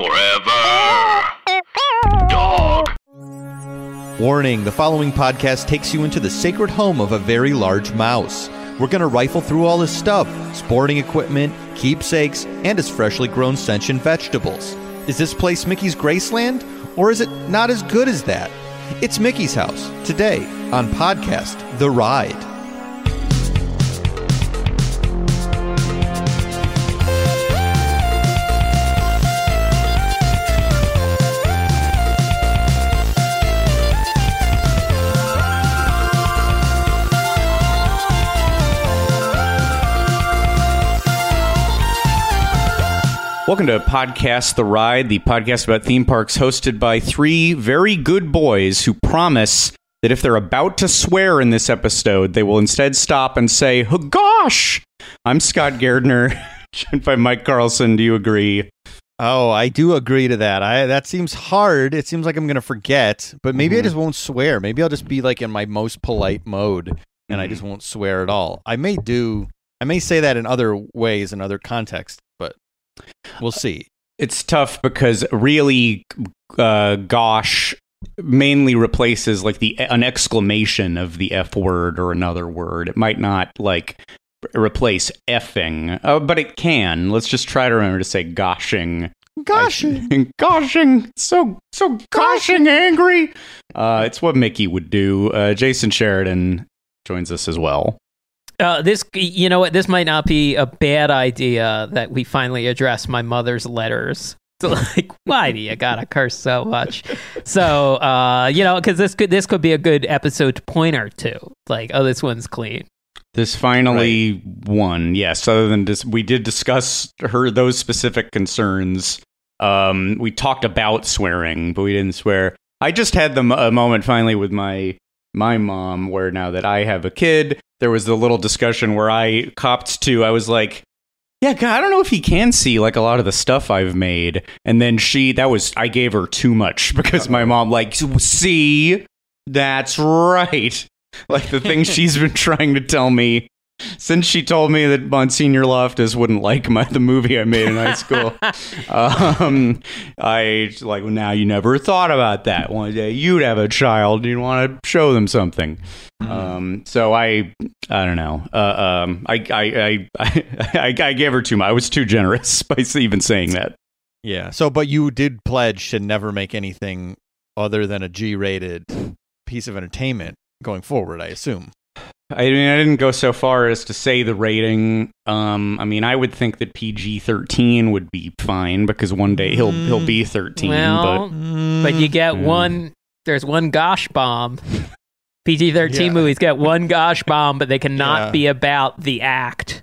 Forever. Dog. Warning the following podcast takes you into the sacred home of a very large mouse. We're going to rifle through all his stuff sporting equipment, keepsakes, and his freshly grown sentient vegetables. Is this place Mickey's Graceland, or is it not as good as that? It's Mickey's house today on podcast The Ride. Welcome to Podcast The Ride, the podcast about theme parks hosted by three very good boys who promise that if they're about to swear in this episode, they will instead stop and say, oh, gosh. I'm Scott Gardner, joined by Mike Carlson. Do you agree? Oh, I do agree to that. I that seems hard. It seems like I'm going to forget, but maybe I mm-hmm. just won't swear. Maybe I'll just be like in my most polite mode and I mm-hmm. just won't swear at all. I may do I may say that in other ways in other contexts, we'll see. It's tough because really, uh, gosh mainly replaces like the an exclamation of the F word or another word. It might not like replace effing, uh, but it can. Let's just try to remember to say goshing. Goshing. goshing, so so goshing angry. Uh, it's what Mickey would do. Uh, Jason Sheridan joins us as well. Uh, this, you know what? This might not be a bad idea that we finally address my mother's letters. So, like, why do you gotta curse so much? So, uh, you know, because this could this could be a good episode to point her to. Like, oh, this one's clean. This finally won. Yes, other than dis- we did discuss her those specific concerns. Um, we talked about swearing, but we didn't swear. I just had the m- a moment finally with my my mom where now that I have a kid, there was the little discussion where I copped to I was like, yeah, God, I don't know if he can see like a lot of the stuff I've made. And then she that was I gave her too much because my mom like, see, that's right. Like the thing she's been trying to tell me since she told me that Monsignor Loftus wouldn't like my the movie I made in high school, um, I like well, now you never thought about that. One day you'd have a child, and you'd want to show them something. Um, so I, I don't know. Uh, um, I, I, I, I, I gave her too much. I was too generous by even saying that. Yeah. So, but you did pledge to never make anything other than a G-rated piece of entertainment going forward. I assume. I mean, I didn't go so far as to say the rating. Um, I mean, I would think that PG thirteen would be fine because one day he'll he'll be thirteen. Well, but but you get Mm. one. There's one gosh bomb. PG thirteen Yeah. movies get one gosh bomb, but they cannot Yeah. be about the act.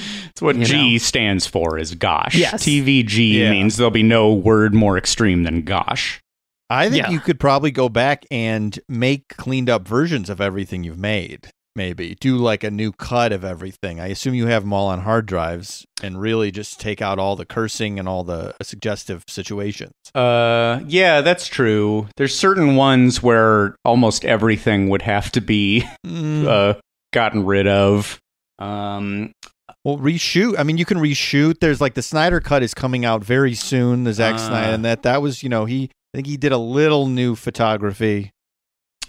it's what you G know. stands for is gosh. Yes. TVG Yeah. means there'll be no word more extreme than gosh. I think Yeah. you could probably go back and make cleaned up versions of everything you've made. Maybe do like a new cut of everything. I assume you have them all on hard drives and really just take out all the cursing and all the suggestive situations. Uh, yeah, that's true. There's certain ones where almost everything would have to be Mm, uh, gotten rid of. Um, well, reshoot. I mean, you can reshoot. There's like the Snyder cut is coming out very soon. The Zack Uh. Snyder, and that that was you know he I think he did a little new photography.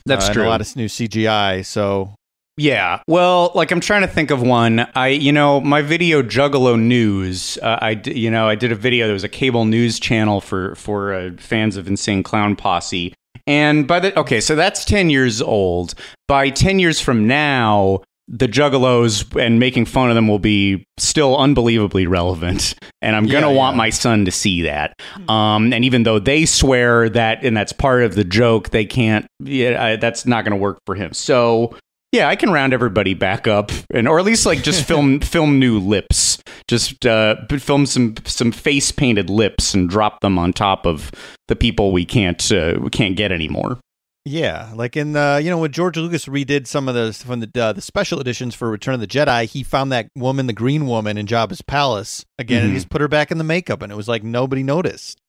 that's uh, true. a lot of new CGI. So Yeah. Well, like I'm trying to think of one. I, you know, my video Juggalo News. Uh, I, you know, I did a video. There was a cable news channel for for uh, fans of Insane Clown Posse. And by the okay, so that's ten years old. By ten years from now, the Juggalos and making fun of them will be still unbelievably relevant. And I'm gonna Yeah, want yeah. my son to see that. Um, and even though they swear that, and that's part of the joke, they can't. Yeah, I, that's not gonna work for him. So yeah, I can round everybody back up, and or at least like just film film new lips. Just uh, film some some face painted lips and drop them on top of the people we can't uh, we can't get anymore. Yeah, like in the you know when George Lucas redid some of the from the uh, the special editions for Return of the Jedi, he found that woman, the Green Woman, in Jabba's palace again, and Mhm. he just put her back in the makeup, and it was like nobody noticed.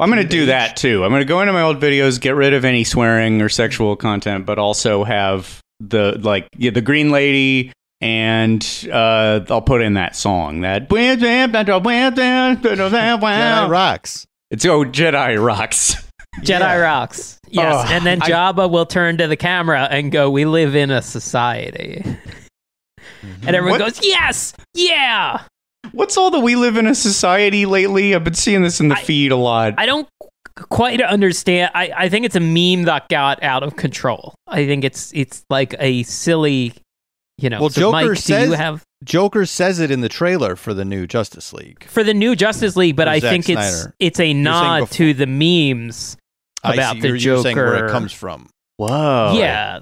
I'm going to do that too. I'm going to go into my old videos, get rid of any swearing or sexual content, but also have the like yeah, the green lady and uh, I'll put in that song that Jedi rocks. It's oh Jedi rocks. Jedi Yeah. rocks. Yes, Oh, and then I- Jabba will turn to the camera and go, "We live in a society," and everyone What? goes, "Yes, yeah." What's all the we live in a society lately? I've been seeing this in the I- feed a lot. I don't qu- quite understand. I, I think it's a meme that got out of control. I think it's it's like a silly, you know. Well, so Joker Mike, do says- you have Joker says it in the trailer for the new Justice League. for the new Justice League? But I Zack think it's Snyder. it's a nod before- to the memes I about see. the you're, you're where it comes from. Whoa. yeah,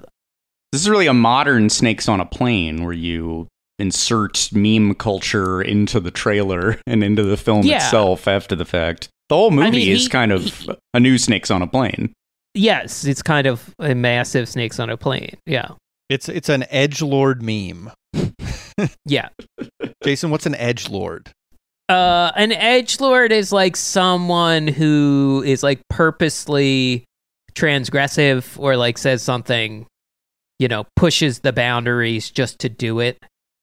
This is really a modern Snakes on a Plane where you insert meme culture into the trailer and into the film Yeah. itself after the fact. The whole movie mean, is he- kind of he- a new Snakes on a Plane. yes, it's kind of a massive snakes on a plane. Yeah, It's it's an edge lord meme. yeah. Jason, what's an edge lord? Uh, an edge lord is like someone who is like purposely transgressive or like says something, you know, pushes the boundaries just to do it.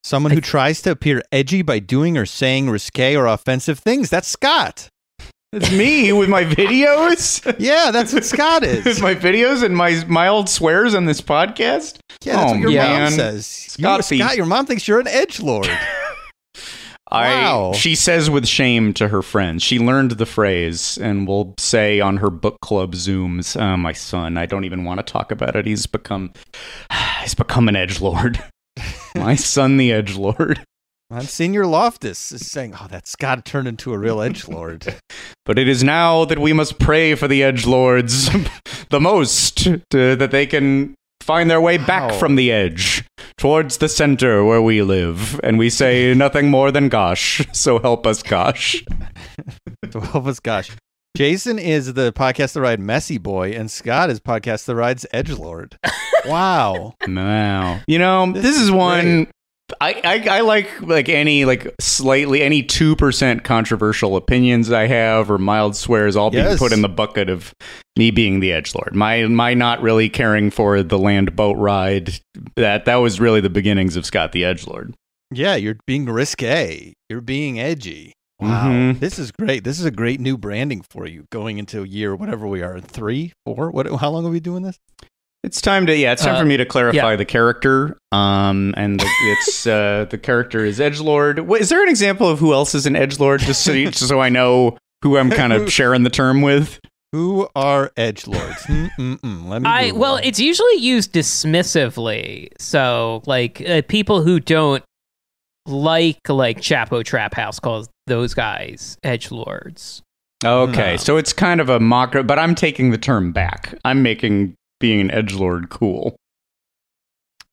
Someone who tries to appear edgy by doing or saying risque or offensive things. That's Scott. It's me with my videos. Yeah, that's what Scott with is. my videos and my mild swears on this podcast. Yeah, that's Oh, what your yeah. mom says. Scott you, Scott, your mom thinks you're an edge lord. Wow. I she says with shame to her friends. She learned the phrase and will say on her book club zooms, oh, "My son, I don't even want to talk about it. He's become he's become an edge lord. my son, the edge lord. Monsignor Loftus is saying, "Oh, that Scott turned into a real edge lord." But it is now that we must pray for the edge lords the most, to, that they can find their way back Wow. from the edge towards the center where we live. And we say nothing more than gosh. So help us, gosh." So help us, gosh. Jason is the podcast that ride Messy Boy, and Scott is podcast that rides Edge Lord. Wow. Wow. You know, This this, is is one I, I I like like any like slightly any two percent controversial opinions I have or mild swears all being Yes. put in the bucket of me being the edge lord. My my not really caring for the land boat ride that that was really the beginnings of Scott the Edge Lord. Yeah, you're being risque. You're being edgy. Wow. Mhm. This is great. This is a great new branding for you going into a year whatever we are, three, four. What how long are we doing this? It's time to yeah, it's time Uh, for me to clarify yeah. the character. Um, and the, it's uh, the character is Edge Lord. Wait, Is there an example of who else is an Edge Lord? Just so you, just so I know who I'm kind of sharing the term with. Who are edge lords? Let me I Google. well, it's usually used dismissively. So, like uh, people who don't like like Chapo Trap House calls those guys edge lords. Okay, No. so it's kind of a mocker, but I'm taking the term back. I'm making being an edge lord cool.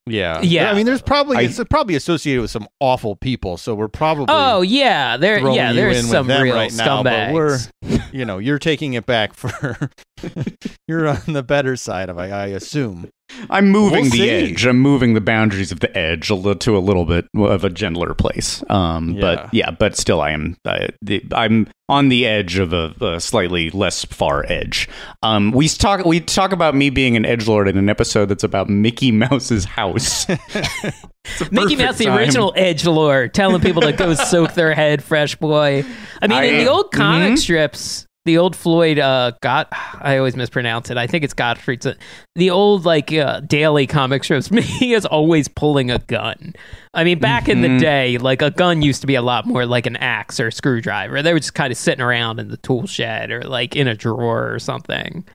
yeah, Yeah. I mean, there's probably I- it's probably associated with some awful people, so we're probably Oh yeah, there throwing yeah, you there's in some them real right now, but we're you know you're taking it back for you're on the better side of it, I assume. I'm moving We'll the see. edge. I'm moving the boundaries of the edge a little, to a little bit of a gentler place. Um, Yeah. but yeah, but still, I am. I, the, I'm on the edge of a, a slightly less far edge. Um, we talk. We talk about me being an edge lord in an episode that's about Mickey Mouse's house. Mickey Mouse, the time. original edge lord, telling people to go soak their head fresh boy. I mean, I in the old comic Mhm. strips, the old Floyd uh got I always mispronounce it. I think it's Gottfried's. The old like uh, daily comic strips, he is always pulling a gun. I mean, back in the Mhm. day, like a gun used to be a lot more like an axe or a screwdriver. They were just kind of sitting around in the tool shed or like in a drawer or something.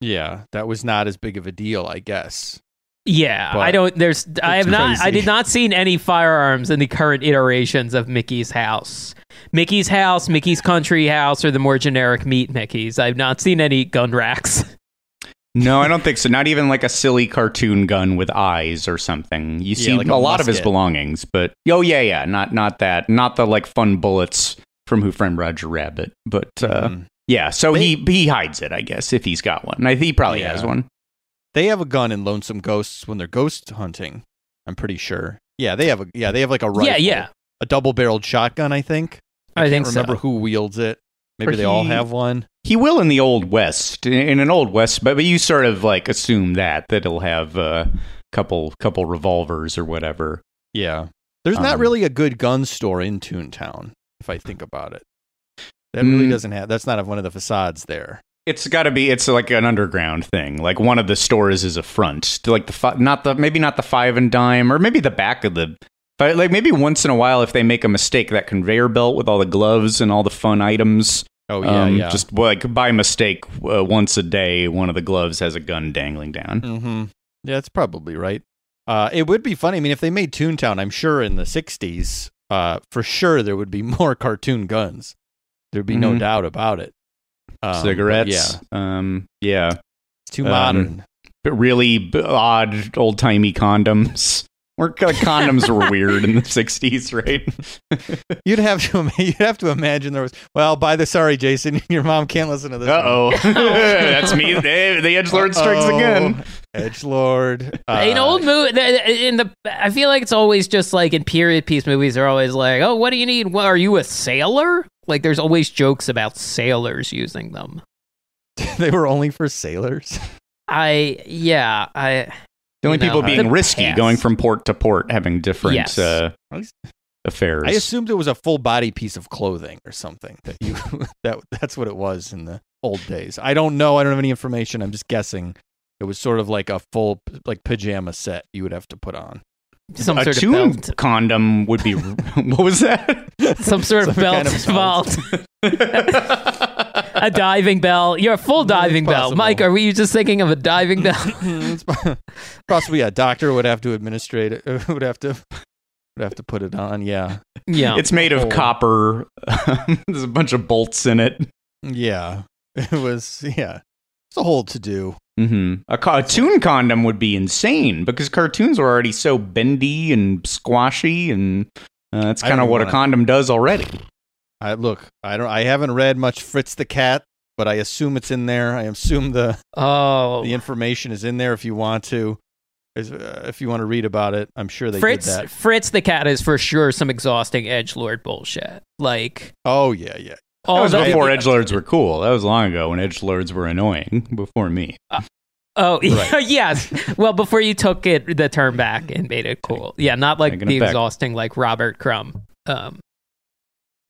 Yeah, that was not as big of a deal, I guess. Yeah, But I don't. There's. I have it's not. I did not seen any firearms in the current iterations of Mickey's house. Mickey's house, Mickey's country house, or the more generic meet Mickey's. I've not seen any gun racks. No, I don't think so. Not even like a silly cartoon gun with eyes or something. You Yeah, see like a, a lot of his belongings, but oh yeah, yeah, not not that, not the like fun bullets from Who Framed Roger Rabbit, but uh, Mhm. yeah. So They- he he hides it, I guess, if he's got one. I think he probably Yeah. has one. They have a gun in Lonesome Ghosts when they're ghost hunting. I'm pretty sure. Yeah, they have a yeah they have like a rifle, Yeah, yeah. a double barreled shotgun. I think. I, can't think remember so. who wields it. Maybe Or they all have one. He will in the old west, in, in an old west, but but you sort of like assume that that he'll have a couple couple revolvers or whatever. Yeah. There's not Um, really a good gun store in Toontown, if I think about it. That really Mm. doesn't have. That's not one of the facades there. It's got to be. It's like an underground thing. Like one of the stores is a front, like the fi- not the maybe not the five and dime, or maybe the back of the. But like maybe once in a while, if they make a mistake, that conveyor belt with all the gloves and all the fun items. Oh yeah, um, yeah. Just like by mistake, uh, once a day, one of the gloves has a gun dangling down. Mm-hmm. Yeah, that's probably right. Uh, it would be funny. I mean, if they made Toontown, I'm sure in the '60s, uh, for sure there would be more cartoon guns. There'd be no Mhm. doubt about it. Um, Cigarettes. yeah, Um. Yeah. it's too Um, modern. But really b- odd old timey condoms. Or like, condoms were weird in the '60s, right? You'd have to you'd have to imagine there was. Well, by the sorry, Jason, your mom can't listen to this. Uh oh, that's me. Hey, the edge lord strikes again. Edge Lord. Uh, in old movie, in the, I feel like it's always just like in period piece movies, they're always like, "Oh, what do you need? What, are you a sailor?" Like, there's always jokes about sailors using them. they were only for sailors. I, yeah, I, The only You know, people being risky, past. going from port to port, having different Yes. uh, affairs. I assumed it was a full body piece of clothing or something that you that that's what it was in the old days. I don't know. I don't have any information. I'm just guessing. It was sort of like a full like pajama set you would have to put on. some a sort of belt, condom would be. what was that? some sort of Some belt, kind of belt. belt, a diving bell. You're a full diving bell. Mike. Are we just thinking of a diving bell? Possibly a doctor would have to administrate it. Would have to would have to put it on. Yeah, yeah, it's made of Oh. copper. There's a bunch of bolts in it. yeah. It was yeah. It's a whole to do. hmm A, cartoon condom would be insane because cartoons are already so bendy and squashy, and uh, that's kind of what a wanna- condom does already. I look. I don't. I haven't read much Fritz the cat, but I assume it's in there. I assume the oh, the information is in there if you want to. Is- uh, If you want to read about it, I'm sure they Fritz, did that. Fritz the cat is for sure some exhausting edge lord bullshit. Like Oh yeah, yeah. all That was before edge lords were cool. That was long ago when edge lords were annoying. Before me. Oh Right. yes. Well, before you took it the term back and made it cool. Yeah, not like Taking the it exhausting like Robert Crumb, um,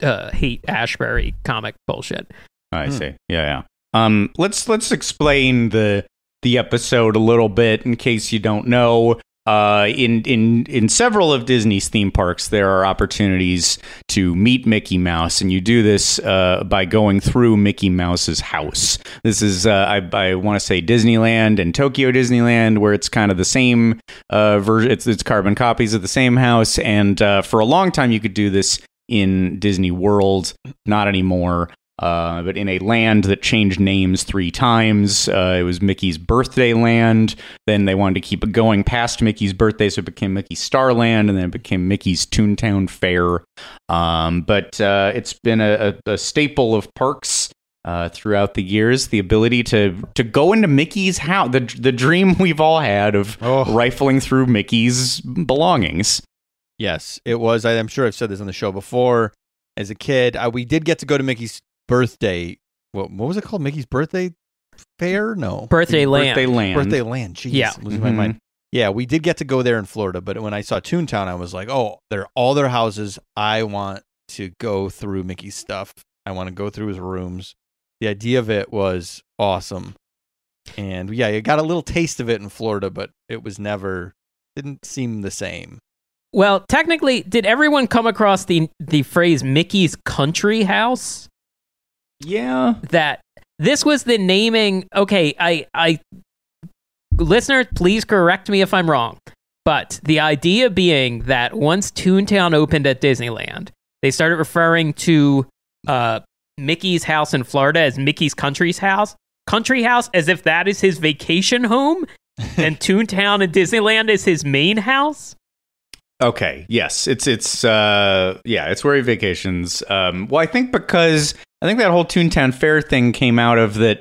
uh, Haight-Ashbury comic bullshit. I Hmm. see. Yeah, yeah. Um, let's let's explain the the episode a little bit in case you don't know. Uh, in in in several of Disney's theme parks, there are opportunities to meet Mickey Mouse, and you do this uh, by going through Mickey Mouse's house. This is uh, I I want to say Disneyland and Tokyo Disneyland, where it's kind of the same uh, version. It's it's carbon copies of the same house, and uh, for a long time you could do this in Disney World. Not anymore uh, but in a land that changed names three times. Uh, it was Mickey's birthday land. Then they wanted to keep it going past Mickey's birthday, so it became Mickey Starland, and then it became Mickey's Toontown Fair. Um, but uh, it's been a, a, a staple of parks. Uh, throughout the years, the ability to to go into Mickey's house, the the dream we've all had of Oh. rifling through Mickey's belongings. Yes, it was. I, I'm sure I've said this on the show before. As a kid, uh, we did get to go to Mickey's birthday. What, what was it called? Mickey's birthday fair? No, Birthday land. Birthday land. birthday land. Jeez, Yeah. losing my Mhm. mind. Yeah, we did get to go there in Florida, but when I saw Toontown, I was like, oh, they're all their houses. I want to go through Mickey's stuff. I want to go through his rooms. The idea of it was awesome. And yeah, you got a little taste of it in Florida, but it was never didn't seem the same. Well, technically, did everyone come across the the phrase Mickey's country house? Yeah. That this was the naming. Okay, I I listener, please correct me if I'm wrong. But the idea being that once Toontown opened at Disneyland, they started referring to uh, Mickey's house in Florida as Mickey's country's house, country house, as if that is his vacation home, and Toontown and Disneyland is his main house. Okay. Yes. It's it's uh yeah, it's where he vacations. Um well I think because I think that whole Toontown Fair thing came out of that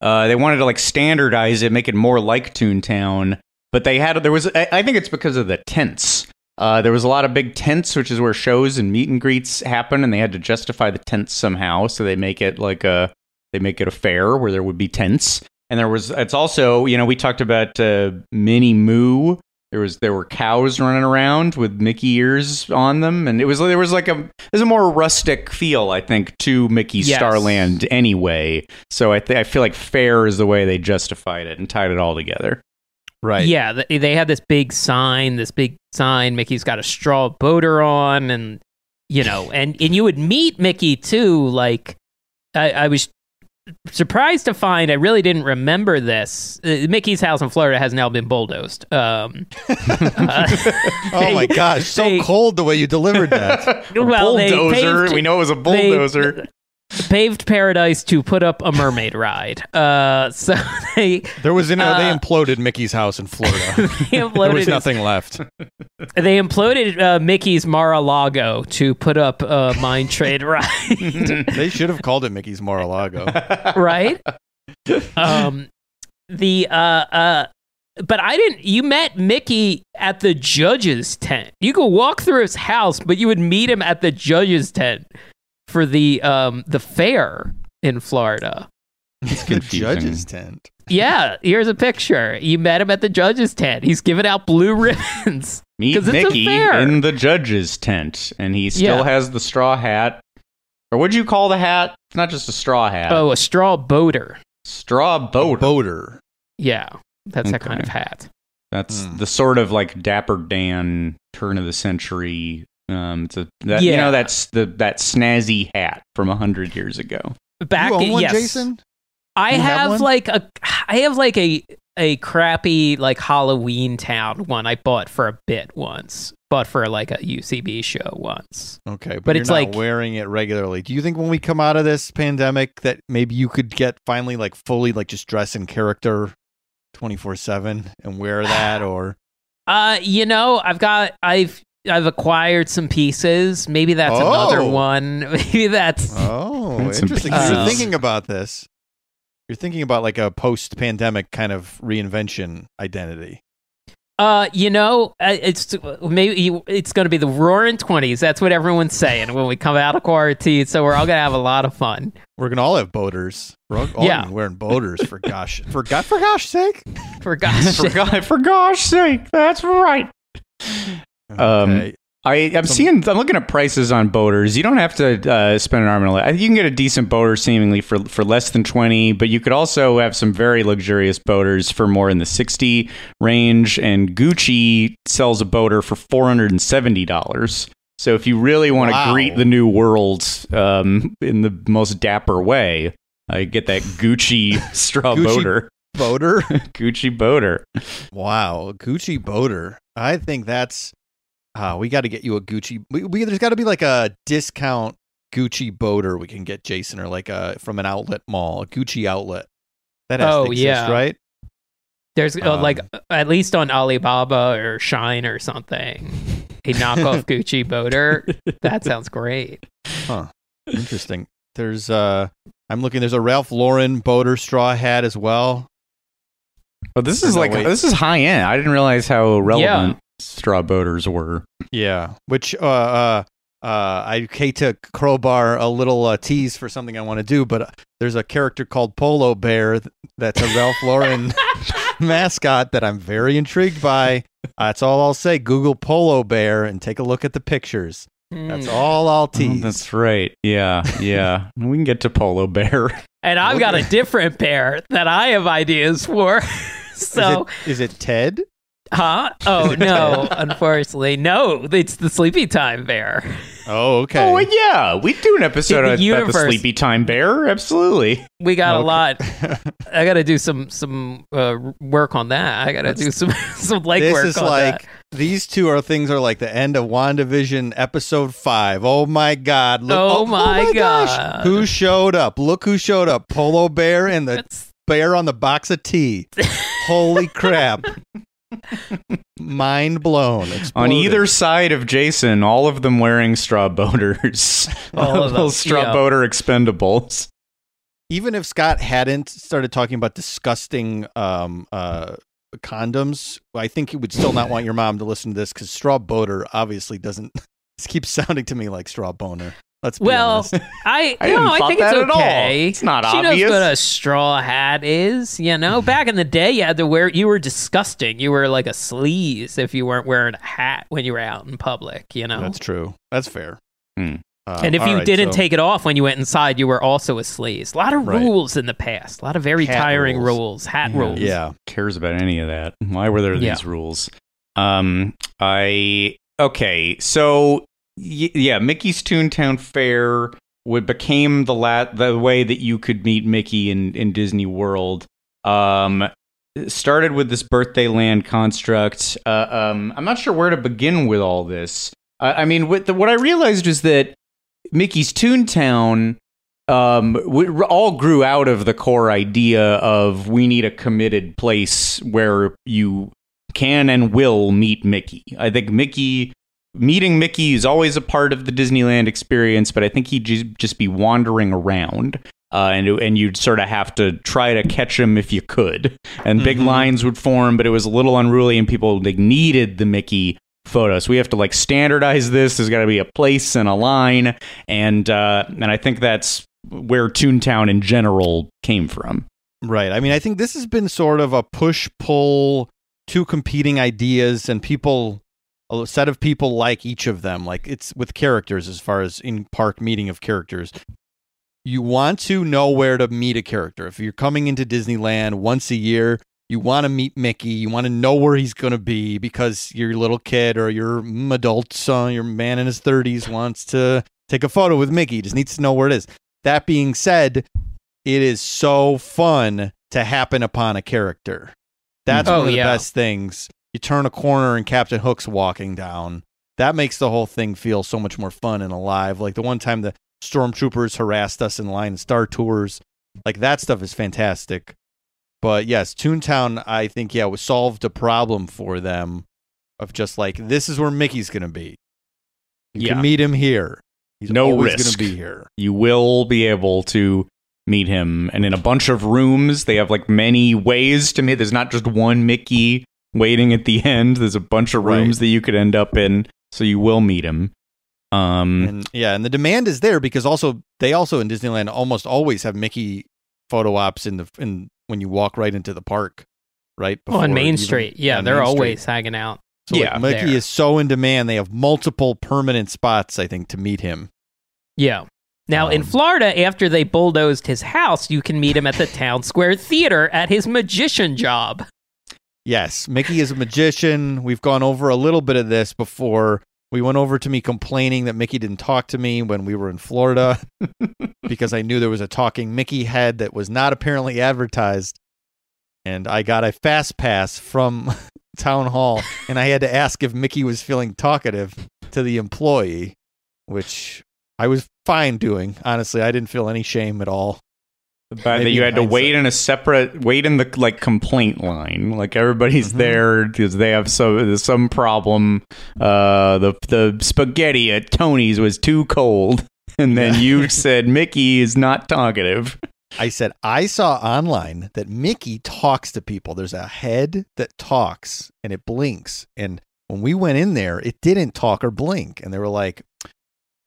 uh they wanted to like standardize it, make it more like Toontown, but they had there was I, think it's because of the tents. Uh, there was a lot of big tents, which is where shows and meet and greets happen, and they had to justify the tents somehow. So they make it like a they make it a fair where there would be tents. And there was it's also you know we talked about uh, Minnie Moo There was there were cows running around with Mickey ears on them, and it was there was like a there's a more rustic feel I think to Mickey Yes. Starland anyway. So I th- I feel like fair is the way they justified it and tied it all together. Right. Yeah, they had this big sign, this big sign. Mickey's got a straw boater on, and you know, and and you would meet Mickey too. Like, I, I was surprised to find I really didn't remember this. Uh, Mickey's house in Florida has now been bulldozed. Um, uh, Oh my gosh, so they- cold the way you delivered that. well, they bulldozer. paved- we know it was a they- bulldozer. Paved paradise to put up a mermaid ride. Uh, so they There was, you know, they Uh, imploded Mickey's house in Florida. there was his- nothing left. They imploded uh, Mickey's Mar-a-Lago to put up a mine train ride, They should have called it Mickey's Mar-a-Lago. right? Um, the uh, uh, but I didn't. You met Mickey at the judge's tent. You could walk through his house, but you would meet him at the judge's tent for the um the fair in Florida. It's the judge's tent. Yeah, here's a picture. You met him at the judge's tent. He's giving out blue ribbons. Meet 'Cause it's a Mickey fair. in the judge's tent, and he still Yeah. has the straw hat. Or what'd you call the hat? It's not just a straw hat. Oh, a straw boater. straw boat. Boater. Yeah, that's that kind of hat. That's Hmm. the sort of like Dapper Dan turn of the century. Um, it's a, that, you know that's the that snazzy hat from a hundred years ago. Back you own one, yes. Jason? I You have have, like a I have like a a crappy like Halloween town one I bought for a bit once. Bought for like a UCB show once. Okay, but, But you're it's not like- wearing it regularly. Do you think when we come out of this pandemic that maybe you could get finally like fully like just dress in character 24/7 and wear that or Uh you know, I've got I've I've acquired some pieces. Maybe that's another Oh. one. Maybe that's Oh, That's interesting. You're thinking about this. You're thinking about like a post-pandemic kind of reinvention identity. Uh, you know, uh, it's maybe it's going to be the roaring twenties. That's what everyone's saying when we come out of quarantine. So we're all going to have a lot of fun. We're gonna all have boaters. We're all, all Yeah. gonna be wearing boaters for gosh, for God, for gosh sake. For gosh, for, God, for gosh sake, that's right. Um, Okay. I, I'm Some- seeing. I'm looking at prices on boaters. You don't have to uh, spend an arm and a leg. You can get a decent boater seemingly for for less than twenty, but you could also have some very luxurious boaters for more in the sixty range. And Gucci sells a boater for four hundred and seventy dollars. So if you really want to greet the new world um, in the most dapper way, I get that Gucci straw Gucci- boater. boater. Gucci boater. Wow, Gucci boater. I think that's. Uh, we got to get you a Gucci. We, we there's got to be like a discount Gucci boater we can get Jason or like a from an outlet mall, a Gucci outlet. That has Oh, to exist, yeah. right? there's uh, Um, like at least on Alibaba or Shein or something, a knockoff Gucci boater. That sounds great. Huh. Interesting. There's uh, I'm looking. There's a Ralph Lauren boater straw hat as well. But this is no, like wait. this is high end. I didn't realize how relevant straw boaters were. Yeah, which uh, uh, uh, I hate to crowbar a little uh, tease for something I want to do, but uh, there's a character called Polo Bear that's a Ralph Lauren mascot that I'm very intrigued by. Uh, that's all I'll say. Google Polo Bear and take a look at the pictures. That's Mm. all I'll Oh, tease. that's right. Yeah, yeah. we can get to Polo Bear. And I've got a different pair that I have ideas for. so, is, it, is it Ted? Huh? Oh no, unfortunately, no. It's the Sleepy Time Bear. Oh, okay. Oh yeah, we do an episode The about the Sleepy Time Bear. Absolutely. We got a lot. I got to do some some uh, work on that. I got to do some some legwork this is on like that. these two are things are like the end of WandaVision episode five. Oh my god! Look, Oh my gosh! God. Who showed up? Look who showed up! Polo Bear and the That's- bear on the box of tea. Holy crap! Mind blown. On either side of Jason, all of them wearing straw boaters. All of Little straw yeah. boater expendables. even if Scott hadn't started talking about disgusting um, uh, condoms, I think he would still not want your mom to listen to this because straw boater obviously doesn't. This keeps sounding to me like straw boner. Let's be Well, honest. I, I no, hadn't I thought think it's that at all. okay. It's not she obvious. She knows what a straw hat is. You know, back in the day, you had to wear. You were disgusting. You were like a sleaze if you weren't wearing a hat when you were out in public. You know, That's true. That's fair. Hmm. Uh, and if you right, didn't so- take it off when you went inside, you were also a sleaze. A lot of Right. rules in the past. A lot of very Hat tiring rules. rules. Hat Yeah. rules. yeah, cares about any of that? Why were there Yeah. these rules? Um, I okay, so y- yeah, Mickey's Toontown Fair would became the la- the way that you could meet Mickey in in Disney World. Um, started with this birthday land construct. Uh, um, I'm not sure where to begin with all this. I, I mean, what the, what I realized is that Mickey's Toontown um, we all grew out of the core idea of we need a committed place where you can and will meet Mickey. I think Mickey meeting Mickey is always a part of the Disneyland experience, but I think he'd just, be wandering around. Uh, and and you'd sort of have to try to catch him if you could, and big Mhm. lines would form, but it was a little unruly, and people like needed the Mickey photos. We have to like standardize this. There's got to be a place and a line, and uh, and I think that's where Toontown in general came from. right. I mean, I think this has been sort of a push pull, two competing ideas, and people, a set of people like each of them. Like it's with characters as far as in park meeting of characters. You want to know where to meet a character. If you're coming into Disneyland once a year, you want to meet Mickey. You want to know where he's going to be because your little kid or your adult son, your man in his 30s wants to take a photo with Mickey. He just needs to know where it is. That being said, it is so fun to happen upon a character. That's Oh, one of oh, the yeah. best things. You turn a corner and Captain Hook's walking down. That makes the whole thing feel so much more fun and alive. Like the one time the stormtroopers harassed us in line at Star Tours, like that stuff is fantastic. But yes, Toontown, I think, yeah, was solved a problem for them of just like this is where Mickey's gonna be. You Yeah. can meet him here. He's No always risk. gonna be here. You will be able to meet him, and in a bunch of rooms, they have like many ways to meet. There's not just one Mickey waiting at the end. There's a bunch of rooms Right. that you could end up in, so you will meet him. Um, And yeah, and the demand is there because also they also in Disneyland almost always have Mickey photo ops in the in when you walk right into the park, right? Oh, on Main even- Street. Yeah, they're Main Street. always hanging out. So like, Yeah, Mickey there. is so in demand. They have multiple permanent spots, I think, to meet him. Yeah. Now in Um, Florida, after they bulldozed his house, you can meet him at the Town Square Theater at his magician job. Yes, Mickey is a magician. We've gone over a little bit of this before. We went over to me complaining that Mickey didn't talk to me when we were in Florida because I knew there was a talking Mickey head that was not apparently advertised. And I got a fast pass from town hall and I had to ask if Mickey was feeling talkative to the employee, which I was fine doing. Honestly, I didn't feel any shame at all. That you had to wait in a separate wait in the like complaint line like everybody's Mhm. there because they have so some problem uh the the spaghetti at tony's was too cold and then you said mickey is not talkative I said, I saw online that Mickey talks to people. There's a head that talks and it blinks. And when we went in there, it didn't talk or blink. And they were like,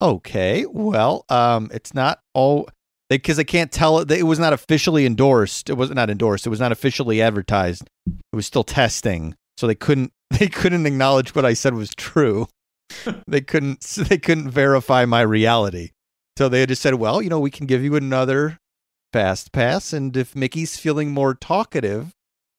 okay, well, um, it's not all because I can't tell it. It was not officially endorsed. It was not endorsed. It was not officially advertised. It was still testing. So they couldn't, they couldn't acknowledge what I said was true. they couldn't, they couldn't verify my reality. So they just said, well, you know, we can give you another fast pass and if mickey's feeling more talkative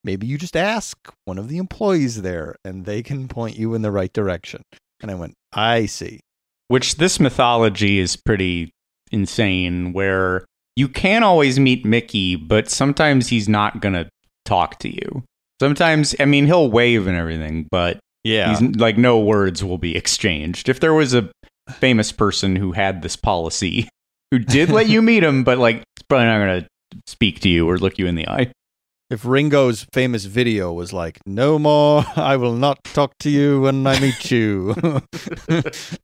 maybe you just ask one of the employees there and they can point you in the right direction and i went i see which this mythology is pretty insane where you can always meet mickey but sometimes he's not gonna talk to you sometimes i mean he'll wave and everything but yeah He's, like no words will be exchanged. If there was a famous person who had this policy, who did let you meet him, but like he's probably not going to speak to you or look you in the eye. If ringo's famous video was like no more i will not talk to you when i meet you.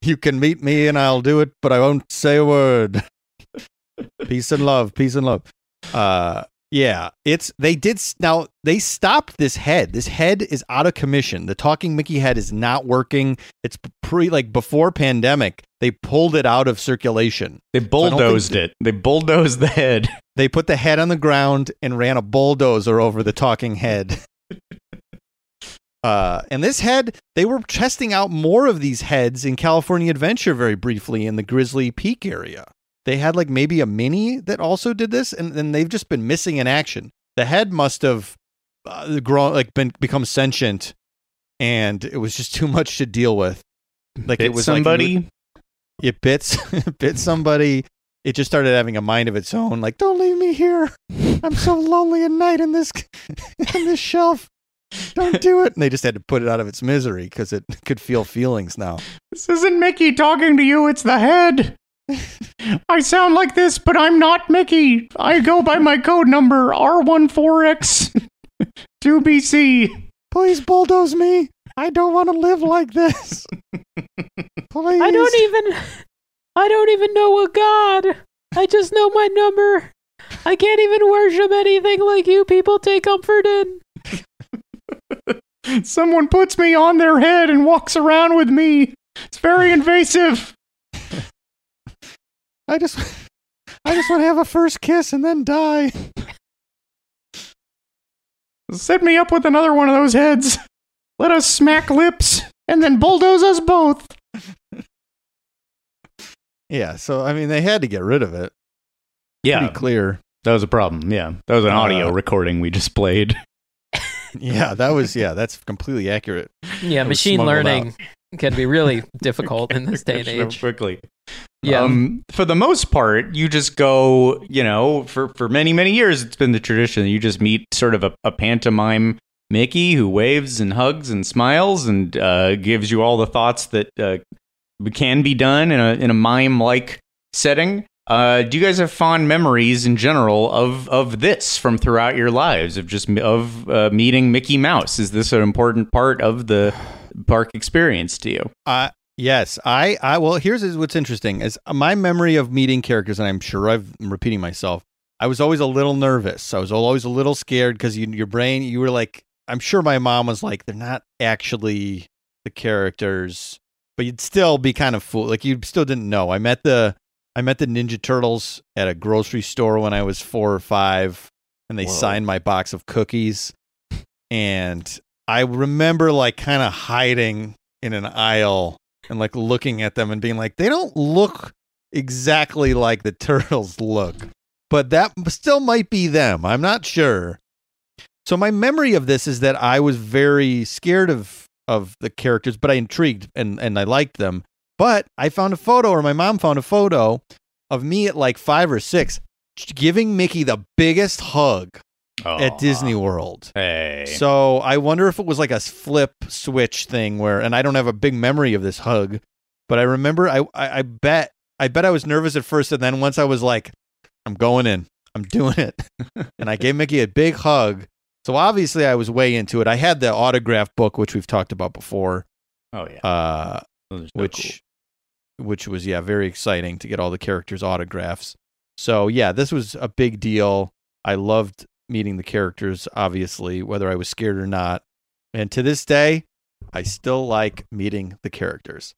You can meet me and i'll do it but i won't say a word. Peace and love peace and love. Uh yeah it's they did now they stopped this head. This head is out of commission. The talking mickey head is not working. It's pre like before pandemic they pulled it out of circulation. They bulldozed it. They bulldozed the head. They put the head on the ground and ran a bulldozer over the talking head. Uh, and this head, they were testing out more of these heads in California Adventure very briefly in the Grizzly Peak area. They had like maybe a mini that also did this, and then they've just been missing in action. The head must have uh, grown, like been become sentient, and it was just too much to deal with. Like Bit it was like- it bit bit somebody. It just started having a mind of its own. Like, don't leave me here. I'm so lonely at night in this in this shelf. Don't do it. And they just had to put it out of its misery because it could feel feelings now. this isn't Mickey talking to you. It's the head. I sound like this, but I'm not Mickey. I go by my code number R14X 2BC. Please bulldoze me. I don't want to live like this. Please. I don't even I don't even know a god. I just know my number. I can't even worship anything like you people take comfort in. Someone puts me on their head and walks around with me. It's very invasive. I just. I just want to have a first kiss and then die. Set me up with another one of those heads. Let us smack lips and then bulldoze us both. Yeah. So I mean, they had to get rid of it. Yeah, Pretty clear. that was a problem. Yeah, that was an audio Uh, recording we just played. Yeah, that was. Yeah, that's completely accurate. Yeah, machine smuggled learning can be really difficult in this day and age. quickly. Yeah. Um, for the most part, you just go, you know, for, for many, many years, it's been the tradition. You just meet sort of a, a pantomime Mickey who waves and hugs and smiles and uh, gives you all the thoughts that uh, can be done in a, in a mime like setting. Uh, do you guys have fond memories in general of, of this from throughout your lives of just of uh, meeting Mickey Mouse? Is this an important part of the park experience to you? Uh, yes, I, I, well, here's what's interesting is my memory of meeting characters, and I'm sure I'm repeating myself. I was always a little nervous. I was always a little scared because you, your brain, you were like, I'm sure my mom was like, they're not actually the characters, but you'd still be kind of fool. Like you still didn't know. I met the, I met the Ninja Turtles at a grocery store when I was four or five, and they Whoa. signed my box of cookies. And I remember like kind of hiding in an aisle and like looking at them and being like, they don't look exactly like the turtles look, but that still might be them. I'm not sure. So my memory of this is that I was very scared of of the characters, but I intrigued and and I liked them. But I found a photo, or my mom found a photo of me at like five or six, giving Mickey the biggest hug at Disney World. Hey. So I wonder if it was like a flip switch thing where, and I don't have a big memory of this hug, but I remember I, I, I bet, I bet I was nervous at first, and then once I was like, I'm going in, I'm doing it, and I gave Mickey a big hug. So obviously I was way into it. I had the autograph book, which we've talked about before, oh yeah. uh, Those are so which, which was yeah very exciting to get all the characters' autographs. So yeah, this was a big deal. I loved meeting the characters, obviously, whether I was scared or not. And to this day, I still like meeting the characters.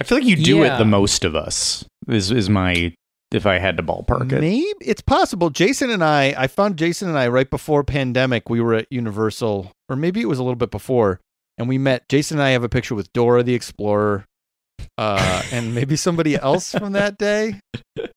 I feel like you do Yeah. it the most of us. Is is my if I had to ballpark it. Maybe it's possible. Jason and I, I found Jason and I right before pandemic. We were at Universal, or maybe it was a little bit before, and we met. Jason and I have a picture with Dora the Explorer, uh, and maybe somebody else from that day.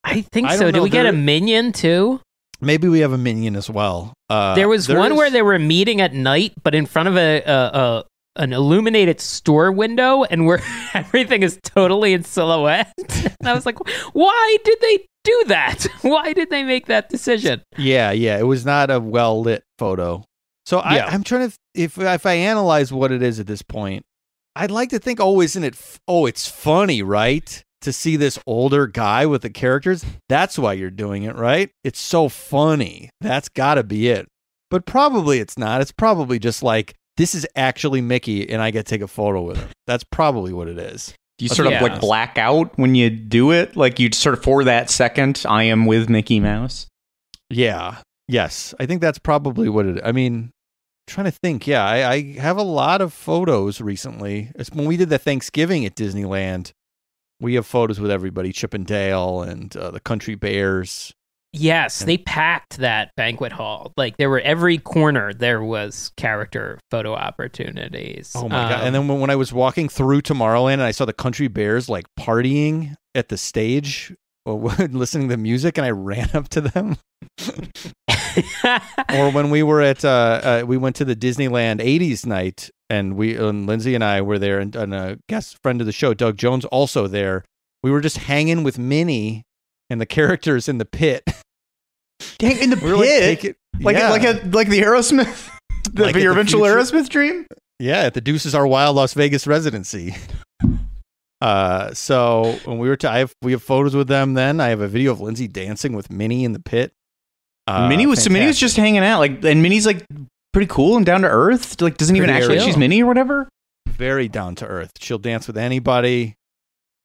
I think I so. don't Did know, we get a minion too? Maybe we have a minion as well. Uh, there was there one is- where they were meeting at night, but in front of a, a, a an illuminated store window, and where everything is totally in silhouette. and I was like, why did they do that? Why did they make that decision? Yeah, yeah. It was not a well lit photo. So I, Yeah. I'm trying to if if I analyze what it is at this point, I'd like to think, oh, isn't it? F- oh, it's funny, right? To see this older guy with the characters. That's why you're doing it, right? It's so funny. That's got to be it. But probably it's not. It's probably just like this is actually Mickey, and I get to take a photo with him. That's probably what it is. Do you sort Yeah. of like black out when you do it? Like you sort of for that second, I am with Mickey Mouse. Yeah. Yes. I think that's probably what it I mean, trying to think. Yeah, I, I have a lot of photos recently. It's when we did the Thanksgiving at Disneyland. we have photos with everybody, Chip and Dale and uh, the Country Bears. Yes, they packed that banquet hall. Like there were every corner there was character photo opportunities. Oh my god! Um, And then when, when I was walking through Tomorrowland and I saw the Country Bears like partying at the stage, or listening to music, and I ran up to them. or when we were at uh, uh, we went to the Disneyland '80s night, and we and Lindsay and I were there, and, and a guest friend of the show, Doug Jones, also there. We were just hanging with Minnie and the characters in the pit. Dang, in the We were like, like yeah. like a like the Aerosmith, the, Like your eventual future- Aerosmith dream. Yeah, at the Deuces Are Wild Las Vegas residency. Uh, so when we were to, I have we have photos with them. Then I have a video of Lindsay dancing with Minnie in the pit. Uh, Minnie was so Minnie was just hanging out, like, and Minnie's like pretty cool and down to earth. Like, doesn't even Pretty act like she's Minnie or whatever. very down to earth. She'll dance with anybody,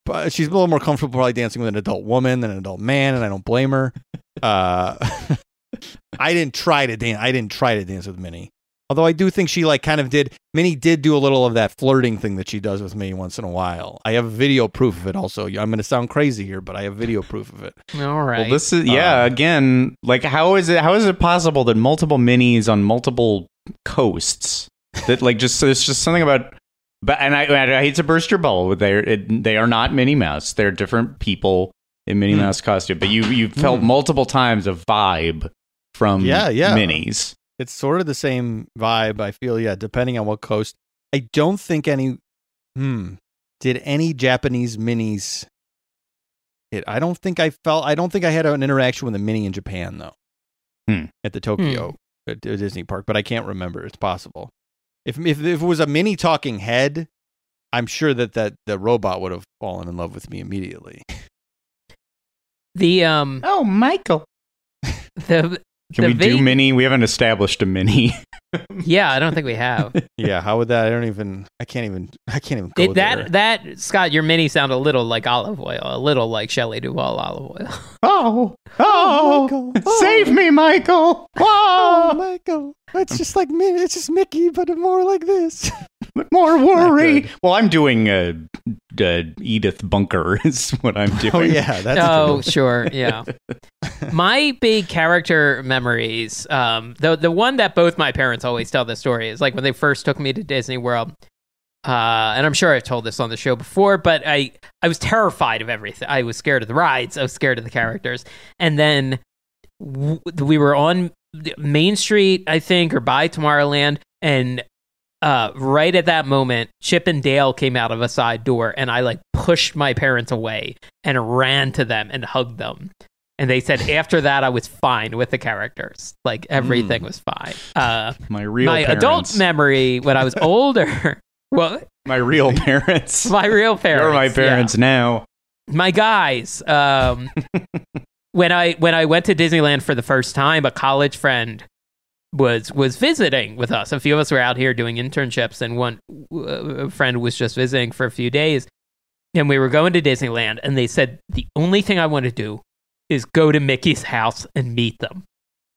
but she's a little more comfortable probably dancing with an adult woman than an adult man, and I don't blame her. Uh, I didn't try to dance. I didn't try to dance with Minnie. Although I do think she like kind of did. Minnie did do a little of that flirting thing that she does with me once in a while. I have video proof of it. Also, I'm going to sound crazy here, but I have video proof of it. all right. Well, this is yeah. Uh, again, like how is it? How is it possible that multiple minis on multiple coasts that like just there's just something about. But and I, I hate to burst your bubble, but they're they are not Minnie Mouse. They're different people in Minnie Hmm. Mouse costume. But you you felt Hmm. multiple times a vibe from Yeah, yeah. minis. It's sort of the same vibe. I feel, yeah, depending on what coast. I don't think any. Hmm. Did any Japanese minis? It. I don't think I felt. I don't think I had an interaction with a mini in Japan though. Hmm. At the Tokyo at Disney park, but I can't remember. It's possible. If if if it was a mini talking head, I'm sure that that the robot would have fallen in love with me immediately. the um Oh, Michael. the Can The we do mini? We haven't established a mini. yeah, I don't think we have. yeah. How would that? I don't even. I can't even. I can't even go It, there. that that Scott, your mini sound a little like olive oil, a little like Shelley Duvall olive oil. Oh, oh, oh, Michael. Oh. save me, Michael. Oh, Oh, Michael. It's just like me. It's just Mickey, but more like this. More worry. Well, I'm doing uh, uh, Edith Bunker is what I'm doing. Oh yeah, that's oh, good. sure, yeah. my big character memories, um, the the one that both my parents always tell the story is like when they first took me to Disney World. Uh, and I'm sure I've told this on the show before, but I I was terrified of everything. I was scared of the rides. I was scared of the characters. And then w- we were on Main Street, I think, or by Tomorrowland, and uh, right at that moment, Chip and Dale came out of a side door, and I like pushed my parents away and ran to them and hugged them. And they said after that, I was fine with the characters. Like everything was fine. Uh, My real my parents. adult memory when I was older. well, my real parents. my real parents. You're my yeah. parents now. My guys. Um, when I when I went to Disneyland for the first time, a college friend was was visiting with us. A few of us were out here doing internships, and one uh, friend was just visiting for a few days. And we were going to Disneyland, and they said the only thing I want to do is go to Mickey's house and meet them,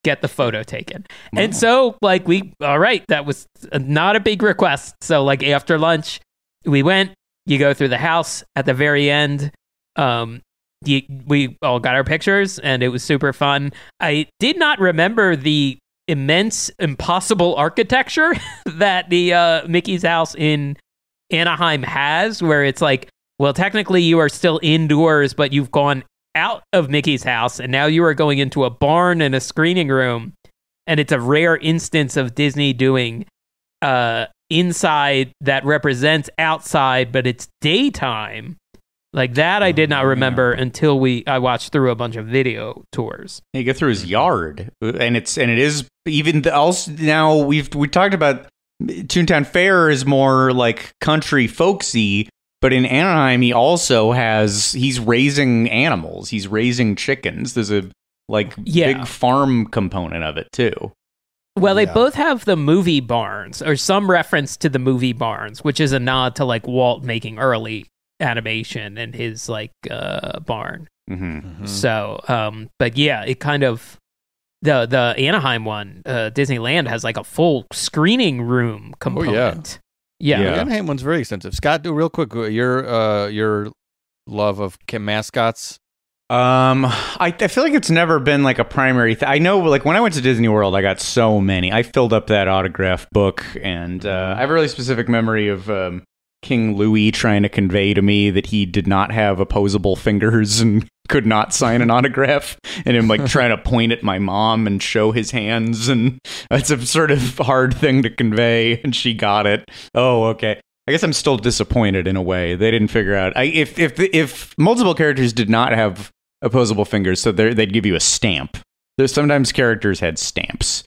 get the photo taken. And so, like, we all right, that was not a big request. So, like, after lunch, we went. You go through the house at the very end. Um, you, we all got our pictures, and it was super fun. I did not remember the immense, impossible architecture that the uh, Mickey's house in Anaheim has, where it's like, well, technically you are still indoors, but you've gone out of Mickey's house, and now you are going into a barn and a screening room, and it's a rare instance of Disney doing uh, inside that represents outside, but it's daytime. Like that, I did not Oh, remember until we I watched through a bunch of video tours. You go through his yard, and it's and it is even the, also now we've we talked about Toontown Fair is more like country folksy, but in Anaheim he also has he's raising animals, he's raising chickens. There's a like Yeah. big farm component of it too. Well, they Yeah. both have the movie barns, or some reference to the movie barns, which is a nod to like Walt making early animation and his like uh, barn. hmm Mhm. So, um, but yeah, it kind of the the Anaheim one, uh, Disneyland has like a full screening room component. Yeah. Yeah. The Anaheim one's very extensive. Scott, do real quick. uh, Your uh, your love of ca- mascots? Um, I, I feel like it's never been like a primary thing. I know, like when I went to Disney World, I got so many. I filled up that autograph book, and uh, I have a really specific memory of um, King Louie trying to convey to me that he did not have opposable fingers and could not sign an autograph, and him like trying to point at my mom and show his hands, and that's a sort of hard thing to convey, and she got it. Oh, okay. I guess I'm still disappointed in a way. They didn't figure out I, if if if multiple characters did not have opposable fingers, so they'd give you a stamp. There's sometimes characters had stamps.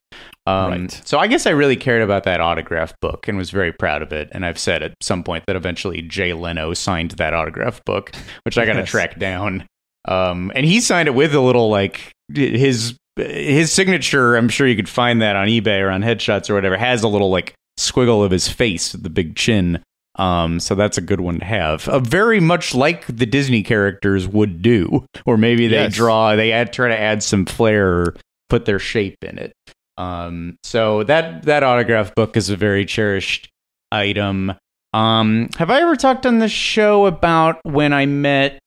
Um, Right. So I guess I really cared about that autograph book and was very proud of it. And I've said at some point that eventually Jay Leno signed that autograph book, which I got to Yes. track down. Um, and he signed it with a little like his his signature. I'm sure you could find that on eBay or on headshots or whatever. Has a little like squiggle of his face, the big chin. Um, so that's a good one to have. Uh, very much like the Disney characters would do, or maybe they Yes. draw, they add, try to add some flair, or put their shape in it. Um, so that that autograph book is a very cherished item. Um, have I ever talked on the show about when I met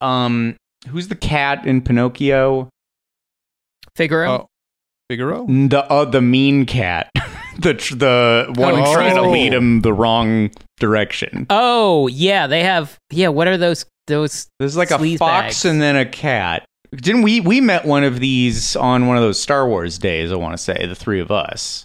um who's the cat in Pinocchio? Figaro. Oh, Figaro? The uh, the mean cat. the tr- the one Oh. trying to lead him the wrong direction. Oh yeah, they have. Yeah, what are those? Those There's like a fox bags. and then a cat. Didn't we we met one of these on one of those Star Wars days, I want to say, the three of us.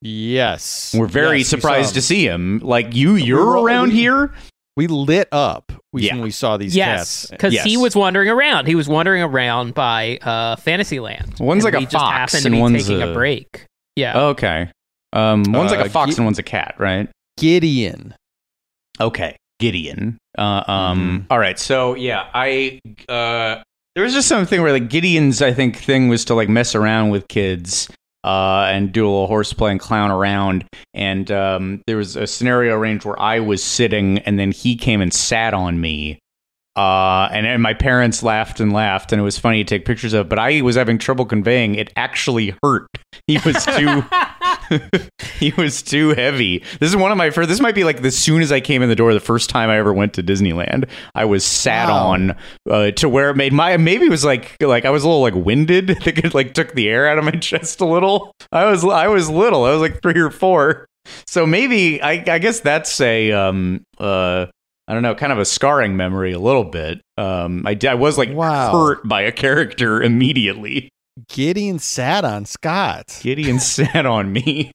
Yes. We're very Yes, surprised him. to see him. Like you you're were all- around we- here? We lit up we, Yeah. when we saw these yes, cats. because he was wandering around. He was wandering around by uh, Fantasyland. One's and like a fox and be one's taking a- a break. Yeah. Okay. Um one's like Uh, a fox Gi- and one's a cat, right? Gideon. Okay, Gideon. Uh, um. Mhm. all right. So yeah, I uh, there was just something where like Gideon's I think thing was to like mess around with kids. Uh, and do a little horseplay and clown around. And um, there was a scenario arranged where I was sitting, and then he came and sat on me. Uh, and, and my parents laughed and laughed, and it was funny to take pictures of. But I was having trouble conveying it actually hurt. He was too he was too heavy. This is one of my first. This might be like as soon as I came in the door, the first time I ever went to Disneyland. I was sat Wow. on uh, to where it made my maybe it was like like I was a little like winded. I think it like took the air out of my chest a little. I was I was little. I was like three or four. So maybe I I guess that's a um uh. I don't know, kind of a scarring memory a little bit. Um, I, I was like Wow. hurt by a character immediately. Gideon sat on Scott. Gideon sat on me.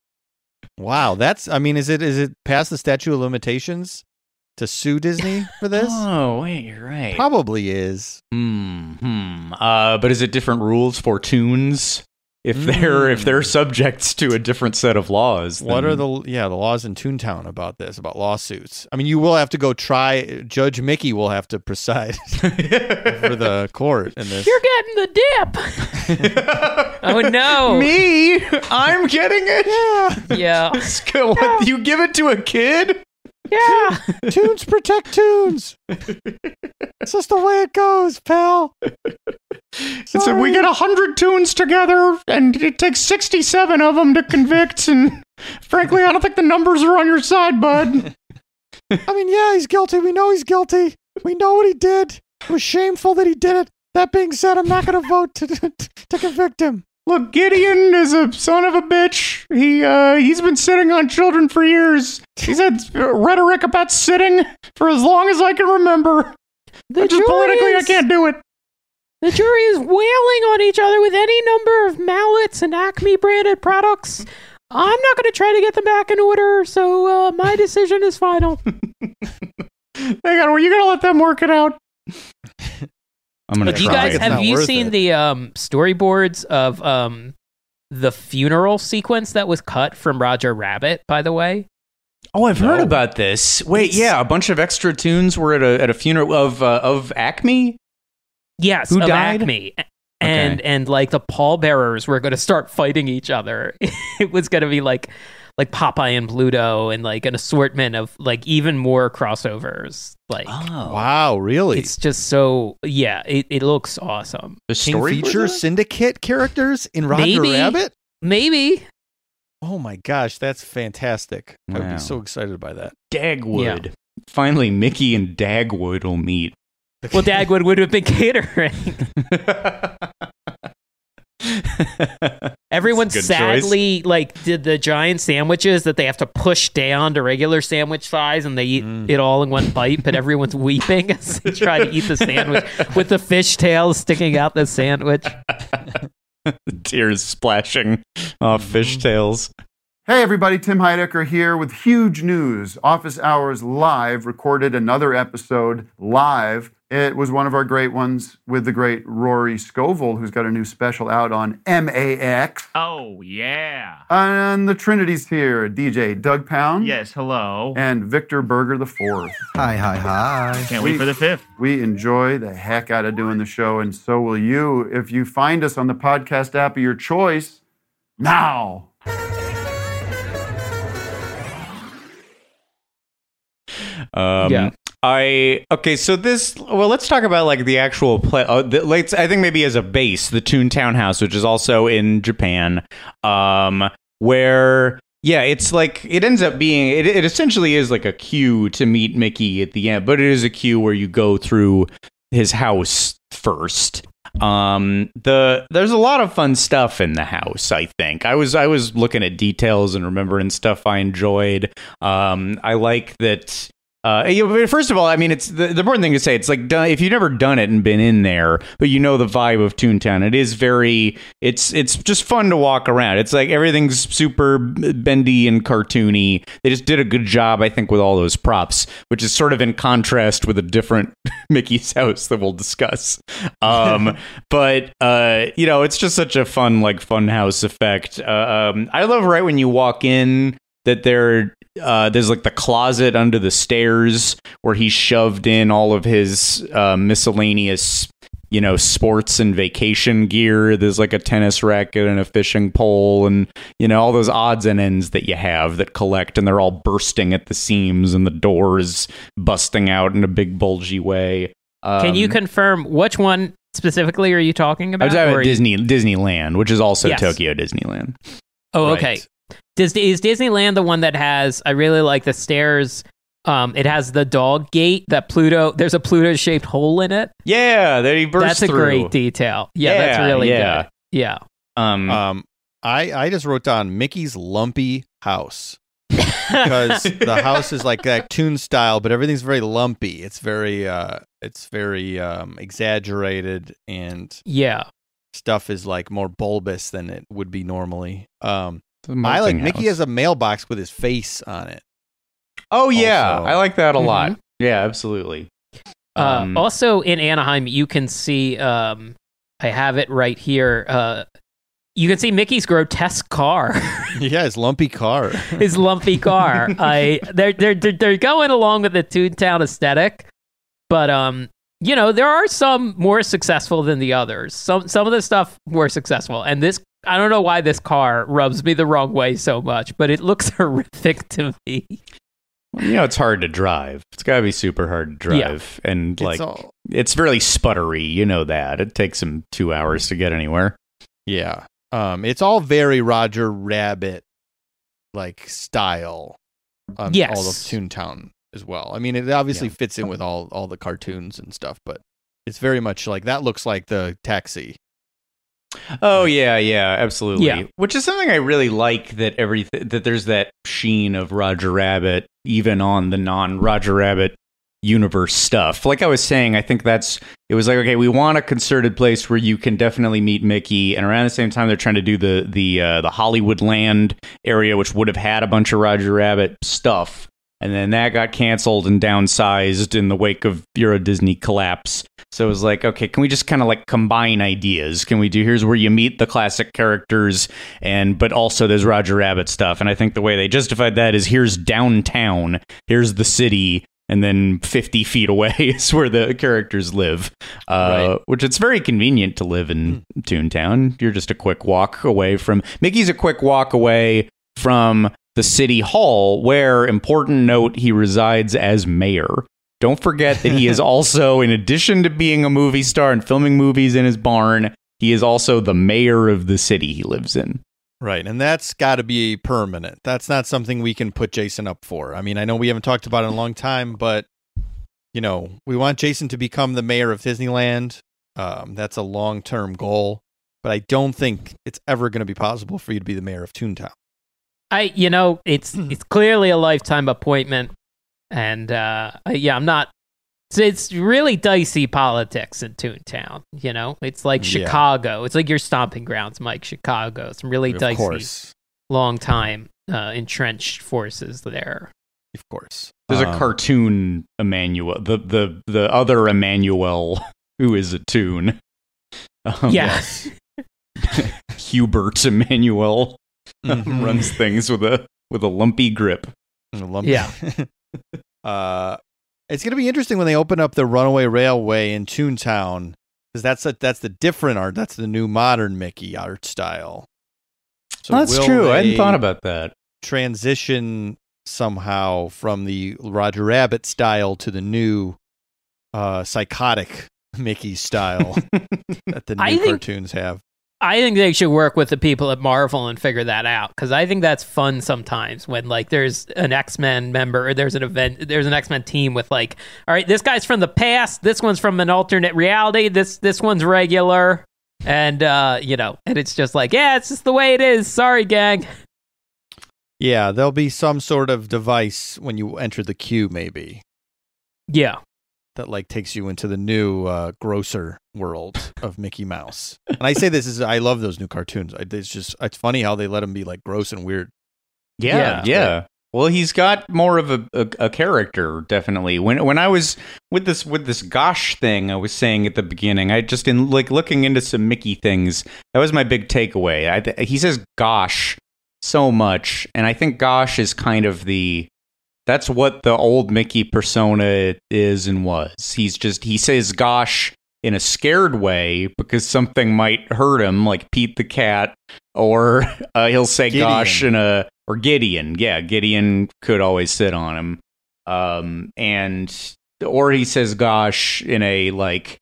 Wow, that's I mean, is it is it past the statute of limitations to sue Disney for this? Oh, wait, you're right. Probably is. Hmm. hmm. Uh, but is it different rules for toons? If they're if they're mm. subjects to a different set of laws, What are the yeah the laws in Toontown about this about lawsuits? I mean, you will have to go try. Judge Mickey will have to preside for the court in this. You're getting the dip. oh no. me? I'm getting it. Yeah. What, you give it to a kid? Yeah. toons protect toons. it's just the way it goes, pal. So we get a hundred toons together, and it takes sixty-seven of them to convict. And frankly, I don't think the numbers are on your side, bud. I mean, yeah, he's guilty. We know he's guilty. We know what he did. It was shameful that he did it. That being said, I'm not going to vote to to convict him. Look, Gideon is a son of a bitch. He uh he's been sitting on children for years. He's had uh, rhetoric about sitting for as long as I can remember. The Just jury politically, I can't do it. The jury is wailing on each other with any number of mallets and Acme branded products. I'm not going to try to get them back in order, so uh, my decision is final. They were You going to let them work it out. I'm gonna Do you guys It's have you seen it. the um, storyboards of um, the funeral sequence that was cut from Roger Rabbit? By the way, Oh, I've heard about this. Wait, It's- yeah, a bunch of extra toons were at a at a funeral of uh, of Acme. yes, Who of died? Acme. And and like the pallbearers were going to start fighting each other. it was going to be like like Popeye and Pluto and like an assortment of like even more crossovers. Like Oh, Wow, really? it's just so yeah, it, it looks awesome. the story feature syndicate characters in Roger Maybe. Rabbit. Maybe Oh my gosh, that's fantastic! I would be so excited by that. Dagwood. Finally, Mickey and Dagwood will meet. Well, Dagwood would have been catering. Everyone That's a good sadly like did the giant sandwiches that they have to push down to regular sandwich size, and they eat Mm. it all in one bite. But everyone's weeping as they try to eat the sandwich with the fish tails sticking out the sandwich. Tears splashing off fish tails. Hey everybody, Tim Heidecker here with huge news. Office Hours Live recorded another episode live. It was one of our great ones with the great Rory Scovel, who's got a new special out on MAX. Oh, yeah. And the Trinity's here DJ Doug Pound. Yes, hello. And Victor Berger the fourth. Hi, hi, hi. Can't wait for the fifth. We enjoy the heck out of doing the show, and so will you if you find us on the podcast app of your choice now. Um, Yeah. I okay. So this well, let's talk about like the actual play. Uh, the, let's I think maybe as a base, the Toontown House, which is also in Japan, um, where yeah, it's like it ends up being it, it essentially is like a queue to meet Mickey at the end, but it is a queue where you go through his house first. Um, the there's a lot of fun stuff in the house. I think I was I was looking at details and remembering stuff I enjoyed. Um, I like that. Uh, you know, first of all, I mean, it's the, the important thing to say. It's like if you've never done it and been in there, but you know the vibe of Toontown. It is very. It's it's just fun to walk around. It's like everything's super bendy and cartoony. They just did a good job, I think, with all those props, which is sort of in contrast with a different Mickey's house that we'll discuss. Um, but uh, you know, it's just such a fun, like fun house effect. Uh, um, I love right when you walk in that there uh, there's like the closet under the stairs where he shoved in all of his uh, miscellaneous you know sports and vacation gear there's like a tennis racket and a fishing pole and you know all those odds and ends that you have that collect and they're all bursting at the seams and the doors busting out in a big bulgy way Can you Um, confirm which one specifically are you talking about I was talking about are you- Disney Disneyland, which is also Yes. Tokyo Disneyland. Oh, Right. okay. Does is Disneyland the one that has? I really like the stairs. Um, it has the dog gate that Pluto. There's a Pluto shaped hole in it. Yeah, that he burst that's a great detail. Yeah, that's really yeah. good. Yeah. Um, Um, I I just wrote down Mickey's lumpy house because the house is like that toon style, but everything's very lumpy. It's very uh, it's very um exaggerated, and Yeah. stuff is like more bulbous than it would be normally. Um, the I like melting Mickey has a mailbox with his face on it. Oh yeah, also- I like that a lot. Mhm. Yeah, absolutely. Uh, Um, also in Anaheim, you can see. Um, I have it right here. Uh, you can see Mickey's grotesque car, yeah, his lumpy car. his lumpy car. I they're they're they're they're going along with the Toontown aesthetic, but um, you know there are some more successful than the others. Some some of the stuff more successful, and this I don't know why this car rubs me the wrong way so much, but it looks horrific to me. you know, it's hard to drive. It's got to be super hard to Yeah. drive, and like it's all, it's really sputtery. You know that it takes him two hours to get anywhere. yeah. Um, it's all very Roger Rabbit like style. Um, Yes. all of Toontown as well. I mean, it obviously fits in with all all the cartoons and stuff, but it's very much like that. Looks like the taxi. Oh yeah, yeah, absolutely. Yeah. Which is something I really like that everything that there's that sheen of Roger Rabbit even on the non Roger Rabbit universe stuff. Like I was saying, I think that's it was like okay, we want a concerted place where you can definitely meet Mickey, and around the same time they're trying to do the the uh, the Hollywood Land area, which would have had a bunch of Roger Rabbit stuff. And then that got canceled and downsized in the wake of Euro Disney collapse. So it was like, okay, can we just kind of like combine ideas? Can we do here's where you meet the classic characters and but also there's Roger Rabbit stuff. And I think the way they justified that is here's downtown, here's the city, and then 50 feet away is where the characters live. Uh, Right. Which it's very convenient to live in Toontown. You're just a quick walk away from Mickey's a quick walk away from the city hall, where important note he resides as mayor. Don't forget that he is also, in addition to being a movie star and filming movies in his barn, he is also the mayor of the city he lives in. Right, and that's got to be permanent. That's not something we can put Jason up for. I mean, I know we haven't talked about it in a long time, but you know, we want Jason to become the mayor of Disneyland. Um, that's a long term goal, but I don't think it's ever going to be possible for you to be the mayor of Toontown. I, you know, it's it's clearly a lifetime appointment, and uh, yeah, I'm not. It's, it's really dicey politics in Toontown. You know, it's like Yeah. Chicago. It's like your stomping grounds, Mike. Chicago. Some really of dicey, course, long time uh, entrenched forces there. of course. There's a Um, cartoon Emmanuel, the the the other Emmanuel who is a toon. Um, Yeah. Hubert Emmanuel Mhm. runs things with a with a lumpy grip. A lump- Yeah. uh, it's going to be interesting when they open up the Runaway Railway in Toontown because that's a, that's the different art. That's the new modern Mickey art style. So That's true. I hadn't thought about that. Transition somehow from the Roger Rabbit style to the new uh, psychotic Mickey style that the new I think- cartoons have. I think they should work with the people at Marvel and figure that out because I think that's fun sometimes when like there's an X Men member or there's an event there's an X Men team with like all right this guy's from the past this one's from an alternate reality this this one's regular. And uh you know and it's just like yeah it's just the way it is. Sorry gang. Yeah, there'll be some sort of device when you enter the queue, maybe. yeah that like takes you into the new uh, grosser world of Mickey Mouse. And I say this is I love those new cartoons. It's just it's funny how they let him be like gross and weird. Yeah, Yeah. yeah. Well, he's got more of a, a, a character, definitely. When when I was with this with this gosh thing, I was saying at the beginning, I just in like looking into some Mickey things. That was my big takeaway. I, th- he says gosh so much, and I think gosh is kind of the that's what the old Mickey persona is and was. He's just he says gosh in a scared way because something might hurt him, like Pete the cat, or uh, he'll say Gideon. gosh in a or Gideon. Yeah, Gideon could always sit on him. Um, and or he says gosh in a like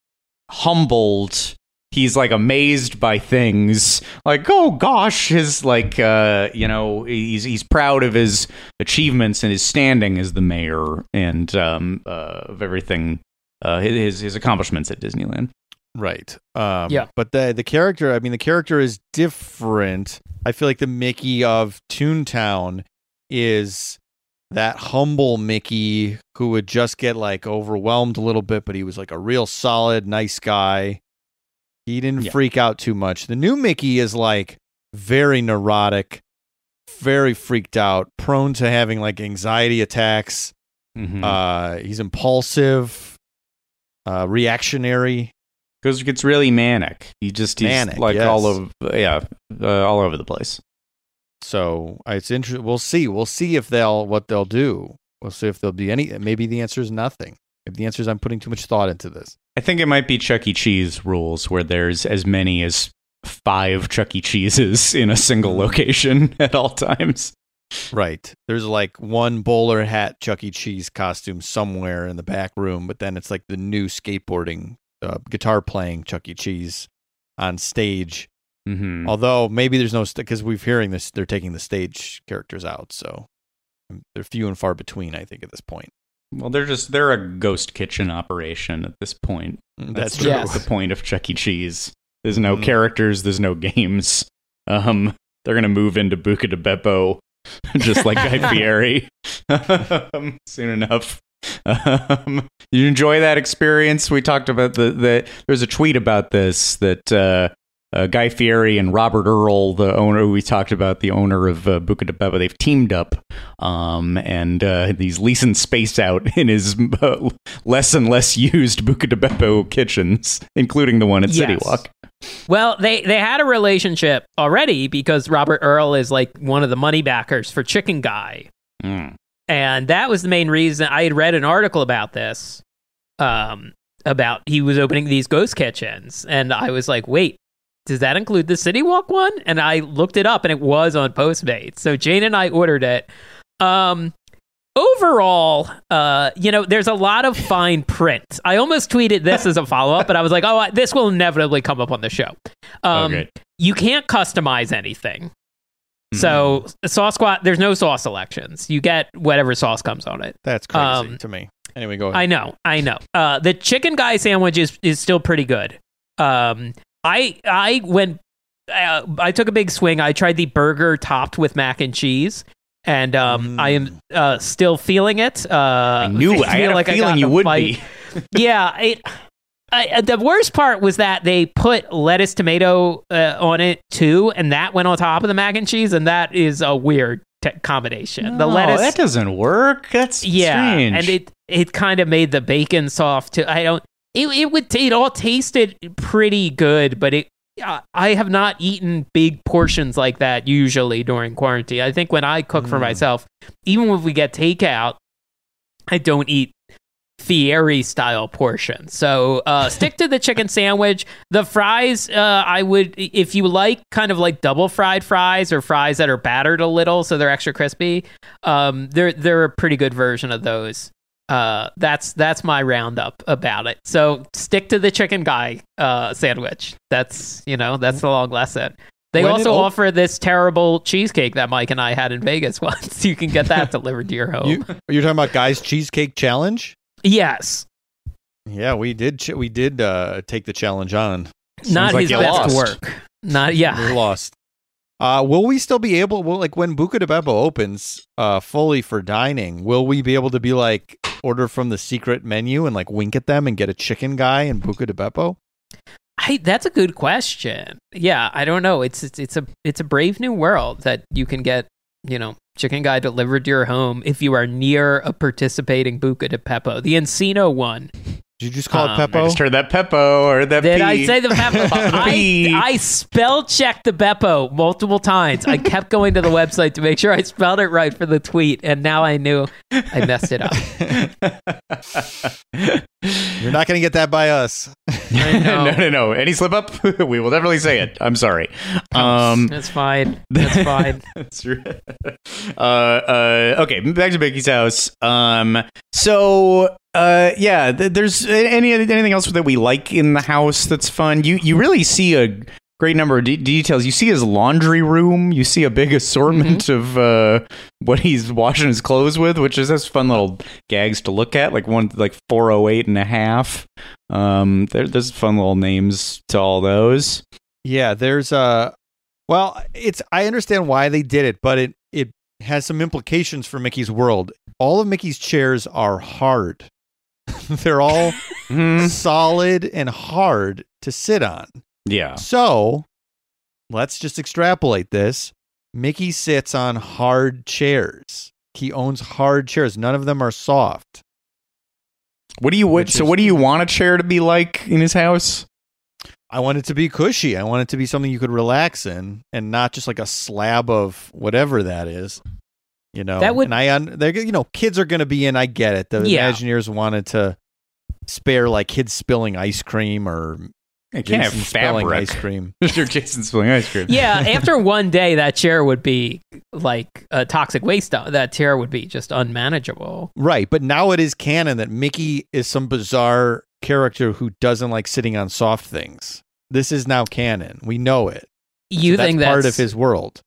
humbled he's like amazed by things like oh gosh his like uh you know he's he's proud of his achievements and his standing as the mayor and um uh, of everything uh his his accomplishments at Disneyland Right. Um, Yeah. But the the character, I mean, the character is different. I feel like the Mickey of Toontown is that humble Mickey who would just get like overwhelmed a little bit, but he was like a real solid, nice guy. He didn't Yeah. freak out too much. The new Mickey is like very neurotic, very freaked out, prone to having like anxiety attacks. mm-hmm. Uh, he's impulsive, uh, reactionary. because it gets really manic he just he's Manic, like yes. all of yeah uh, all over the place So uh, it's interesting. We'll see. We'll see if they'll what they'll do. We'll see if there'll be any. Maybe the answer is nothing. If the answer is I'm putting too much thought into this. I think it might be Chuck E. Cheese rules where there's as many as five Chuck E. Cheeses in a single location at all times. Right. There's like one bowler hat Chuck E. Cheese costume somewhere in the back room, but then it's like the new skateboarding, uh, guitar playing Chuck E. Cheese on stage. Mm-hmm. Although maybe there's no because we're hearing this, they're taking the stage characters out, so um, they're few and far between. I think at this point. Well, they're just they're a ghost kitchen operation at this point. That's the, true. Yes. the point of Chuck E. Cheese. There's no Mhm. characters. There's no games. Um, they're gonna move into Buca de Beppo, just like Guy Fieri, um, soon enough. Um, you enjoy that experience? We talked about the the. There's a tweet about this that uh, uh, Guy Fieri and Robert Earl, the owner we talked about, the owner of uh, Buca de Beppo, they've teamed up, um, and uh, he's leasing space out in his uh, less and less used Buca de Beppo kitchens, including the one at City Yes. Walk. Well, they they had a relationship already because Robert Earl is like one of the money backers for Chicken Guy. Mm. And that was the main reason I had read an article about this. Um about he was opening these ghost kitchens and I was like, "Wait, does that include the City Walk one?" And I looked it up and it was on Postmates. So Jane and I ordered it. Um overall, uh, you know, there's a lot of fine print. I almost tweeted this as a follow up, but I was like, oh, I- this will inevitably come up on the show. Um. You can't customize anything. So sauce squat, there's no sauce selections. You get whatever sauce comes on it. That's crazy Um, to me. Anyway, go ahead. I know, I know. Uh, the chicken guy sandwich is is still pretty good. Um, I I went. Uh, I took a big swing. I tried the burger topped with mac and cheese, and um, Mm. I am uh, still feeling it. Uh, I knew. I, feel had like a I feeling you would bite. be. yeah, it. I, the worst part was that they put lettuce tomato uh, on it too, and that went on top of the mac and cheese, and that is a weird t- combination. the lettuce, that doesn't work. That's yeah, strange. and it it kind of made the bacon soft too. I don't. It it would it all tasted pretty good, but it. I have not eaten big portions like that usually during quarantine. I think when I cook for Mm. myself, even when we get takeout, I don't eat Fieri style portions. So uh, stick to the chicken sandwich. The fries, uh, I would, if you like kind of like double fried fries or fries that are battered a little so they're extra crispy, um, they're they're a pretty good version of those. Uh, that's that's my roundup about it. So stick to the chicken guy uh, sandwich. That's you know that's the long lesson. They When also op- offer this terrible cheesecake that Mike and I had in Vegas once. You can get that delivered to your home. You, you're talking about guys cheesecake challenge? yes, Yeah, we did. Ch- we did uh, take the challenge on. not like his you best lost. work. Not yeah. We lost. Uh, will we still be able? Will like when Buca de Beppo opens uh, fully for dining? Will we be able to be like order from the secret menu and like wink at them and get a chicken guy and Buca de Beppo? I, that's a good question. Yeah, I don't know. It's, it's it's a it's a brave new world that you can get, you know, chicken guy delivered to your home if you are near a participating Buca de Pepo. The Encino one. Did you just call Um, it I Peppo? just heard that Peppo or that Did P. I say the Beppo? I, P. I spell checked the Beppo multiple times. I kept going to the website to make sure I spelled it right for the tweet, and now I knew I messed it up. You're not going to get that by us. No, no, no. Any slip up, we will definitely say it. I'm sorry. Um, That's fine. That's fine. That's right. Uh, uh, okay, back to Mickey's house. Um, so, uh, yeah, th- there's any anything else that we like in the house that's fun. You you really see a great number of de- details. You see his laundry room. You see a big assortment of uh, what he's washing his clothes with, which is just fun little gags to look at. Like one like four oh eight and a half. Um, there, there's fun little names to all those. Yeah, there's uh well, it's I understand why they did it, but it it has some implications for Mickey's world. All of Mickey's chairs are hard. They're all Mhm. solid and hard to sit on. Yeah. So, let's just extrapolate this. Mickey sits on hard chairs. He owns hard chairs. None of them are soft. What do you what, so is- what do you want a chair to be like in his house? I want it to be cushy. I want it to be something you could relax in and not just like a slab of whatever that is. You know, That would- and I, un- they're, you know, kids are going to be in. I get it. The Yeah. Imagineers wanted to spare like kids spilling ice cream or I can't have Jason spilling fabric. ice cream. Mr. Jason spilling ice cream. Yeah, after one day, that chair would be like a toxic waste. That chair would be just unmanageable. Right, but now it is canon that Mickey is some bizarre character who doesn't like sitting on soft things. This is now canon. We know it. You So that's think part of his world?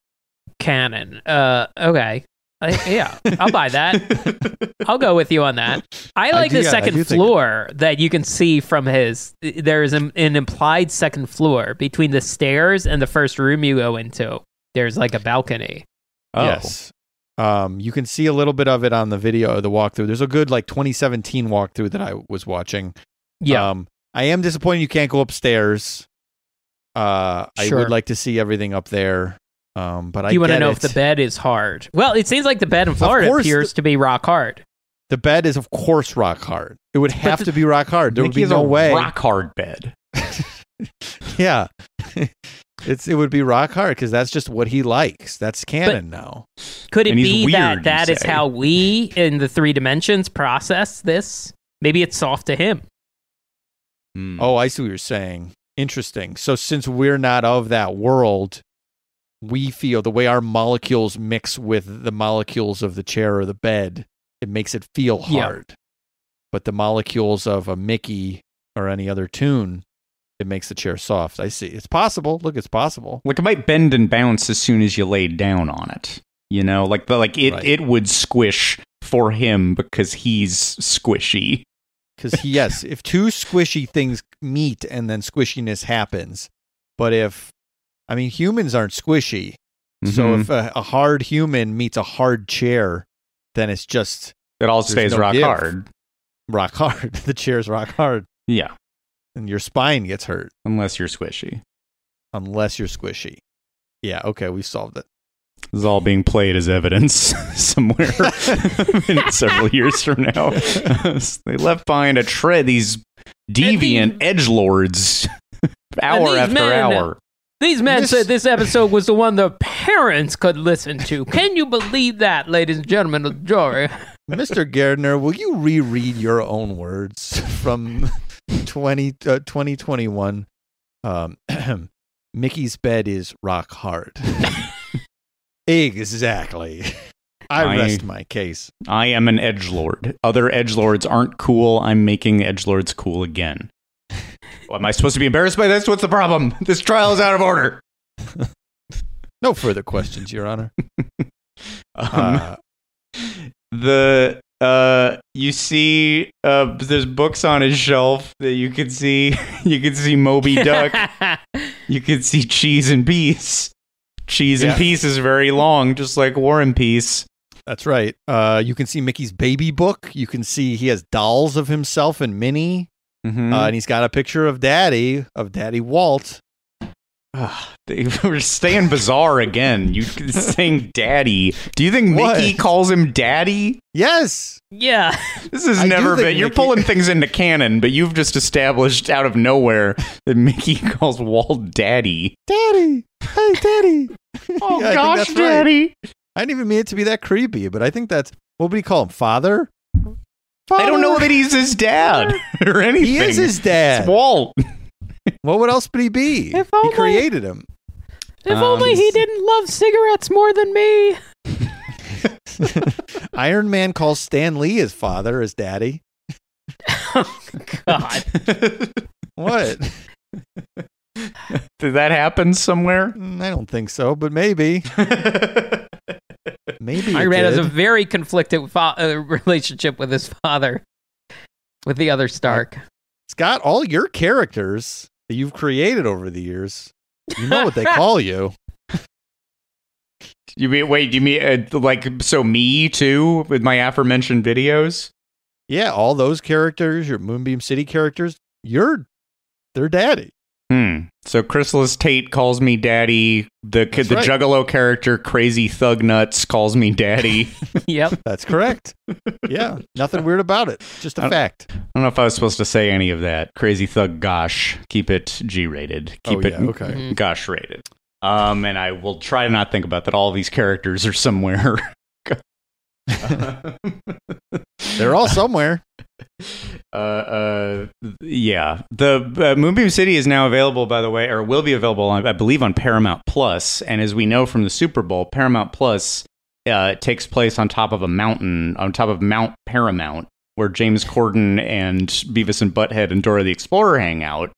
canon? Uh, okay, I, yeah, I'll buy that. I'll go with you on that. I like do- the yeah, I second do think- floor that you can see from his. There's an, an implied second floor between the stairs and the first room you go into. There's like a balcony. Oh. Yes. Um, you can see a little bit of it on the video, the walkthrough. There's a good like 2017 walkthrough that I was watching. Yeah, Um, I am disappointed you can't go upstairs. Uh, I would like to see everything up there. Um, but I you want to know it. if the bed is hard? Well, it seems like the bed in Florida course appears to be rock hard. The bed is of course rock hard. It would have the- to be rock hard. There would be no a way. rock hard bed. Yeah. it's it would be rock hard because that's just what he likes. That's canon now. Could it be that weird, you that is say. how we in the three dimensions process this? Maybe it's soft to him. Hmm. Oh, I see what you're saying. Interesting. So since we're not of that world, we feel the way our molecules mix with the molecules of the chair or the bed, it makes it feel Yeah. hard. But the molecules of a Mickey or any other toon, it makes the chair soft. I see. It's possible. Look, it's possible. Like it might bend and bounce as soon as you lay down on it. You know, like the like it Right. it would squish for him because he's squishy. Because he, yes, if two squishy things meet and then squishiness happens, but if I mean humans aren't squishy, so Mhm. if a, a hard human meets a hard chair, then it's just it all stays no rock give. hard. rock hard. the chair's rock hard, Yeah, and your spine gets hurt unless you're squishy. unless you're squishy. Yeah, okay, we solved it. This is all being played as evidence somewhere in several years from now. they left behind a tread these deviant edge lords hour after men- hour. These men This- said this episode was the one their parents could listen to. Can you believe that, ladies and gentlemen of the jury? Mr. Gairdner, will you reread your own words from 20, uh, 2021? Um, Mickey's bed is rock hard. exactly. I I- rest my case. I am an edge lord. Other edge lords aren't cool. I'm making edge lords cool again. Well, am I supposed to be embarrassed by this? What's the problem? This trial is out of order. No further questions, Your Honor. Um, Uh, the uh you see uh there's books on his shelf that you can see you can see Moby Duck you can see Cheese and Peace Cheese Yeah. and Peace is very long just like War and Peace that's right. Uh, you can see Mickey's baby book. You can see he has dolls of himself and Minnie. Mhm. Uh, and he's got a picture of Daddy, of Daddy Walt. Ah, they were staying bizarre again you saying daddy do you think What? Mickey calls him daddy Yes. yeah. This has I never been. You're Mickey- pulling things into canon, but you've just established out of nowhere that Mickey calls Walt daddy. Daddy. Hey, Daddy. Oh Yeah, I think gosh, that's right. daddy! I didn't even mean it to be that creepy, but I think that's what would he call him? Father? I don't know that he's his dad or anything. He is his dad. It's dad. Walt. What would else would he be? If he only- created him. If Um, only he didn't love cigarettes more than me. Iron Man calls Stan Lee his father, his daddy. Oh, God. What? Did that happen somewhere? Mm, I don't think so, but maybe. Maybe. Iron it Man has a very conflicted fa- uh, relationship with his father, with the other Stark. Scott, all your characters that you've created over the years, you know what they call you. You mean wait? You mean uh, like so me too with my aforementioned videos? Yeah, all those characters, your Moonbeam City characters, you're their daddy. Hmm. So Chrysalis Tate calls me daddy. The That's the right. Juggalo character, Crazy Thug Nuts, calls me daddy. yep. That's correct. yeah, nothing weird about it. Just a I- fact. I don't know if I was supposed to say any of that. Crazy Thug Gosh. Keep it G rated. Keep Oh, it yeah, okay. Mhm. Gosh rated. Um, and I will try to not think about that. All these characters are somewhere. They're all somewhere. uh, uh, yeah. The uh, Moonbeam City is now available, by the way, or will be available, on, I believe, on Paramount Plus. And as we know from the Super Bowl, Paramount Plus uh, takes place on top of a mountain, on top of Mount Paramount, where James Corden and Beavis and Butthead and Dora the Explorer hang out.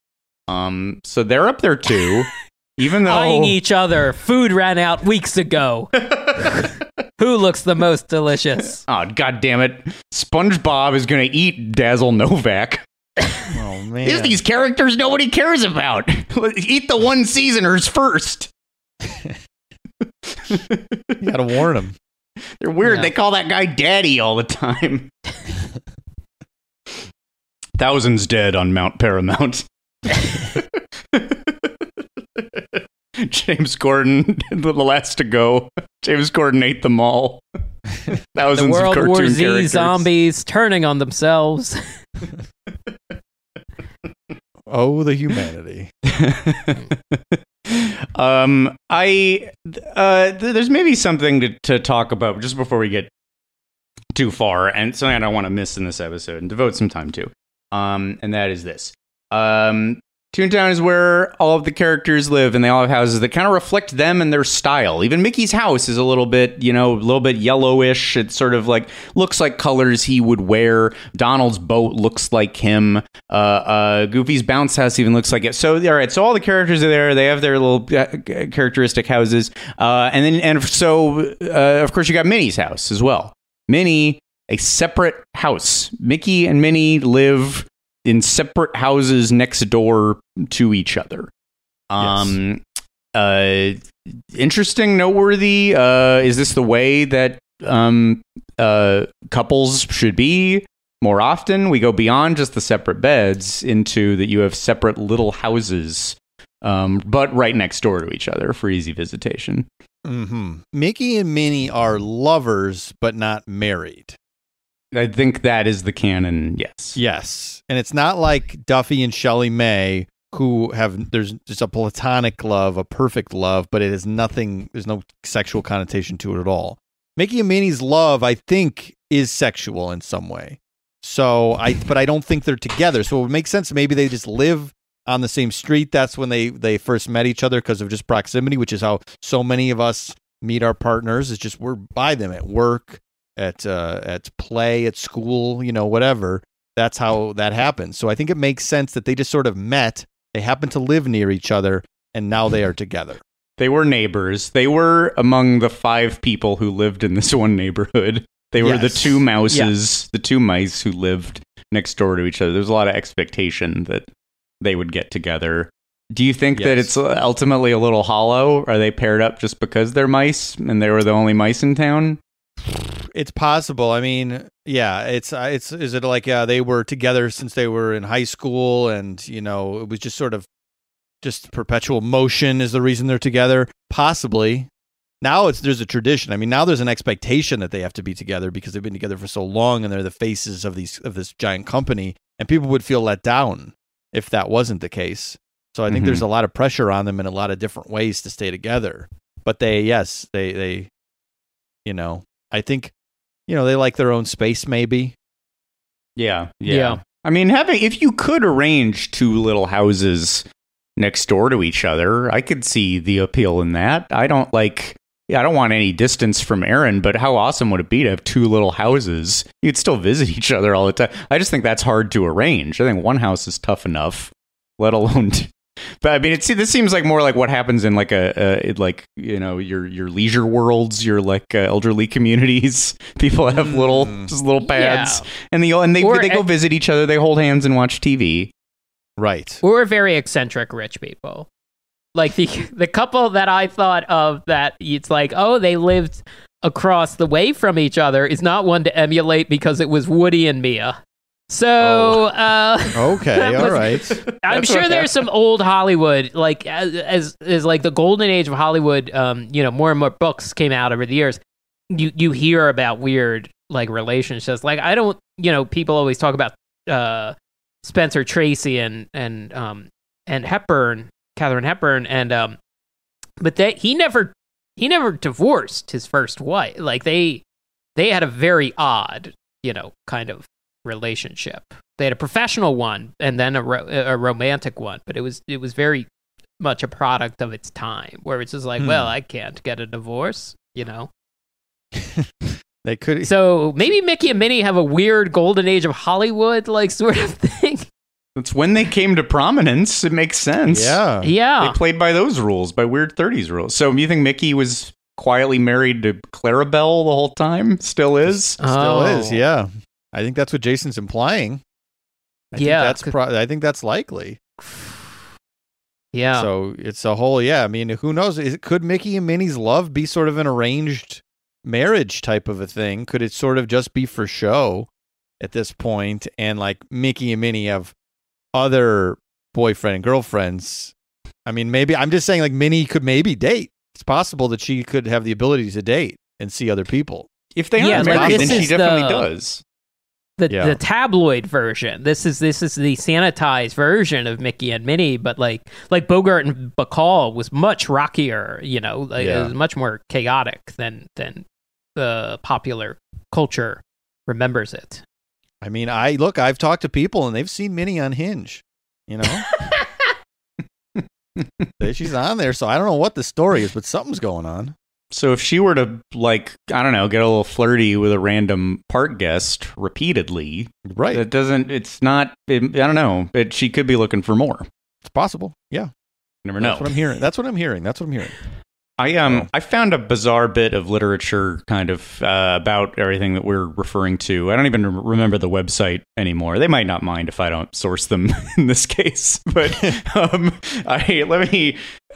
Um, so they're up there too. Even though Eyeing each other. Food ran out weeks ago. Who looks the most delicious? Oh, god damn it. SpongeBob is going to eat Dazzle Novak. Oh man. There's these characters nobody cares about. eat the one seasoners first. you gotta warn them. They're weird. Yeah. They call that guy daddy all the time. Thousands dead on Mount Paramount. James Gordon, the last to go. James Gordon ate them all. The Thousands of World cartoon War Z characters. zombies turning on themselves. Oh, the humanity. um, I uh, th- there's maybe something to, to talk about just before we get too far, and something I don't want to miss in this episode and devote some time to. Um, and that is this. Um, Toontown is where all of the characters live, and they all have houses that kind of reflect them and their style. Even Mickey's house is a little bit, you know, a little bit yellowish. It sort of like looks like colors he would wear. Donald's boat looks like him. Uh, uh, Goofy's bounce house even looks like it. So, all right, so all the characters are there. They have their little uh, characteristic houses, uh, and then and so uh, of course you got Minnie's house as well. Minnie a separate house. Mickey and Minnie live in separate houses next door to each other. Um, uh, interesting, noteworthy. Uh, is this the way that um, uh, couples should be more often? We go beyond just the separate beds into that you have separate little houses, um, but right next door to each other for easy visitation. Mm-hmm. Mickey and Minnie are lovers, but not married. I think that is the canon. Yes. Yes. And it's not like Duffy and ShellieMay who have there's just a platonic love, a perfect love, but it is nothing there's no sexual connotation to it at all. Mickey and Minnie's love, I think, is sexual in some way. So I but I don't think they're together. So it would make sense maybe they just live on the same street. That's when they they first met each other because of just proximity, which is how so many of us meet our partners. It's just we're by them at work, at uh, at play, at school, you know, whatever. That's how that happens. So I think it makes sense that they just sort of met. They happen to live near each other, and now they are together. They were neighbors. They were among the five people who lived in this one neighborhood. They were the two mouses, the two mice who lived next door to each other. There's a lot of expectation that they would get together. Do you think that it's ultimately a little hollow? Are they paired up just because they're mice and they were the only mice in town? It's possible. I mean, yeah, it's uh, it's is it like uh, they were together since they were in high school, and you know it was just sort of just perpetual motion is the reason they're together. Possibly. Now it's there's a tradition. I mean, now there's an expectation that they have to be together because they've been together for so long, and they're the faces of these of this giant company, and people would feel let down if that wasn't the case. So I think Mhm. there's a lot of pressure on them in a lot of different ways to stay together. But they, yes, they they, you know, I think you know, they like their own space, maybe. Yeah, yeah. Yeah. I mean, having if you could arrange two little houses next door to each other, I could see the appeal in that. I don't like yeah, I don't want any distance from Aaron, but how awesome would it be to have two little houses? You'd still visit each other all the time. I just think that's hard to arrange. I think one house is tough enough, let alone t- but I mean, it's this seems like more like what happens in like a, a like you know your your leisure worlds, your like uh, elderly communities. People have little Mm. just little pads, Yeah. and the and they Or they go a- visit each other. They hold hands and watch TV. Right. Or very eccentric rich people. Like the the couple that I thought of that it's like, oh, they lived across the way from each other is not one to emulate because it was Woody and Mia. So uh Okay. That all was- right. I'm That's sure what there's some old Hollywood, like as, as as like the golden age of Hollywood. Um, you know, more and more books came out over the years. You you hear about weird like relationships. Like I don't, you know, people always talk about uh Spencer Tracy and and um and Hepburn, Katharine Hepburn, and um, but that he never he never divorced his first wife. Like they they had a very odd, you know, kind of relationship. They had a professional one and then a, ro- a romantic one, but it was it was very much a product of its time, where it's just like, Hmm. well, I can't get a divorce, you know. They could. So maybe Mickey and Minnie have a weird golden age of Hollywood like sort of thing. That's when they came to prominence. It makes sense. Yeah. yeah. They played by those rules, by weird 30s rules. So you think Mickey was quietly married to Clarabelle the whole time? Still is? Still Oh. is. Yeah. I think that's what Jason's implying. I think Yeah, that's c- pro- I think that's likely. Yeah. So it's a whole yeah. I mean, who knows? Is, could Mickey and Minnie's love be sort of an arranged marriage type of a thing? Could it sort of just be for show at this point? And like Mickey and Minnie have other boyfriend and girlfriends. I mean, maybe I'm just saying like Minnie could maybe date. It's possible that she could have the ability to date and see other people. If they Yeah, aren't like, married, this then she definitely the- does. The Yeah. the tabloid version. This is this is the sanitized version of Mickey and Minnie, but like like Bogart and Bacall was much rockier. You know, like, Yeah. it was much more chaotic than than the popular culture remembers it. I mean, I look, I've talked to people and they've seen Minnie on Hinge. You know, she's on there, so I don't know what the story is, but something's going on. So if she were to, like, I don't know, get a little flirty with a random park guest repeatedly, Right? it doesn't, it's not, it, I don't know, it, she could be looking for more. It's possible. Yeah, You never know. that's what I'm hearing. That's what I'm hearing. That's what I'm hearing. I um I found a bizarre bit of literature kind of uh, about everything that we're referring to. I don't even rem- remember the website anymore. They might not mind if I don't source them in this case, but um, I let me.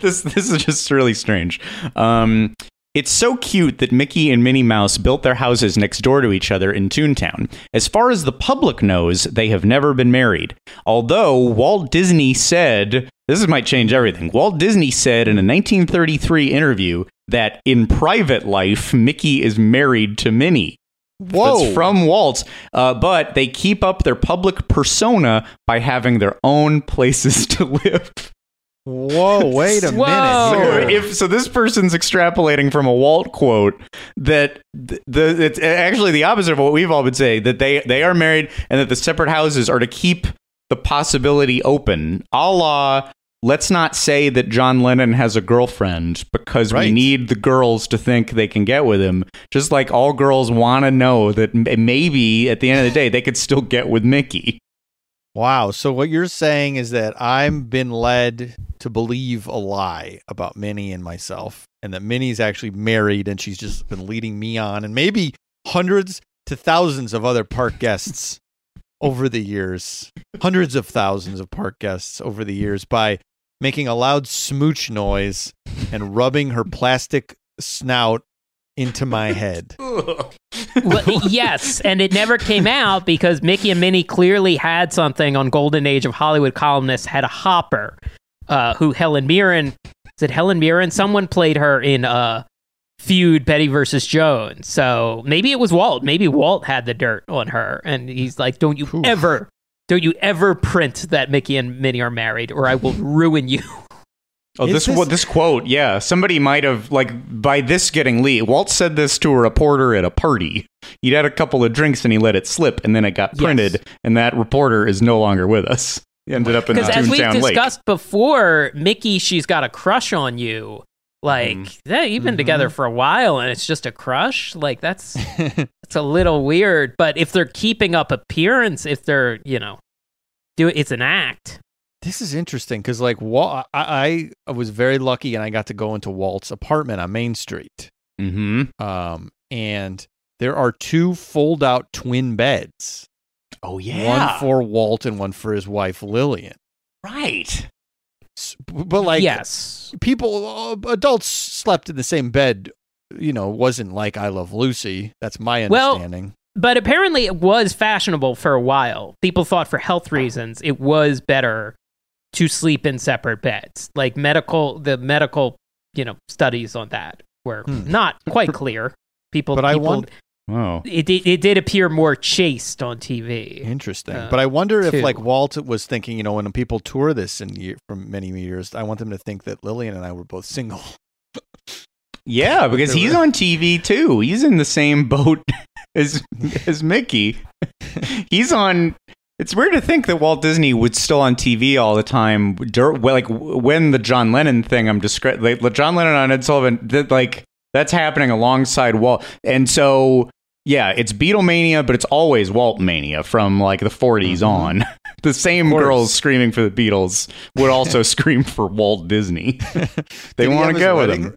this this is just really strange. Um, it's so cute that Mickey and Minnie Mouse built their houses next door to each other in Toontown. As far as the public knows, they have never been married. Although Walt Disney said, this might change everything. Walt Disney said in a 1933 interview that in private life, Mickey is married to Minnie. Whoa. That's from Walt, uh, but they keep up their public persona by having their own places to live. Whoa, wait a Whoa. minute. So if so, this person's extrapolating from a Walt quote that the, the it's actually the opposite of what we've all been saying that they they are married and that the separate houses are to keep the possibility open, a la. Let's not say that John Lennon has a girlfriend because we need the girls to think they can get with him. Just like all girls want to know that maybe at the end of the day they could still get with Mickey. Wow. So what you're saying is that I've been led to believe a lie about Minnie and myself, and that Minnie's actually married and she's just been leading me on, and maybe hundreds to thousands of other park guests over the years, hundreds of thousands of park guests over the years by making a loud smooch noise and rubbing her plastic snout into my head. Well, yes, and it never came out because Mickey and Minnie clearly had something on Golden Age of Hollywood columnists Hedda Hopper, uh, who Helen Mirren is it Helen Mirren? Someone played her in uh, feud Betty versus Jones. So maybe it was Walt. Maybe Walt had the dirt on her, and he's like, "Don't you Oof. ever, don't you ever print that Mickey and Minnie are married, or I will ruin you." Oh, this this- this, this quote, yeah, somebody might have like by this getting Lee. Walt said this to a reporter at a party. He'd had a couple of drinks and he let it slip, and then it got Yes. printed, and that reporter is no longer with us. He ended up in Because as we've Lake. discussed before, Mickey, she's got a crush on you. Like, Mm-hmm. yeah, you've been together for a while and it's just a crush. Like, that's it's a little weird. But if they're keeping up appearance, if they're, you know, do it, it's an act. This is interesting because, like, Walt, I, I was very lucky and I got to go into Walt's apartment on Main Street. Mm-hmm. Um, and there are two fold out twin beds Oh one for Walt and one for his wife, Lillian. right. But, like, yes. people, uh, adults slept in the same bed. You know, wasn't like I Love Lucy. That's my Well, understanding. But apparently it was fashionable for a while. People thought for health reasons it was better to sleep in separate beds. Like medical the medical, you know, studies on that were Hmm. not quite clear. People But I people, want- Oh. it, did- it did appear more chaste on TV. Interesting. uh, but I wonder if, two. like, Walt was thinking, you know, when people tour this in year, for many years, I want them to think that Lillian and I were both single. Yeah, because he's on TV too. He's in the same boat as as Mickey. he's on. It's weird to think that Walt Disney was still on TV all the time. Like when the John Lennon thing, I'm describing, like the John Lennon on Ed Sullivan. That like that's happening alongside Walt, and so yeah, it's Beatlemania, but it's always Walt mania from like the 40s Mhm. on. the same girls screaming for the Beatles would also scream for Walt Disney. They want to go with him.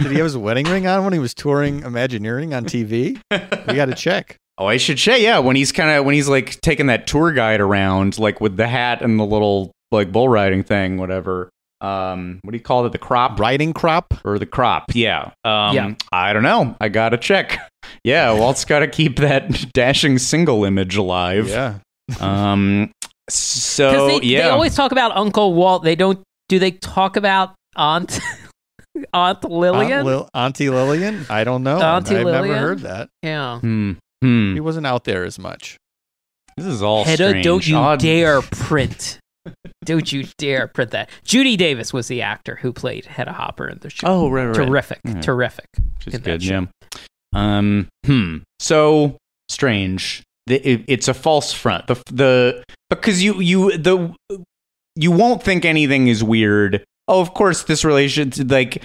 Did he have his wedding ring on when he was touring Imagineering on TV? We got to check. Oh, I should say, yeah. When he's kind of when he's like taking that tour guide around, like with the hat and the little like bull riding thing, whatever. Um, what do you call it? The crop Riding crop. or the crop? Yeah. Um, Yeah. I don't know. I gotta check. Yeah, Walt's got to keep that dashing single image alive. Yeah. Um. 'Cause So they, yeah. they always talk about Uncle Walt. They don't do they talk about Aunt Aunt Lillian? Aunt Lil- Auntie Lillian? I don't know. Auntie I've never heard that. yeah. Hmm. Hmm. He wasn't out there as much. This is all Hedda, strange. don't you Odd- dare print. don't you dare print that. Judy Davis was the actor who played Hedda Hopper in the show. Oh, right, right. terrific, Yeah. terrific. She's is good, show. yeah. Um, hmm. So strange. The- it- it's a false front. The the because you you the you won't think anything is weird. Oh, of course, this relation like.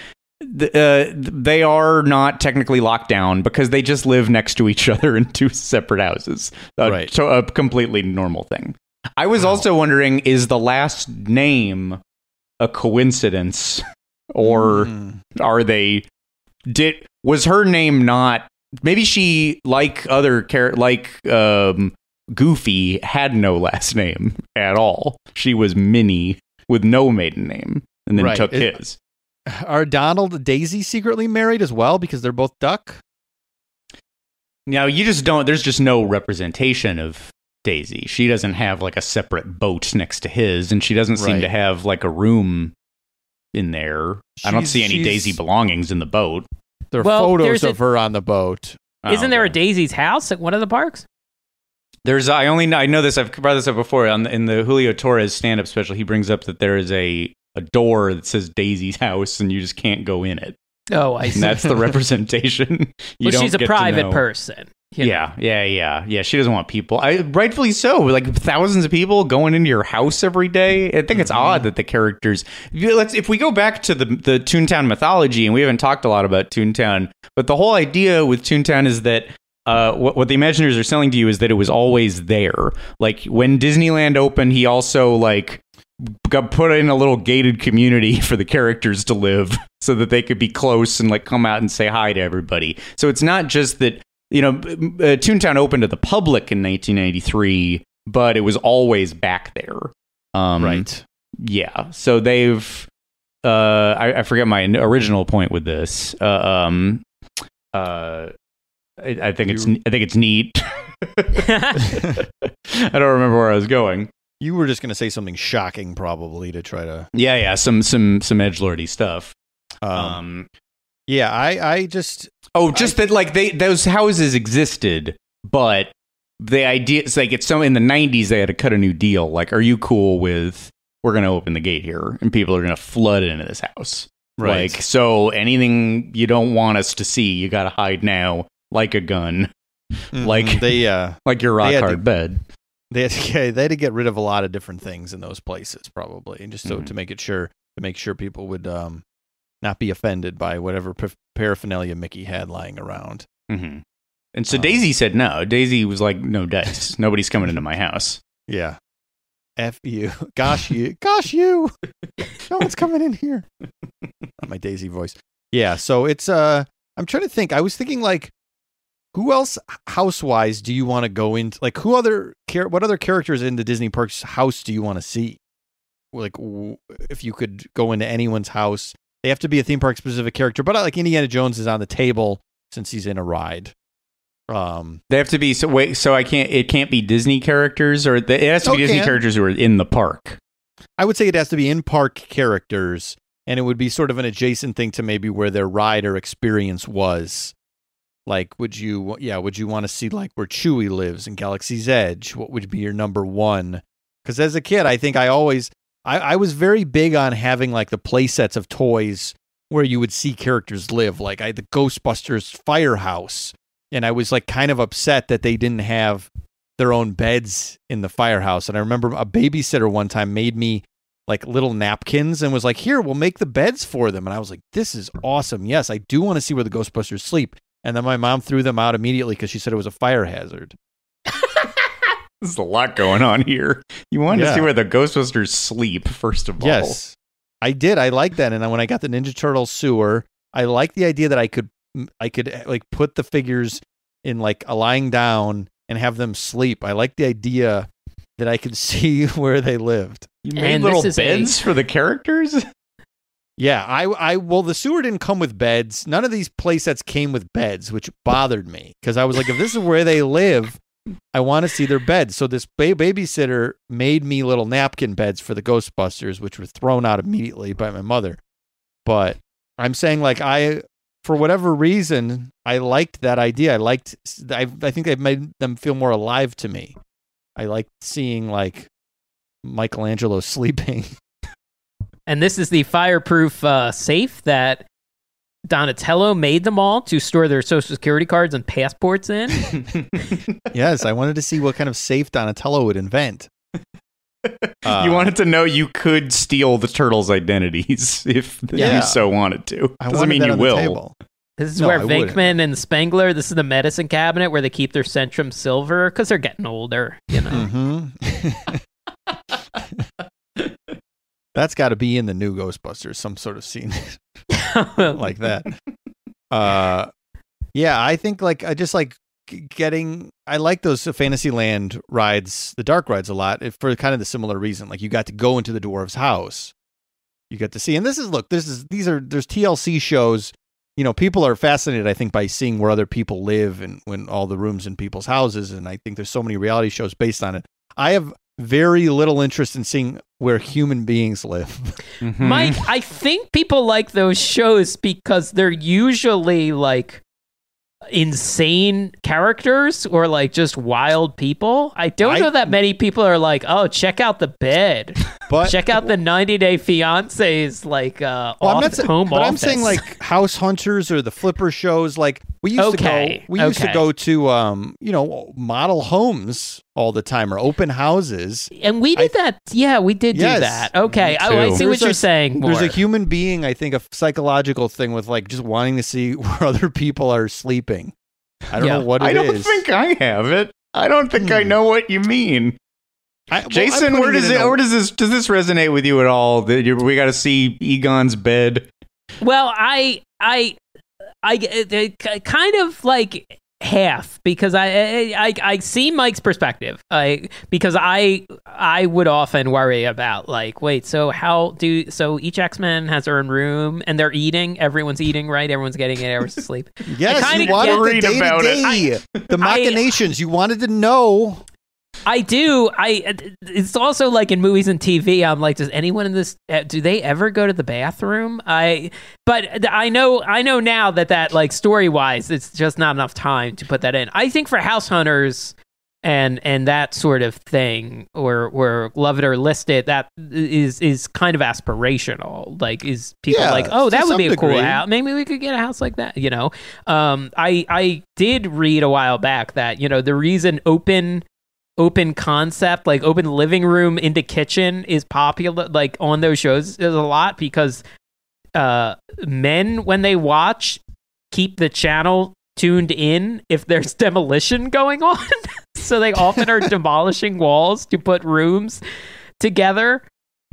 Uh, they are not technically locked down because they just live next to each other in two separate houses. A, Right. to a completely normal thing. I was Wow. also wondering: is the last name a coincidence? or Mm. are they did was her name not maybe she like other char- like um goofy had no last name at all she was minnie with no maiden name and then Right. took It- his Are Donald and Daisy secretly married as well because they're both duck? now you just don't there's just no representation of daisy she doesn't have like a separate boat next to his and she doesn't seem Right. to have like a room in there i don't see any daisy belongings in the boat There are Well, photos there's a- of her on the boat. Oh, Isn't there a Oh, Daisy's house at one of the parks? There's I only know, I know this I've brought this up before on the, in the Julio Torres stand up special. He brings up that there is a a door that says Daisy's house and you just can't go in it. Oh, I see. And that's the representation. You well, she's a private person. you know. Yeah, yeah, yeah, yeah. She doesn't want people. I rightfully so. Like thousands of people going into your house every day. I think it's Mm-hmm. odd that the characters. if Let's if we go back to the the Toontown mythology, and we haven't talked a lot about Toontown, but the whole idea with Toontown is that. Uh, what, what the Imagineers are selling to you is that it was always there. Like when Disneyland opened, he also like got put in a little gated community for the characters to live so that they could be close and like come out and say hi to everybody. So it's not just that, you know, uh, Toontown opened to the public in 1993, but it was always back there. Um, right. Yeah. So they've, uh, I, I forget my original point with this. Uh, um, uh, I, I think it's, I think it's neat. I don't remember where I was going. You were just going to say something shocking, probably, to try to. Yeah, yeah, some some some edge lordy stuff. Um, Um, yeah, I, I just. oh, just that like they those houses existed, but the idea is like it's so in the '90s they had to cut a new deal. Like, are you cool with we're going to open the gate here and people are going to flood into this house? Right. Like, so anything you don't want us to see, you got to hide now, like a gun, like Mm-hmm. they, uh, like your rock had to- hard bed. They had, to, get- they had to get rid of a lot of different things in those places, probably, and just so Mhm. to make it sure to make sure people would um, not be offended by whatever pa- paraphernalia Mickey had lying around. Mm-hmm. And so Um, Daisy said no. Daisy was like, no dice. Nobody's coming into my house. Yeah. F you. Gosh you. Gosh you. No one's coming in here. Not my Daisy voice. Yeah, so it's uh I'm trying to think. I was thinking like who else house-wise do you want to go into like who other char- what other characters in the Disney Parks house do you want to see? Like w- if you could go into anyone's house, they have to be a theme park specific character, but uh, like Indiana Jones is on the table since he's in a ride. Um They have to be so wait. So I can't. It can't be Disney characters, or the, it has to be Disney characters who are in the park. I would say it has to be in park characters, and it would be sort of an adjacent thing to maybe where their ride or experience was. Like, would you, yeah, would you want to see like where Chewie lives in Galaxy's Edge? What would be your number one? Because as a kid, I think I always, I, I was very big on having like the play sets of toys where you would see characters live. Like I had the Ghostbusters firehouse, and I was like kind of upset that they didn't have their own beds in the firehouse. And I remember a babysitter one time made me like little napkins and was like, "Here, we'll make the beds for them." And I was like, "This is awesome. Yes, I do want to see where the Ghostbusters sleep." And then my mom threw them out immediately because she said it was a fire hazard. There's a lot going on here. You want to see where the Ghostbusters sleep first of all. Yes, I did. I like that. And then when I got the Ninja Turtle sewer, I like the idea that I could, I could eh, like put the figures in like a lying down and have them sleep. I like the idea that I could see where they lived. You made And little this is a- beds for the characters. Yeah, I, I, well, the sewer didn't come with beds. None of these play sets came with beds, which bothered me because I was like, if this is where they live, I want to see their beds. So this ba- babysitter made me little napkin beds for the Ghostbusters, which were thrown out immediately by my mother. But I'm saying, like, I, for whatever reason, I liked that idea. I liked, I, I think they made them feel more alive to me. I liked seeing like Michelangelo sleeping. And this is the fireproof uh, safe that Donatello made them all to store their social security cards and passports in. yes, I wanted to see what kind of safe Donatello would invent. Uh, you wanted to know you could steal the turtles' identities if Yeah. you so wanted to. I Doesn't mean that you will. This is No, where I wouldn't. Venkman and Spengler, this is the medicine cabinet where they keep their Centrum silver because they're getting older, you know. Mhm. That's got to be in the new Ghostbusters, some sort of scene like that. Uh, yeah, I think like I just like getting. I like those Fantasyland rides, the dark rides, a lot for kind of the similar reason. Like you got to go into the dwarf's house, you get to see, and this is look, this is these are there's TLC shows. You know, people are fascinated, I think, by seeing where other people live and when all the rooms in people's houses. And I think there's so many reality shows based on it. I have very little interest in seeing where human beings live. Mhm. Mike, I think people like those shows because they're usually like insane characters or like just wild people. I don't I- know that many people are like, "Oh, check out the bed. But check out the 90 Day Fiance's like uh Well, I'm off- not saying, home but I'm saying like House Hunters or the Flipper shows. Like we used Okay, to go, we used to go to, um, you know, model homes all the time or open houses. and we did that. Yeah, we did Yes. do that. Okay. Oh, I too. see what There's you're saying. More. There's a human being, I think, a psychological thing with like just wanting to see where other people are sleeping. I don't Yeah. know what it I don't think I have it. I don't think I Hmm. know what you mean. I- well, Jason, where does in it? a- Where does this? Does this resonate with you at all? That you we got to see Egon's bed. Well, I, I, I, I kind of like half because I, I, I, I see Mike's perspective. I because I, I would often worry about like, wait, so how do so each X Men has their own room and they're eating. Everyone's eating, right? Everyone's getting eight hours of sleep. Yes, you wanted get the day about to it. day, the machinations. you wanted to know. I do. I. It's also like in movies and TV. I'm like, does anyone in this? uh, Do they ever go to the bathroom? I. But I know. I know now that that like story wise, it's just not enough time to put that in. I think for House Hunters and and that sort of thing, or or love it or list it, that is is kind of aspirational. Like, is people Yeah, like, oh, that would be a cool degree. house. Maybe we could get a house like that. You know. Um. I I did read a while back that you know the reason open open concept like open living room into kitchen is popular like on those shows is a lot because uh men when they watch keep the channel tuned in if there's demolition going on. So they often are demolishing walls to put rooms together.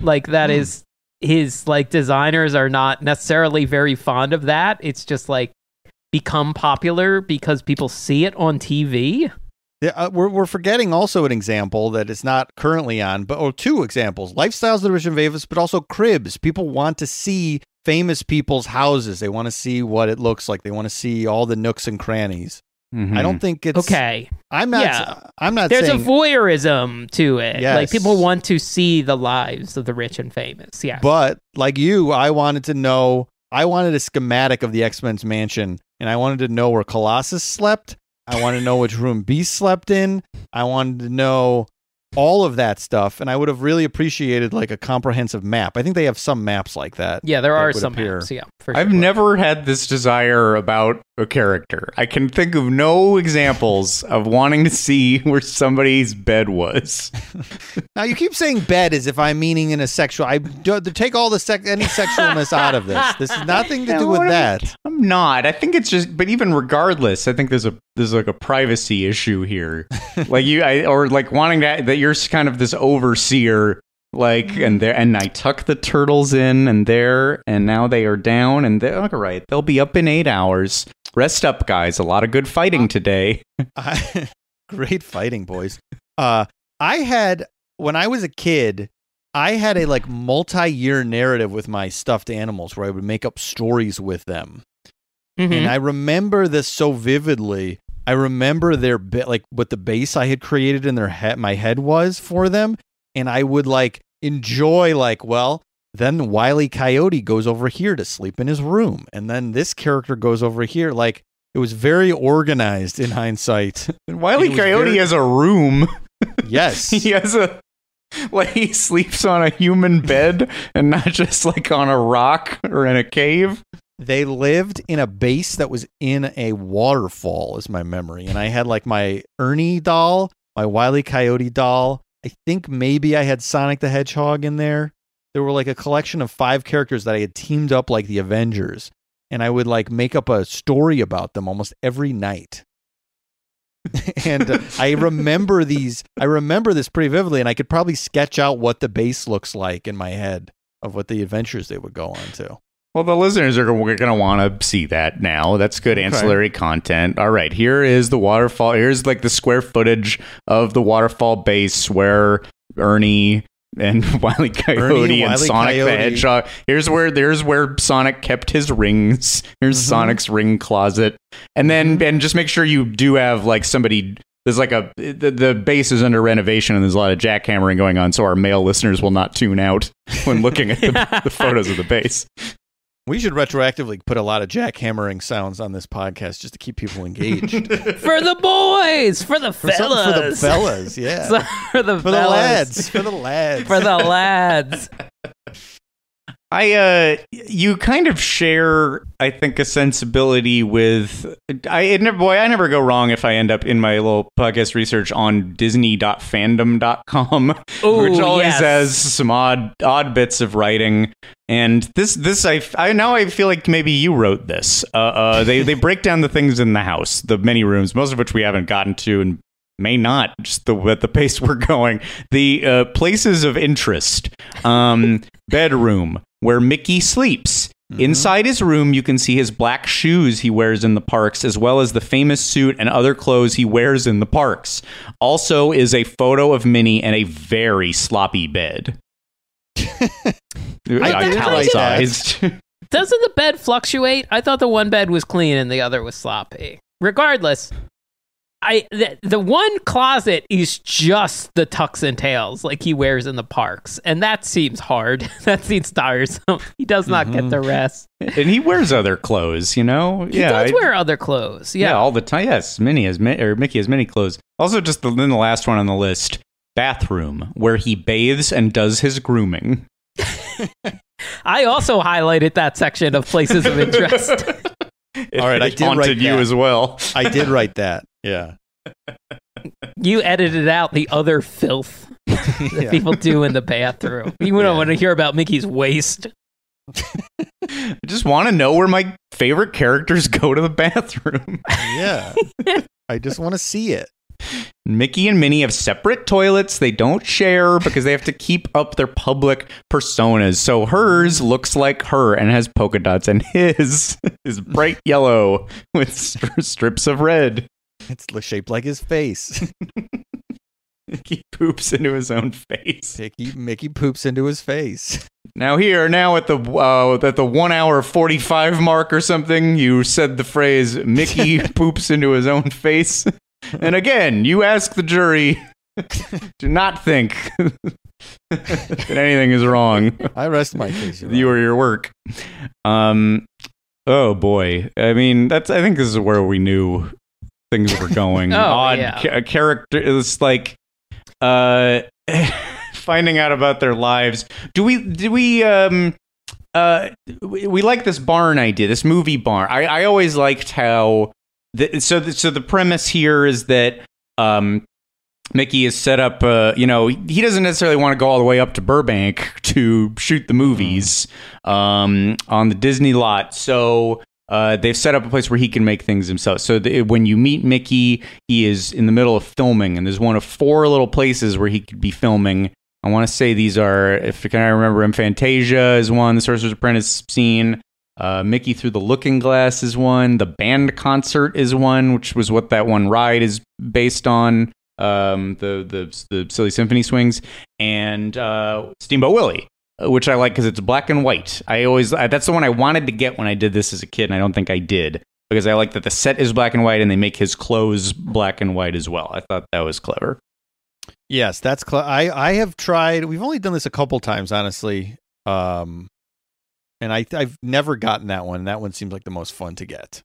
Like that Hmm. is his like designers are not necessarily very fond of that. It's just like become popular because people see it on TV Yeah, uh, we're we're forgetting also an example that is not currently on, but or two examples: lifestyles of the rich and famous, but also cribs. People want to see famous people's houses. They want to see what it looks like. They want to see all the nooks and crannies. I don't think it's okay I'm not. Yeah. I'm not There's saying. a voyeurism to it. Yes. Like people want to see the lives of the rich and famous. Yeah. But like you, I wanted to know. I wanted a schematic of the X Men's mansion, and I wanted to know where Colossus slept. I wanted to know which room Beast slept in. I wanted to know all of that stuff, and I would have really appreciated like a comprehensive map. I think they have some maps like that. yeah, there that are some appear. maps. Yeah, for I've sure. never had this desire about a character. I can think of no examples of wanting to see where somebody's bed was. Now you keep saying bed as if I'm meaning in a sexual. I do, take all the sec, any sexualness out of this. This is nothing to Yeah, do with that. I'm not. I think it's just, but even regardless, I think there's a there's like a privacy issue here. like you, I, or like wanting that that you're kind of this overseer, like and there, and I tuck the turtles in and there, and now they are down, and they're all right. They'll be up in eight hours. Rest up, guys. A lot of good fighting today. I, great fighting, boys. Uh, I had when I was a kid, I had a like multi-year narrative with my stuffed animals where I would make up stories with them, Mhm. and I remember this so vividly. I remember their bit, like what the base I had created in their head, my head was for them, and I would like enjoy like, well, then Wiley Coyote goes over here to sleep in his room, and then this character goes over here, like. It was very organized in hindsight. And Wiley Coyote very- has a room. Yes. he has a like he sleeps on a human bed and not just like on a rock or in a cave. They lived in a base that was in a waterfall, is my memory. And I had like my Ernie doll, my Wiley Coyote doll. I think maybe I had Sonic the Hedgehog in there. There were like a collection of five characters that I had teamed up like the Avengers. And I would like make up a story about them almost every night. and uh, I remember these, I remember this pretty vividly, and I could probably sketch out what the base looks like in my head. of what the adventures they would go on to. Well, the listeners are going to want to see that now. That's good ancillary content. All right, here is the waterfall. Here's like the square footage of the waterfall base where Ernie and Wile E. Coyote Ernie and Wile. Sonic the Hedgehog. Here's where there's where Sonic kept his rings. Here's Mhm. Sonic's ring closet, and then Mm-hmm. and just make sure you do have like somebody. There's like a the, the base is under renovation and there's a lot of jackhammering going on, so our male listeners will not tune out when looking at the, the photos of the base. We should retroactively put a lot of jackhammering sounds on this podcast just to keep people engaged. for the boys, for the For fellas, for the fellas, yeah. For the for the fellas. lads, for the lads. for the lads. I uh you kind of share I think a sensibility with I it never boy I never go wrong if I end up in my little podcast research on disney.fandom.com Ooh, which always yes. has some odd odd bits of writing. And this this I, I now I feel like maybe you wrote this. Uh, uh they they break down the things in the house the many rooms most of which we haven't gotten to and may not just the at the pace we're going. The uh, places of interest um bedroom where Mickey sleeps Inside his room, you can see his black shoes he wears in the parks, as well as the famous suit and other clothes he wears in the parks. Also, is a photo of Minnie and a very sloppy bed. didn't Italicized. Doesn't the bed fluctuate? I thought the one bed was clean and the other was sloppy. Regardless, I the, the one closet is just the tux and tails like he wears in the parks, and that seems hard. that seems tiresome. He does not get mm-hmm. the rest. and he wears other clothes, you know? He yeah. does I- wear other clothes. yeah. Yeah. all the time. Yes, Minnie has ma- or Mickey has many clothes. Also, just the, then the last one on the list bathroom, where he bathes and does his grooming. I also highlighted that section of places of interest. All right, I it did write you that. as well. I did write that. Yeah. you edited out the other filth that Yeah. people do in the bathroom. You don't Yeah. want to hear about Mickey's waist. I just want to know where my favorite characters go to the bathroom. Yeah. I just want to see it. Mickey and Minnie have separate toilets. They don't share because they have to keep up their public personas. So hers mm. looks like her and has polka dots, and his is bright yellow with stri- strips of red. It's shaped like his face. Mickey poops into his own face. Mickey, Mickey poops into his face. Now here, now at the uh, at the one hour forty five mark or something, you said the phrase "Mickey poops into his own face," and again, you ask the jury to not think that anything is wrong. I rest my case. You or your work. Um. Oh boy. I mean, that's. I think this is where we knew things were going. Oh, Odd yeah. ca- character. It's like, uh, finding out about their lives. Do we? Do we? Um. Uh. We, we like this barn idea. This movie barn. I. I always liked how. The, so. The, so the premise here is that. Um. Mickey is set up, uh, you know, he doesn't necessarily want to go all the way up to Burbank to shoot the movies um, on the Disney lot. So uh, they've set up a place where he can make things himself. So the, when you meet Mickey, he is in the middle of filming, and there's one of four little places where he could be filming. I want to say these are, if can I remember Fantasia is one, the Sorcerer's Apprentice scene. Uh, Mickey Through the Looking Glass is one. The band concert is one, which was what that one ride is based on. Um, the the the Silly Symphony Swings and uh, Steamboat Willie, which I like because it's black and white. I always I, that's the one I wanted to get when I did this as a kid, and I don't think I did because I like that the set is black and white and they make his clothes black and white as well. I thought that was clever. Yes, that's. Cl- I I have tried. We've only done this a couple times, honestly. Um, and I I've never gotten that one. That one seems like the most fun to get.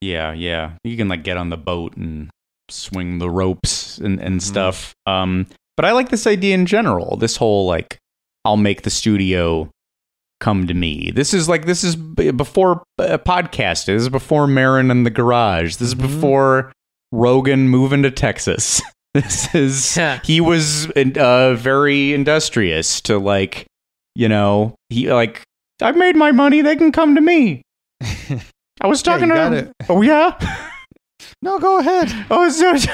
Yeah, yeah. You can like get on the boat and swing the ropes and, and Mhm. stuff. Um, but I like this idea in general. This whole like, I'll make the studio come to me. This is like this is before uh, podcast. This is before Maron and the Garage. This is Mhm. before Rogan moving to Texas. This is Yeah. he was uh, very industrious to like, you know, he like I've made my money. They can come to me. I was talking you to. Oh yeah. No, go ahead. I was, I was,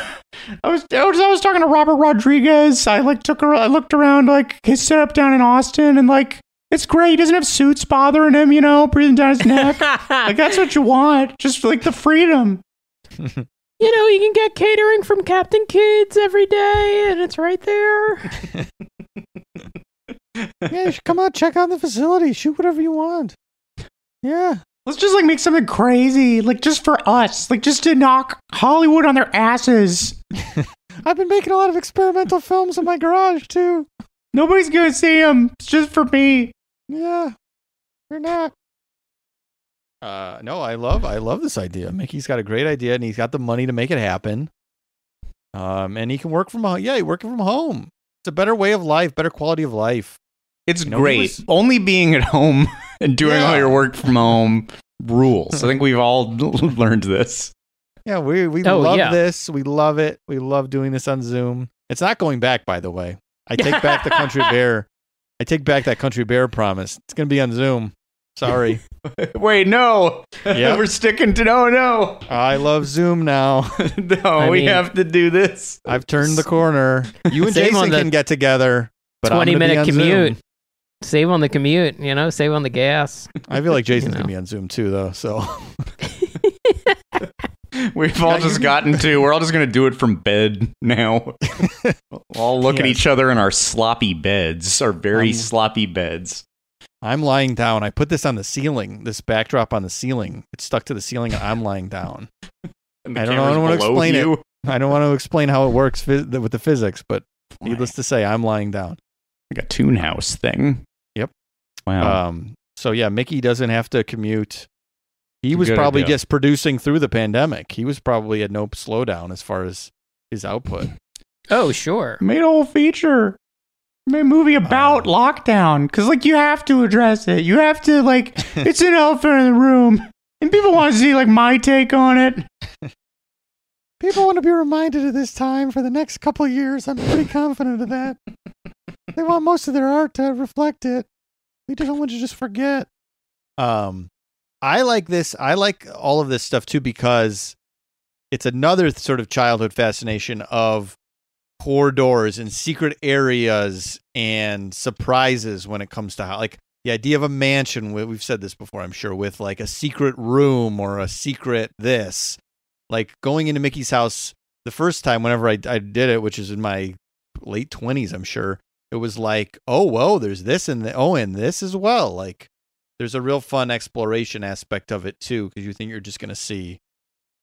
I was, I was, talking to Robert Rodriguez. I like took, a, I looked around like his setup down in Austin, and like It's great. He doesn't have suits bothering him, you know, breathing down his neck. like that's what you want. Just like the freedom. you know, you can get catering from Captain Kids every day, and it's right there. Yeah, you should come out, check out the facility, shoot whatever you want. Yeah. Let's just like make something crazy, like just for us, like just to knock Hollywood on their asses. I've been making a lot of experimental films in my garage too. Nobody's gonna see them. It's just for me. Yeah. You're not. Uh, no, I love I love this idea. Mickey's got a great idea, and he's got the money to make it happen. Um, and he can work from home. Yeah, he's working from home. It's a better way of life, better quality of life. It's You know, great. was- Only being at home and doing all your work from home rules. I think we've all learned this. Yeah, we we Oh, love yeah. this. We love it. We love doing this on Zoom. It's not going back, by the way. I take back the country bear. I take back that country bear promise. It's gonna be on Zoom. Sorry. Wait, no. Yep. We're sticking to no, no. I love Zoom now. no, I we mean- have to do this. I've turned the corner. You and Jason can get together. But I'm 20 be minute commute. Zoom. Commute. Save on the commute, you know, save on the gas. I feel like Jason's know. gonna be on Zoom too, though. So We've all just gotten to, we're all just going to do it from bed now. all look at each other in our sloppy beds, our very Um, sloppy beds. I'm lying down. I put this on the ceiling. This backdrop on the ceiling. It's stuck to the ceiling, and I'm lying down. And I don't know, I don't wanna below explain it. I don't want to explain how it works phys- with the physics, but needless to say, I'm lying down. Like a toon house thing. Yep. Wow. Um, so yeah, Mickey doesn't have to commute. He was Good probably idea. just producing through the pandemic. He was probably at no slowdown as far as his output. Oh, sure. made a whole feature. Made a movie about Uh, lockdown because, like, you have to address it. You have to, like, it's an elephant in the room, and people want to see like my take on it. People want to be reminded of this time for the next couple of years. I'm pretty confident of that. They want most of their art to reflect it. We don't want to just forget. Um, I like this. I like all of this stuff too because it's another th- sort of childhood fascination of corridors and secret areas and surprises when it comes to how, like, the idea of a mansion. we- We've said this before, I'm sure, with like a secret room or a secret this. Like going into Mickey's house the first time, whenever I, I did it, which is in my late 20s, I'm sure, it was like, oh, whoa, there's this and the, oh, and this as well. Like, there's a real fun exploration aspect of it too because you think you're just going to see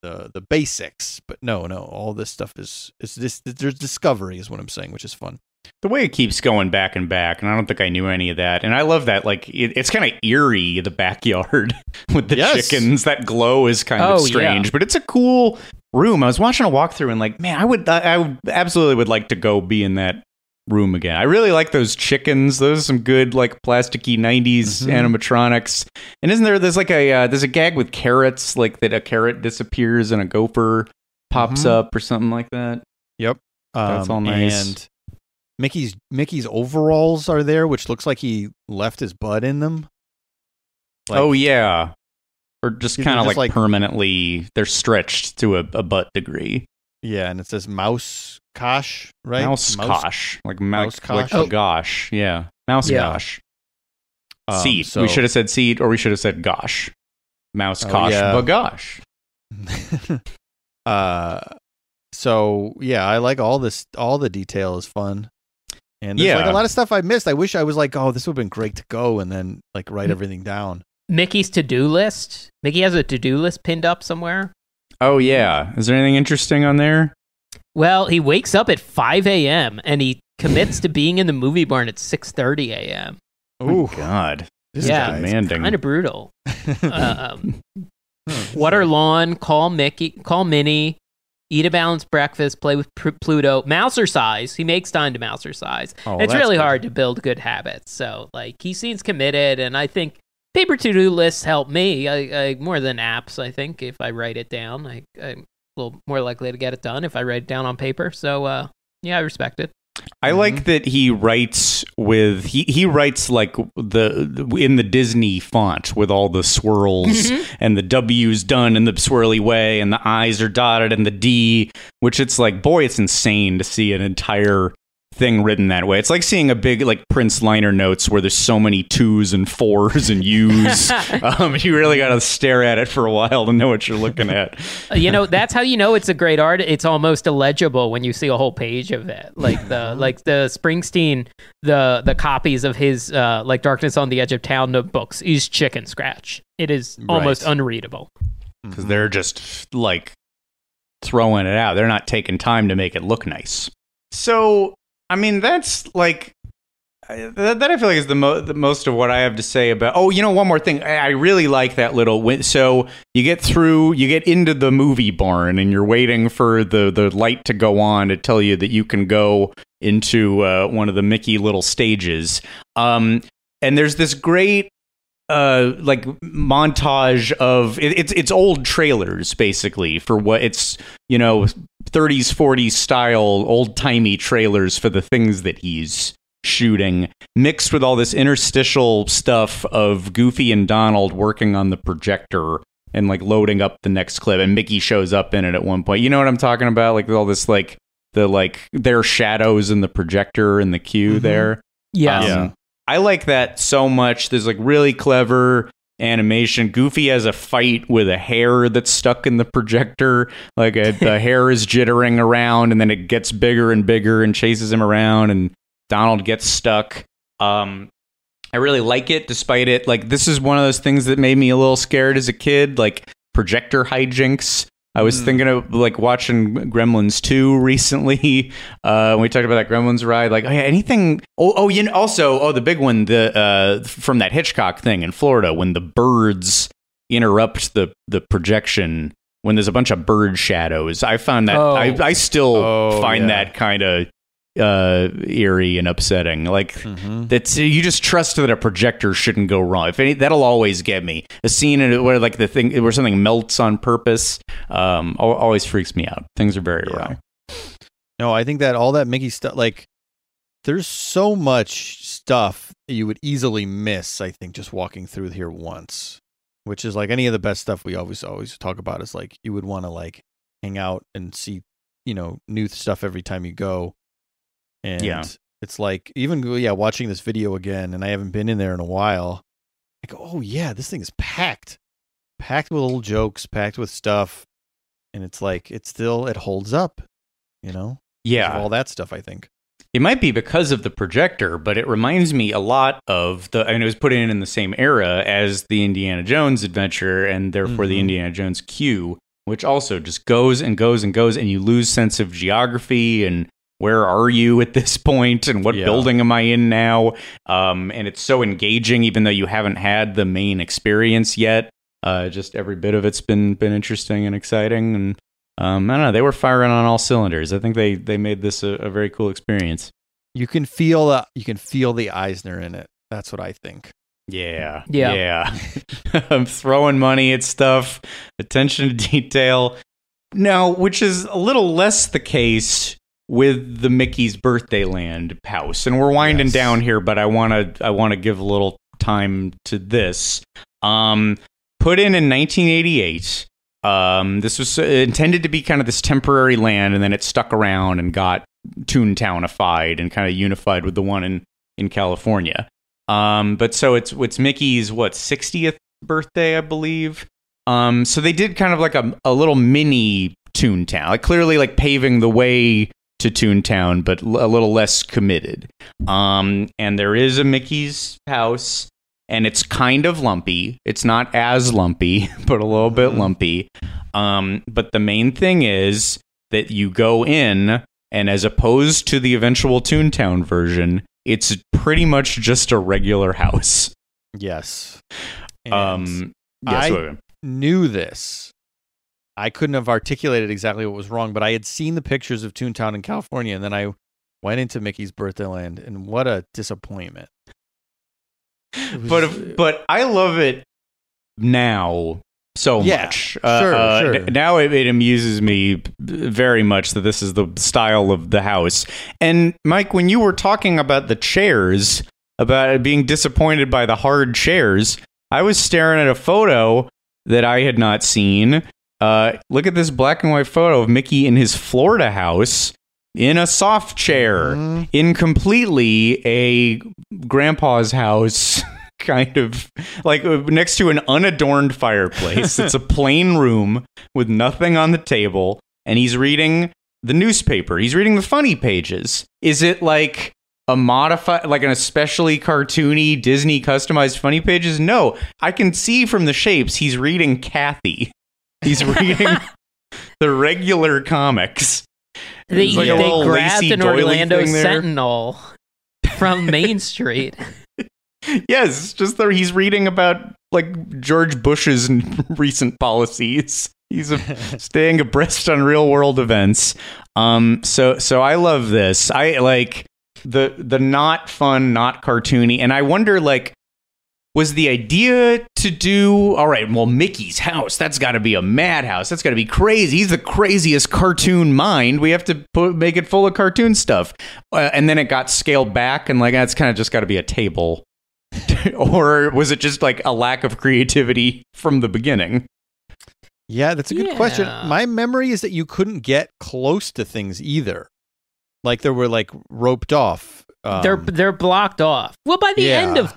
the the basics but no no all this stuff is is this there's discovery is what i'm saying which is fun The way it keeps going back and back, and I don't think I knew any of that. And I love that, like, it, it's kind of eerie, the backyard with the Yes. chickens. That glow is kind Oh, of yeah. strange, but it's a cool room. I was watching a walkthrough and, like, man, I would, I, I would absolutely would like to go be in that room again. I really like those chickens. Those are some good, like, plasticky 90s Mhm. animatronics. And isn't there, there's like a, uh, there's a gag with carrots, like that a carrot disappears and a gopher pops Mhm. up or something like that. Yep. That's all nice. Um, and mickey's mickey's overalls are there which looks like he left his butt in them Like- oh yeah, or just kind of like, like- permanently they're stretched to a, a butt degree. yeah and it says mouse kosh right Mouse, kosh, like mouse mouse, like kosh? oh. gosh, yeah, mouse Yeah. gosh. Um, seat. so- We should have said seat, or we should have said gosh. Mouse Oh, kosh, yeah. but gosh. uh so yeah i like all this all the detail is fun and there's like Yeah. a lot of stuff i missed i wish i was like oh this would have been great to go and then like write everything down Mickey's to do list. Mickey has a to do list pinned up somewhere. Oh yeah, is there anything interesting on there? Well, he wakes up at 5 a.m. and he commits to being in the movie barn at 6:30 a.m. Oh God, this yeah, guy. demanding. kind of brutal. Uh, um, water lawn, call Mickey, call Minnie, eat a balanced breakfast, play with Pr- Pluto, mouser-size. He makes time to mouser-size. Oh, it's really good. hard to build good habits. So, like, he seems committed, and I think paper to-do lists help me I, I, more than apps. I think if I write it down, I, I'm a little more likely to get it done if I write it down on paper. So, uh, yeah, I respect it. I Mm-hmm. like that he writes with he he writes like the in the Disney font with all the swirls Mm-hmm. and the W's done in the swirly way and the I's are dotted and the D, which it's like boy, it's insane to see an entire thing written that way. It's like seeing a big like Prince liner notes where there's so many twos and fours and U's. um, you really got to stare at it for a while to know what you're looking at. you know that's how you know it's a great art it's almost illegible when you see a whole page of it like the like the springsteen the the copies of his uh like darkness on the edge of town notebooks is chicken scratch it is almost Right. unreadable because they're just like throwing it out. They're not taking time to make it look nice. So, I mean, that's like that, that I feel like is the, mo- the most of what I have to say about. Oh, you know, one more thing. I, I really like that little. Win- so you get through, you get into the movie barn, and you're waiting for the the light to go on to tell you that you can go into uh, one of the Mickey little stages. Um, and there's this great uh like montage of it, it's it's old trailers basically for what it's you know 30s 40s style old timey trailers for the things that he's shooting mixed with all this interstitial stuff of Goofy and Donald working on the projector and like loading up the next clip and Mickey shows up in it at one point. You know what I'm talking about? Like all this like the like their shadows in the projector and the cue there? Yeah. Um, I like that so much. There's like really clever animation. Goofy has a fight with a hair that's stuck in the projector. Like a, the hair is jittering around, and then it gets bigger and bigger and chases him around, and Donald gets stuck. Um, I really like it, despite it. Like this is one of those things that made me a little scared as a kid. Like projector hijinks. I was thinking of like watching Gremlins 2 recently. Uh, when we talked about that Gremlins ride, like, oh yeah, anything. Oh, oh, you know, also, oh, the big one, the uh, from that Hitchcock thing in Florida when the birds interrupt the the projection when there's a bunch of bird shadows. I found that Oh. I I still Oh, find yeah. that kind of uh eerie and upsetting like Mm-hmm. that's you just trust that a projector shouldn't go wrong if any that'll always get me a scene where like the thing where something melts on purpose um always freaks me out things are very Yeah. wrong No, I think that all that Mickey stuff, like, there's so much stuff you would easily miss. I think just walking through here once, which is like any of the best stuff we always always talk about is like you would want to like hang out and see, you know, new stuff every time you go. And Yeah. it's like even yeah, watching this video again, and I haven't been in there in a while. I go, oh yeah, this thing is packed, packed with little jokes, packed with stuff, and it's like it still it holds up, you know yeah all that stuff. I think. It might be because of the projector, but it reminds me a lot of the. I mean, it was put in in the same era as the Indiana Jones adventure, and therefore the Mhm. Indiana Jones queue, which also just goes and goes and goes, and you lose sense of geography and where are you at this point, and what Yeah. building am I in now? Um, and it's so engaging, even though you haven't had the main experience yet. Uh, just every bit of it's been been interesting and exciting, and um, I don't know. They were firing on all cylinders. I think they they made this a, a very cool experience. You can feel the you can feel the Eisner in it. That's what I think. Yeah. Yeah. Yeah. I'm throwing money at stuff, attention to detail. Now, which is a little less the case with the Mickey's Birthday Land house. And we're winding Yes. down here, but I want to I want to give a little time to this. Um put in in 1988. Um this was uh, intended to be kind of this temporary land and then it stuck around and got Townified and kind of unified with the one in in California. Um, but so it's it's Mickey's what 60th birthday, I believe. Um, so they did kind of like a, a little mini Toontown, like clearly like paving the way to Toontown, but l- a little less committed. Um, and there is a Mickey's house, and it's kind of lumpy. It's not as lumpy, but a little bit lumpy. Um, but the main thing is that you go in, and as opposed to the eventual Toontown version, it's pretty much just a regular house. Yes. And Um, yeah, I- knew this. I couldn't have articulated exactly what was wrong, but I had seen the pictures of Toontown in California, and then I went into Mickey's Birthday Land, and what a disappointment! Was- but but I love it now so Yeah, much. Uh, sure, uh, sure. n- Now it, it amuses me very much that this is the style of the house. And Mike, when you were talking about the chairs, about being disappointed by the hard chairs, I was staring at a photo that I had not seen. Uh, look at this black and white photo of Mickey in his Florida house. in a soft chair Mhm. in completely a grandpa's house kind of like uh, next to an unadorned fireplace. It's a plain room with nothing on the table and he's reading the newspaper. He's reading the funny pages. Is it like a modified like an especially cartoony disney customized funny pages? No. I can see from the shapes he's reading Cathy he's reading the regular comics They, like they grabbed an Orlando. Sentinel from Main Street. Yes, just that he's reading about like George Bush's recent policies. He's a, staying abreast on real world events. Um, so so I love this. I like the the not fun, not cartoony, and I wonder like. Was the idea to do all right? Well, Mickey's house, that's got to be a madhouse. That's got to be crazy. He's the craziest cartoon mind. We have to put, make it full of cartoon stuff. Uh, and then it got scaled back, and like, that's kind of just got to be a table or was it just like a lack of creativity from the beginning? Yeah, that's a good question. My memory is that you couldn't get close to things either. Like they were like roped off. Um, they're they're blocked off. Well, by the yeah. end of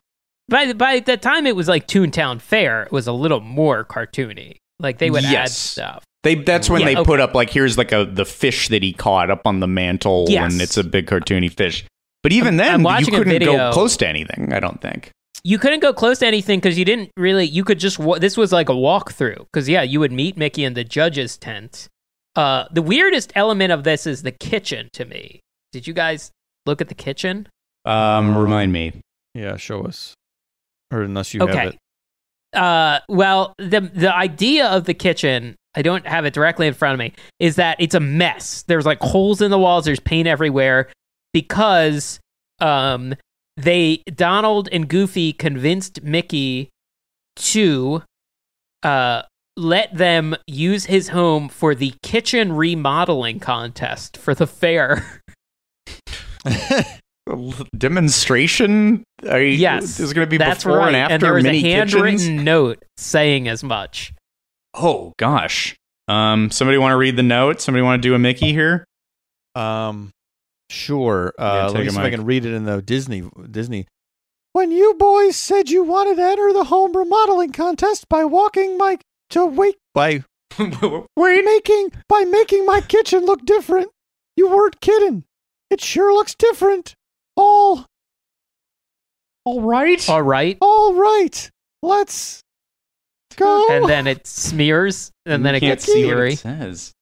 by the, by the time it was like Toontown Fair, it was a little more cartoony. Like they would add Yes. stuff. They that's when Yeah, they okay. put up like here's like a the fish that he caught up on the mantle Yes. and it's a big cartoony fish. But even I'm- I'm then, you couldn't go close to anything. I don't think. You couldn't go close to anything because you didn't really. You could just. This was like a walkthrough because yeah, you would meet Mickey in the judge's tent. Uh, the weirdest element of this is the kitchen to me. Did you guys look at the kitchen? Um, remind me. yeah, show us. Or unless you have okay. it. Uh, well, the the idea of the kitchen, I don't have it directly in front of me, is that it's a mess. There's like holes in the walls. There's paint everywhere because um they Donald and Goofy convinced Mickey to uh let them use his home for the kitchen remodeling contest for the fair. Demonstration? Are you- yes, is going to be that's before right. and after there was mini a handwritten kitchens. note saying as much. Oh gosh. Um, somebody want to read the note? Somebody want to do a Mickey here? Um, sure. Uh, take let me a see if I can read it in the Disney. Disney. When you boys said you wanted to enter the home remodeling contest by walking my to wait By Wait. making by making my kitchen look different, you weren't kidding. It sure looks different. All All right. All right. all right. Let's go. and then it smears, and then it gets see what it says.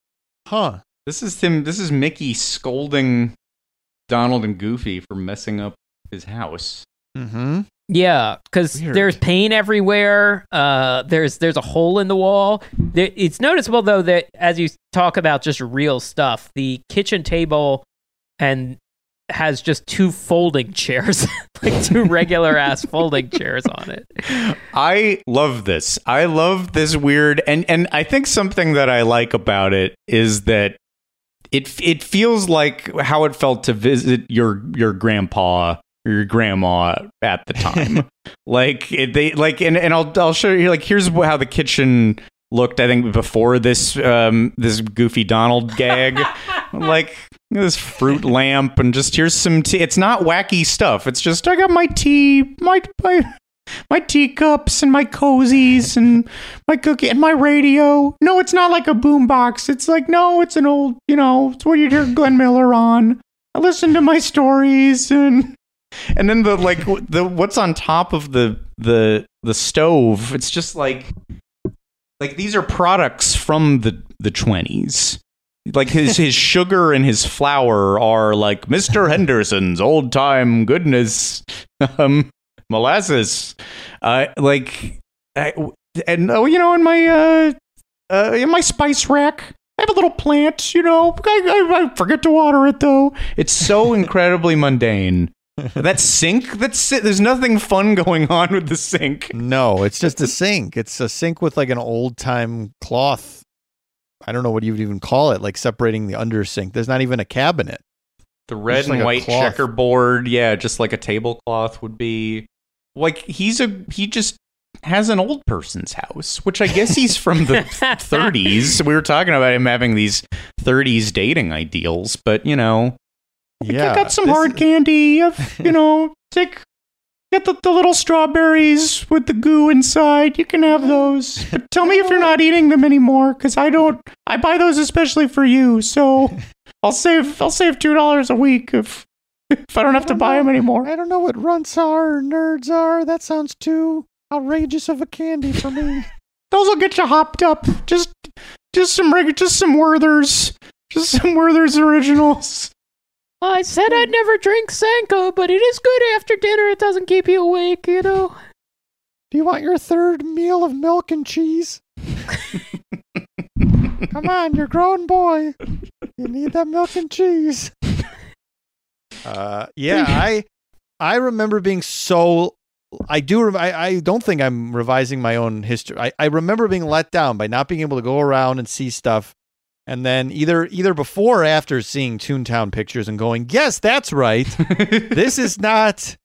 huh? This is him. This is Mickey scolding Donald and Goofy for messing up his house. Mm-hmm. Yeah, because there's paint everywhere. Uh, there's there's a hole in the wall. There, it's noticeable though that as you talk about just real stuff, the kitchen table and has just two folding chairs, like two regular ass folding chairs on it. I love this. I love this weird and and I think something that I like about it is that it it feels like how it felt to visit your your grandpa or your grandma at the time. like it, they like and, and I'll I'll show you like here's how the kitchen looked I think before this um this goofy Donald gag. like this fruit lamp and just here's some tea. It's not wacky stuff. It's just I got my tea, my my my teacups and my cozies and my cookie and my radio. No, it's not like a boombox. It's like no, it's an old, you know, it's what you hear Glenn Miller on. I listen to my stories and and then the like the what's on top of the the the stove. It's just like like these are products from the the 20s. Like his his sugar and his flour are like Mr. Henderson's old time goodness. Um molasses. Uh, like, I, and oh, you know, in my uh, uh, in my spice rack, I have a little plant. You know, I, I, I forget to water it though. It's so incredibly mundane. That sink, that's it. There's nothing fun going on with the sink. No, it's just a sink. It's a sink with like an old time cloth. I don't know what you would even call it, like separating the under sink. There's not even a cabinet. The red like and white checkerboard, yeah, just like a tablecloth would be. Like he's a he just has an old person's house, which I guess he's from the 30s. We were talking about him having these 30s dating ideals, but you know, Yeah, I got some hard is- candy. I've, you know, take get the, the little strawberries with the goo inside. You can have those. But tell me if you're not eating them anymore, because I don't. I buy those especially for you. So I'll save I'll save two dollars a week if if I don't have to don't buy know. them anymore. I don't know what runts are or nerds are. That sounds too outrageous of a candy for me. Those will get you hopped up. Just just some reg- just some Werthers. Just some Werther's originals. I said I'd never drink Sanka, but it is good after dinner. It doesn't keep you awake, you know. Do you want your third meal of milk and cheese? Come on, you're a grown boy. You need that milk and cheese. Uh, yeah, I I remember being so. I do. rem- I, I don't think I'm revising my own history. I, I remember being let down by not being able to go around and see stuff, and then either either before or after seeing Toontown pictures and going, yes, that's right. this is not.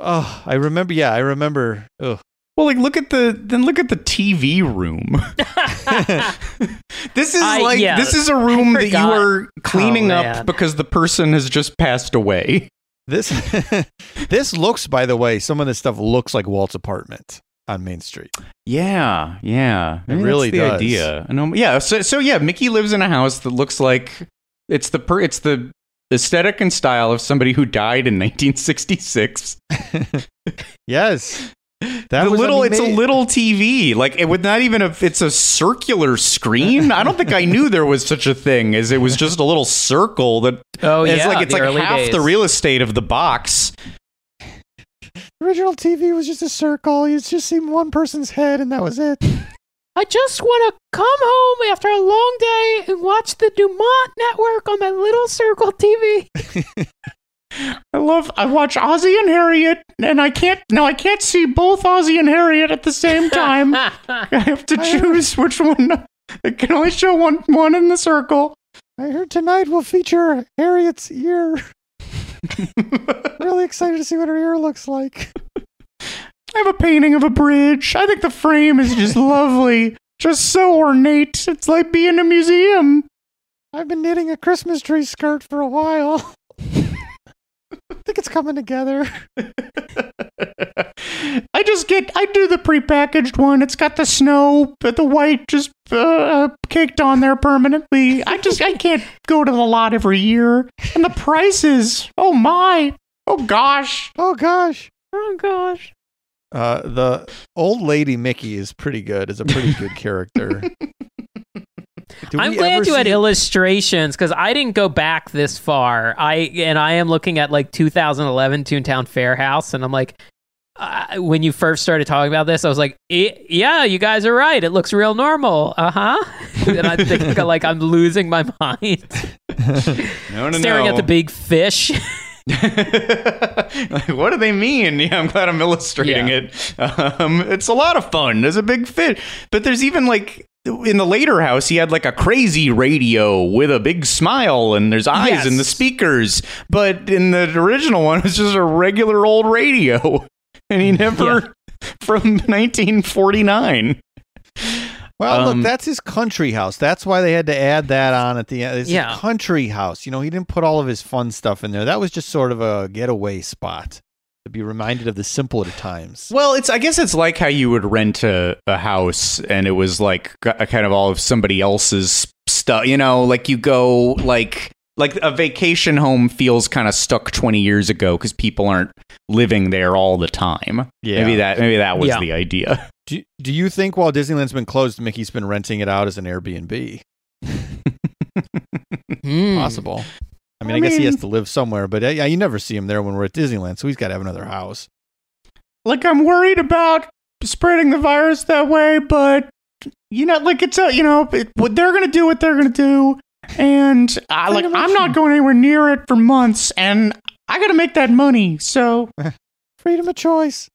Oh, I remember. Yeah, I remember. Oh, Well, like look at the then look at the TV room. this is I- like yeah, this is a room that you are cleaning Oh, up because the person has just passed away. this this looks. By the way, some of this stuff looks like Walt's apartment on Main Street. Yeah, yeah, Maybe that's really the does. idea. I know, um, yeah, so so yeah, Mickey lives in a house that looks like it's the per, it's the aesthetic and style of somebody who died in 1966. Yes, that the was, I little mean, it's may- a little TV. Like it would not even a it's a circular screen. I don't think I knew there was such a thing as it was just a little circle that Oh it's yeah, like it's like early half days. the real estate of the box. Original TV was just a circle. You just see one person's head, and that was it. I just want to come home after a long day and watch the Dumont network on my little circle TV. I love I watch Ozzie and Harriet and I can't no I can't see both Ozzie and Harriet at the same time. I have to choose which one. I can only show one one in the circle. I heard tonight will feature Harriet's ear. really excited to see what her ear looks like. I have a painting of a bridge. I think the frame is just lovely. Just so ornate. It's like being in a museum. I've been knitting a Christmas tree skirt for a while. I think it's coming together. I just get, I do the prepackaged one. It's got the snow, but the white just uh, caked on there permanently. I just, I can't go to the lot every year. And the prices, oh my, oh gosh. Oh gosh. oh gosh. Uh, the old lady Mickey is pretty good. Is a pretty good character. Do I'm glad ever you had see- illustrations because I didn't go back this far. I and I am looking at like 2011 Toontown Fair House, and I'm like, uh, when you first started talking about this, I was like, "Eh, yeah, you guys are right. It looks real normal. Uh huh. and I think like I'm losing my mind, No, no, staring no. at the big fish. like, what do they mean? Yeah, I'm glad I'm illustrating Yeah. it. Um, it's a lot of fun. There's a big fit, but there's even like in the later house, he had like a crazy radio with a big smile, and there's eyes Yes. in the speakers. But in the original one, it's just a regular old radio, and he never from 1949. Well, Um, look, that's his country house. That's why they had to add that on at the end. It's Yeah. his country house. You know, he didn't put all of his fun stuff in there. That was just sort of a getaway spot to be reminded of the simpler times. Well, it's I guess it's like how you would rent a, a house and it was like a kind of all of somebody else's stuff. You know, like you go like like a vacation home feels kind of stuck 20 years ago because people aren't living there all the time. Yeah. Maybe that maybe that was Yeah. the idea. Do, do you think while Disneyland's been closed, Mickey's been renting it out as an Airbnb? Possible. I mean, I, I guess he has to live somewhere, but uh, yeah, you never see him there when we're at Disneyland, so he's got to have another house. Like I'm worried about spreading the virus that way, but you know, like it's a you know, it, what they're gonna do, what they're gonna do, and I, like I'm not going anywhere near it for months, and I got to make that money. So Freedom of choice.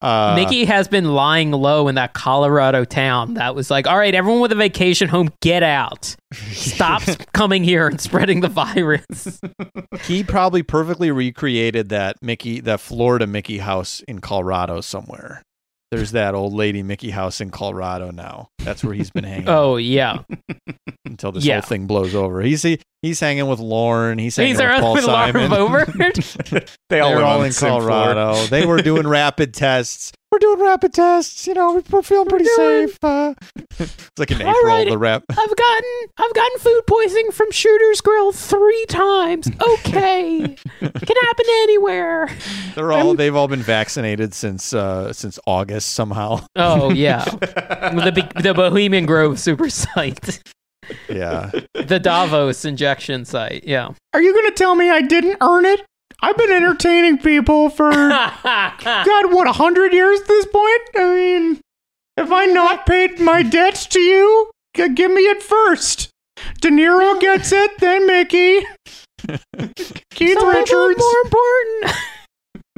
Uh, Mickey has been lying low in that Colorado town that was like, all right, everyone with a vacation home, get out. Stop coming here and spreading the virus. he probably perfectly recreated that Mickey, that Florida Mickey house in Colorado somewhere. there's that old lady Mickey house in Colorado now. That's where he's been hanging Oh yeah, until this yeah. whole thing blows over. He's he, he's hanging with Lauren. He's hanging he's with around Paul with Simon. Boebert. They all They're all in. Colorado. they were doing rapid tests. We're doing rapid tests. You know, we're feeling pretty doing- safe. Uh, It's like in April. right. The rap. I've gotten I've gotten food poisoning from Shooter's Grill three times. Okay, can happen anywhere. They're all. They've all been vaccinated since uh since August somehow. Oh yeah, the the Bohemian Grove super site, Yeah. the Davos injection site. Yeah. Are you going to tell me I didn't earn it? I've been entertaining people for God, what, a hundred years at this point? I mean, have I not paid my debts to you? G- give me it first. De Niro gets it, then Mickey. Keith Some people Richards. more important.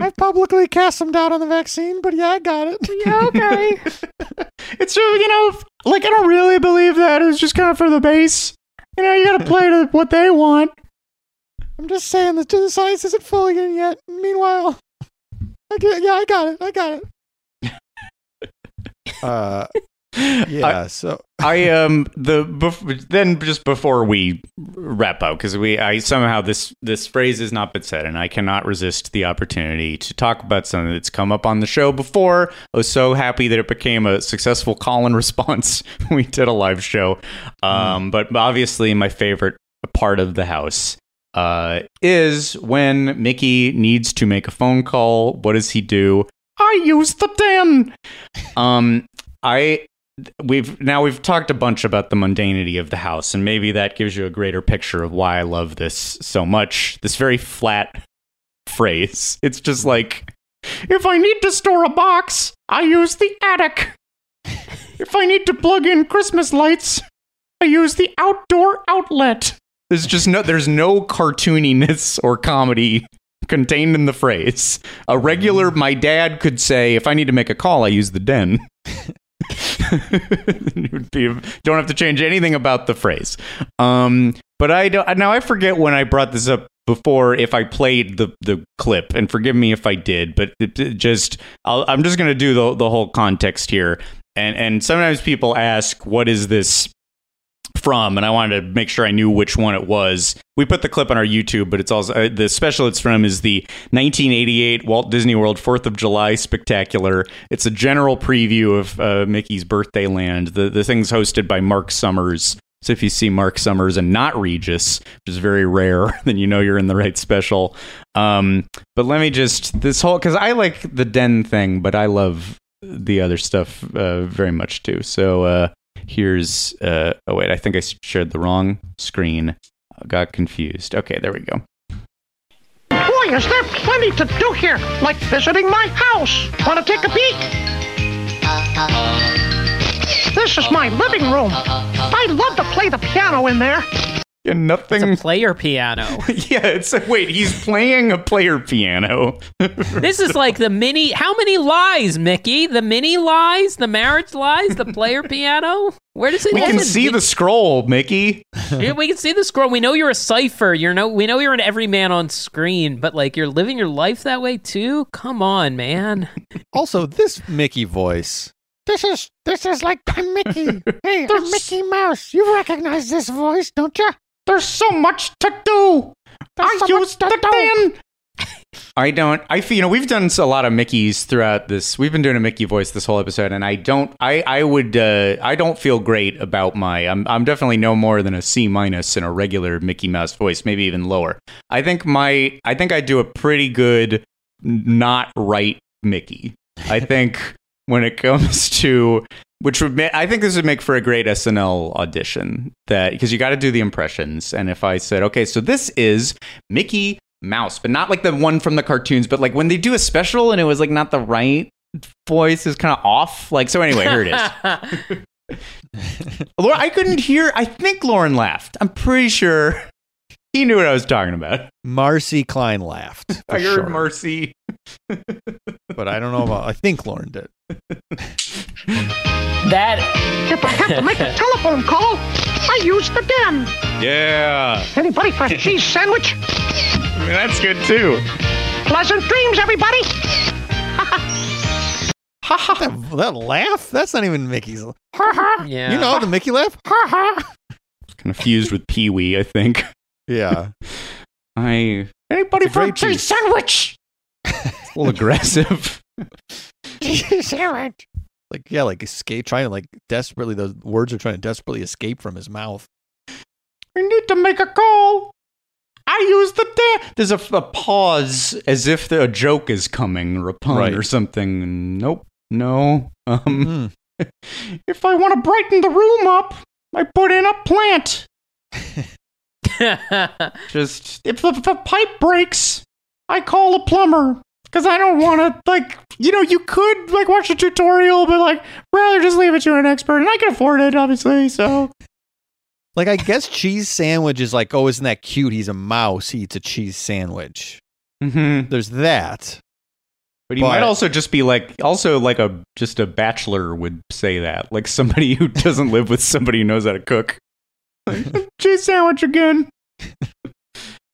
I've publicly cast some doubt on the vaccine, but yeah, I got it. Yeah, okay. It's you know, like I don't really believe that. It's just kind of for the base. You know, you got to play to what they want. I'm just saying that the science isn't fully in yet. Meanwhile, I get, yeah, I got it. I got it. Uh. Yeah. so I um the bef- then just before we wrap up because we I somehow this this phrase has not been said and I cannot resist the opportunity to talk about something that's come up on the show before. I was so happy that it became a successful call and response. we did a live show, um, but obviously my favorite part of the house uh, is when Mickey needs to make a phone call. What does he do? I use the den. Um, I we've now we've talked a bunch about the mundanity of the house and maybe that gives you a greater picture of why I love this so much. This very flat phrase. It's just like if I need to store a box I use the attic. If I need to plug in Christmas lights I use the outdoor outlet. There's just no there's no cartooniness or comedy contained in the phrase. A regular my dad could say if I need to make a call I use the den be, don't have to change anything about the phrase. Um, but I don't now. I forget when I brought this up before. If I played the the clip, and forgive me if I did, but it, it just I'll, I'm just to do the the whole context here. And and sometimes people ask, "What is this from?" And I wanted to make sure I knew which one it was. We put the clip on our YouTube, but it's also uh, the special it's from is the 1988 Walt Disney World Fourth of July Spectacular. It's a general preview of uh, Mickey's Birthday Land. The the thing's hosted by Mark Summers. So if you see Mark Summers and not Regis, which is very rare, then you know you're in the right special. Um, but let me just this whole because I like the den thing, but I love the other stuff uh, very much too. So uh, here's uh, oh wait, I think I shared the wrong screen. I got confused. Okay, there we go. Boy, is there plenty to do here, like visiting my house. Want to take a peek? This is my living room. I love to play the piano in there. Yeah, It's nothing. a player piano. yeah, it's a, wait. He's playing a player piano. This is like the mini. How many lies, Mickey? The mini lies, the marriage lies, the player piano. Where does it we end? can see the scroll, Mickey. Yeah, we can see the scroll. We know you're a cipher. You know, we know you're an everyman on screen, but like you're living your life that way too. Come on, man. also this Mickey voice. This is this is like I'm Mickey. Hey, I'm Mickey Mouse. You recognize this voice, don't you? There's so much to do. I so much use to the do. den. I don't. I feel you know we've done a lot of Mickey's throughout this. We've been doing a Mickey voice this whole episode, and I don't. I I would. Uh, I don't feel great about my. I'm I'm definitely no more than a C minus in a regular Mickey Mouse voice, maybe even lower. I think my. I think I do a pretty good, not right Mickey. I think when it comes to which would ma- I think this would make for a great SNL audition that because you got to do the impressions and if I said okay so this is Mickey Mouse but not like the one from the cartoons but like when they do a special and it was like not the right voice is kind of off like so anyway here it is Laura I couldn't hear I think Lorne laughed I'm pretty sure he knew what I was talking about Marci Klein laughed. I heard sure. Marcy but I don't know about. I think Lorne did. That If I have to make a telephone call, I use the den. yeah Anybody for a cheese sandwich? I mean, that's good too Pleasant dreams, everybody. that, that laugh? That's not even Mickey's. Ha ha. Yeah. You know the Mickey laugh? Ha ha. Confused with Pee Wee, I think. Yeah. I anybody It's a for a great cheese cheese. sandwich? a little aggressive. Like yeah, like escape, trying to like desperately. Those words are trying to desperately escape from his mouth. We need to make a call. I use the da- There's a, a pause as if the, a joke is coming or a pun Right. or something. Nope. No. Um, Hmm. if I want to brighten the room up, I put in a plant. Just if, if a pipe breaks, I call a plumber because I don't want to like you know you could like watch a tutorial, but like rather just leave it to an expert, and I can afford it obviously. So Like I guess cheese sandwich is like, oh, isn't that cute? He's a mouse. He eats a cheese sandwich. mm-hmm. There's that. But he But- might also just be like, also like a just a bachelor would say that, like somebody who doesn't live with somebody who knows how to cook. Cheese sandwich again.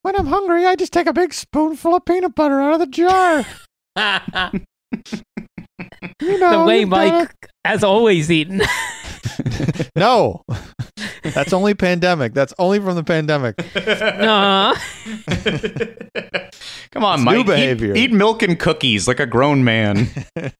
When I'm hungry, I just take a big spoonful of peanut butter out of the jar. You know, the way you've gotta- Mike has always eaten. No, that's only pandemic. That's only from the pandemic. No. Come on, It's Mike. new Eat- behavior. Eat, milk and cookies like a grown man.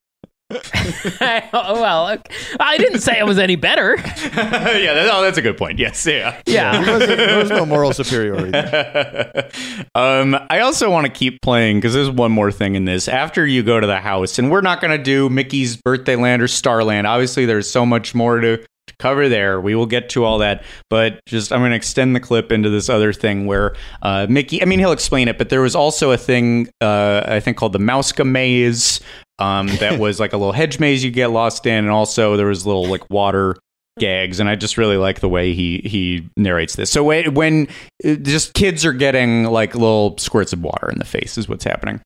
well, I didn't say it was any better. yeah, that, oh, that's a good point. Yes, yeah. Yeah. There's no moral superiority. there. um, I also want to keep playing because there's one more thing in this. After you go to the house, and we're not going to do Mickey's Birthday Land or Starland. Obviously, there's so much more to, to cover there. We will get to all that, but just I'm going to extend the clip into this other thing where uh, Mickey. I mean, he'll explain it, but there was also a thing uh, I think called the Mouska Maze. Um, that was like a little hedge maze you get lost in, and also there was little like water gags, and I just really like the way he he narrates this. So when, when uh, just kids are getting like little squirts of water in the face is what's happening.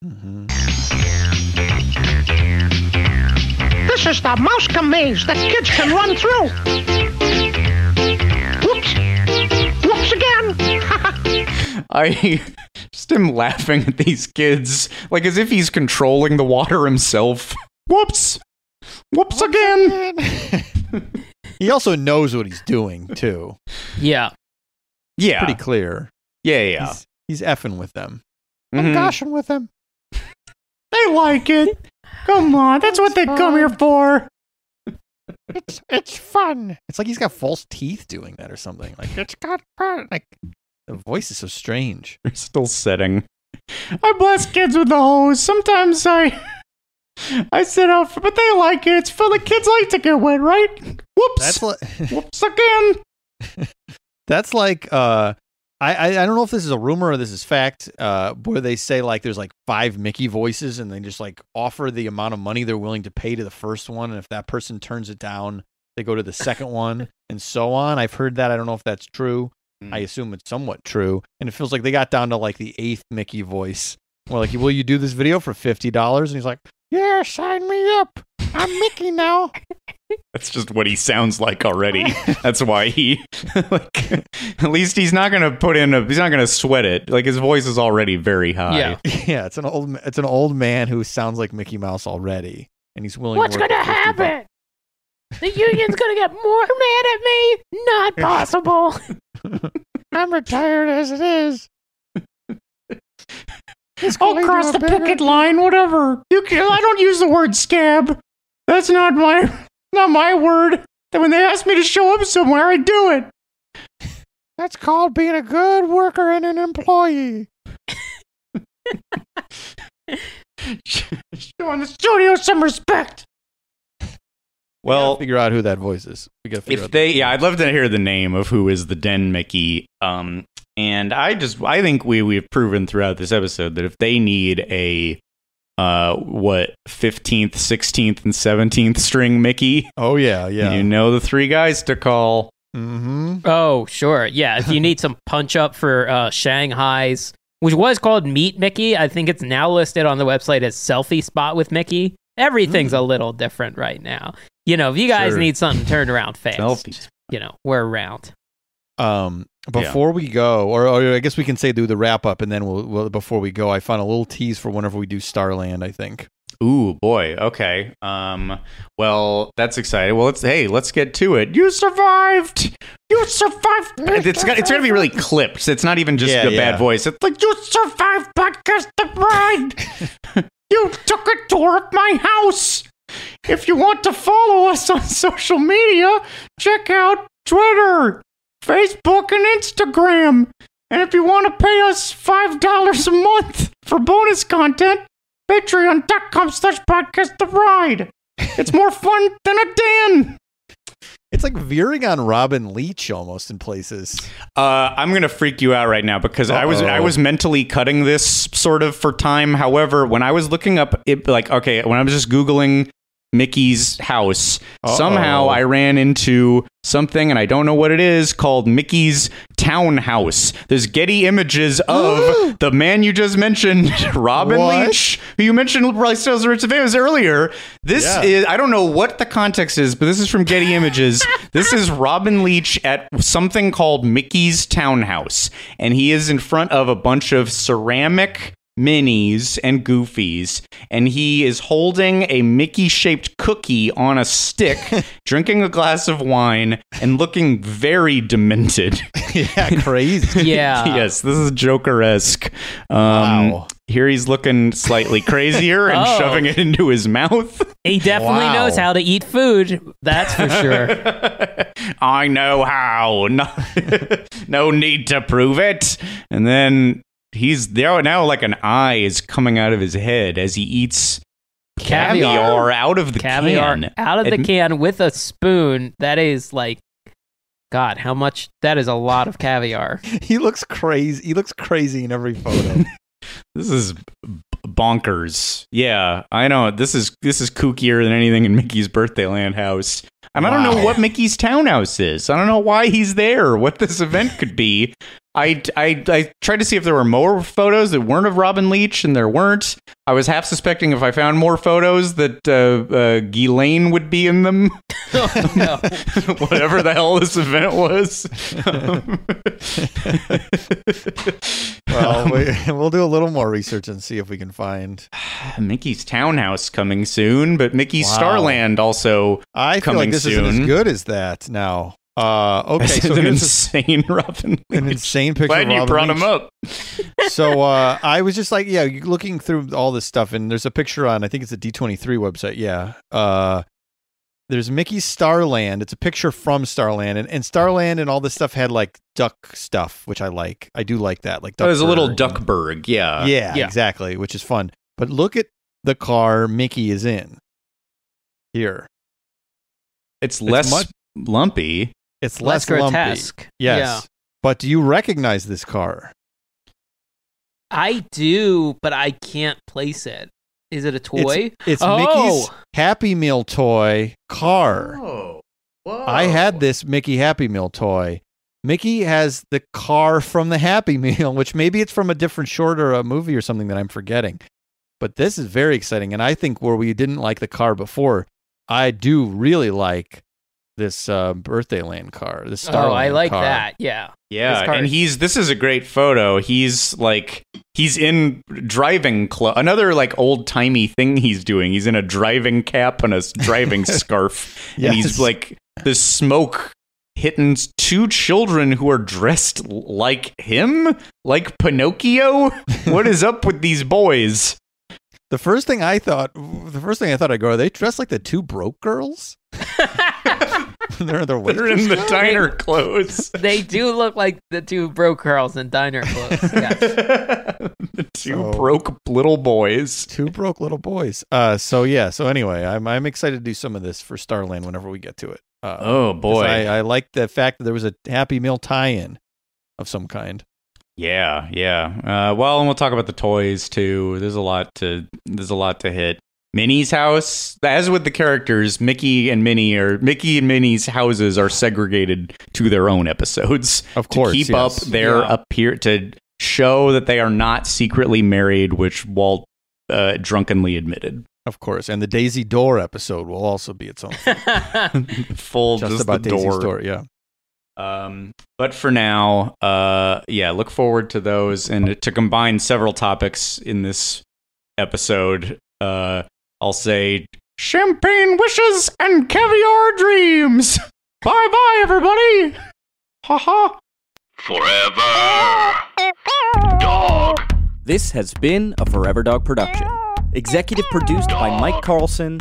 This is the Mouska maze that kids can run through. Whoops. Whoops again. I just am laughing at these kids like as if he's controlling the water himself. Whoops. Whoops again. He also knows what he's doing too. Yeah. Yeah. Pretty clear. Yeah, yeah. He's, he's effing with them. I'm Mhm. goshing with them. They like it. Come on, that's what they come here for. It's it's fun. It's like he's got false teeth doing that or something. Like It's got fun. like the voice is so strange. They're still setting. I bless kids with the hose. Sometimes I I sit out for but they like it. It's fun. The kids like to get wet, right? Whoops. That's like Whoops again. that's like uh I, I I don't know if this is a rumor or this is fact, uh, where they say like there's like five Mickey voices and they just like offer the amount of money they're willing to pay to the first one, and if that person turns it down, they go to the second one, and so on. I've heard that. I don't know if that's true. Hmm. I assume it's somewhat true, and it feels like they got down to like the eighth Mickey voice. We're like, will you do this video for fifty dollars? And he's like, Yeah, sign me up. I'm Mickey now. That's just what he sounds like already. That's why he like at least he's not gonna put in a he's not gonna sweat it. Like his voice is already very high. Yeah. yeah, it's an old it's an old man who sounds like Mickey Mouse already, and he's willing. What's to gonna for 50 bucks. happen? The union's gonna get more mad at me. Not possible. I'm retired as it is. This I'll cross the bigger- picket line, whatever. You can, I don't use the word scab. That's not my not my word. And when they ask me to show up somewhere, I do it. That's called being a good worker and an employee. Showing the studio some respect. We Well, figure out who that voice is. We gotta figure if out they yeah i'd love to hear the name of who is the den mickey um and i just i think we we've proven throughout this episode that if they need a uh what 15th 16th and 17th string mickey Oh yeah, yeah. you know the three guys to call mm-hmm. Oh, sure. Yeah. If you need some punch up for uh, Shanghai's, which was called Meet Mickey, I think it's now listed on the website as Selfie Spot with Mickey. Everything's a little different right now. You know, if you guys Sure. need something turned around fast, selfies you know, we're around. Um, before we go, or, or I guess we can say do the wrap up, and then we'll, we'll. Before we go, I found a little tease for whenever we do Starland. I think. Ooh, boy. Okay. Um. Well, that's exciting. Well, let's hey, let's get to it. You survived. You survived. It's got, it's gonna be really clipped. It's not even just Yeah, a yeah. bad voice. It's like you survived podcast the ride. you took a tour of my house. If you want to follow us on social media, check out Twitter, Facebook, and Instagram. And if you want to pay us $5 a month for bonus content, patreon.com slash podcast the ride. It's more fun than a Dan. It's like veering on Robin Leach almost in places. Uh, I'm gonna freak you out right now because I was I was mentally cutting this sort of for time. However, when I was looking up it, like okay, when I was just googling Mickey's house, somehow Uh-oh. I ran into something and I don't know what it is called Mickey's townhouse. There's Getty images of the man you just mentioned, Robin What? Leach, who you mentioned with Bryce Tales of Rich Surveyors earlier. This Yeah. is I don't know what the context is, but this is from Getty Images. this is Robin Leach at something called Mickey's Townhouse, and he is in front of a bunch of ceramic minis and goofies and he is holding a mickey shaped cookie on a stick drinking a glass of wine and looking very demented yeah, crazy. Yeah. yes this is joker-esque um, Wow. here he's looking slightly crazier and Oh. shoving it into his mouth He definitely Wow. knows how to eat food. That's for sure. I know how. No, no need to prove it. And then he's there now, like an eye is coming out of his head as he eats caviar, Caviar. out of the Caviar can. out of the And- can with a spoon. That is like, God, how much? That is a lot of caviar. He looks crazy. He looks crazy in every photo. This is bonkers. Yeah, I know. This is this is kookier than anything in Mickey's birthday land house. And I don't know what Mickey's townhouse is. I don't know why he's there. What this event could be. I, I, I tried to see if there were more photos that weren't of Robin Leach, and there weren't. I was half suspecting if I found more photos that uh, uh, Ghislaine would be in them. Oh, no. Whatever the hell this event was. well, we, we'll do a little more research and see if we can find. Mickey's townhouse coming soon, but Mickey's Wow. Starland also I feel Coming like this isn't as good as that now. Uh, okay, This so is an here's a- insane Robin an Leach. insane picture. Glad of you brought Leach. him up. so uh, I was just like, yeah, you- looking through all this stuff, and there's a picture on, I think it's a D23 website. Yeah. Uh, there's Mickey's Starland. It's a picture from Starland, and, and Starland and all this stuff had like duck stuff, which I like. I do like that. Like there's a little Duckburg and- Duckburg, yeah. yeah, Yeah. exactly, which is fun. But look at the car Mickey is in. Here, It's less much- lumpy. it's Less less, lumpy. grotesque. Yes. But do you recognize this car? I do, but I can't place it. Is it a toy? It's Oh. Mickey's Happy Meal toy car. Oh. I had this Mickey Happy Meal toy. Mickey has the car from the Happy Meal, which maybe it's from a different short or a uh, movie or something that I'm forgetting. But this is very exciting. And I think where we didn't like the car before, I do really like this uh, birthday land car. This oh, I like car. that. Yeah. Yeah, and he's this is a great photo. He's like he's in driving clo- another like old timey thing he's doing. He's in a driving cap and a driving scarf, and he's like the smoke hitting two children who are dressed like him, like Pinocchio. what is up with these boys? The first thing I thought, the first thing I thought I'd go, are they dressed like the two broke girls? they're they're, They're in the diner clothes. They do look like the two broke girls in diner clothes. Yes. the two So- broke little boys. two broke little boys. Uh, so yeah. So anyway, I'm I'm excited to do some of this for Starland whenever we get to it. Uh, Oh 'cause boy. I, I like the fact that there was a Happy Meal tie-in of some kind. Yeah, yeah. Uh, well, and we'll talk about the toys too. There's a lot to there's a lot to hit. Minnie's house, as with the characters, Mickey and Minnie are Mickey and Minnie's houses are segregated to their own episodes Of course, to keep yes. up their Yeah. appear to show that they are not secretly married, which Walt uh, drunkenly admitted. Of course, and the Daisy Door episode will also be its own. thing. Full Just, just, about the Daisy's door. Door. Yeah. Um, but for now, uh, yeah, look forward to those and to combine several topics in this episode. Uh, I'll say champagne wishes and caviar dreams. Bye bye, everybody. Ha ha. Forever. Dog. This has been a Forever Dog production. Executive produced by Mike Carlson,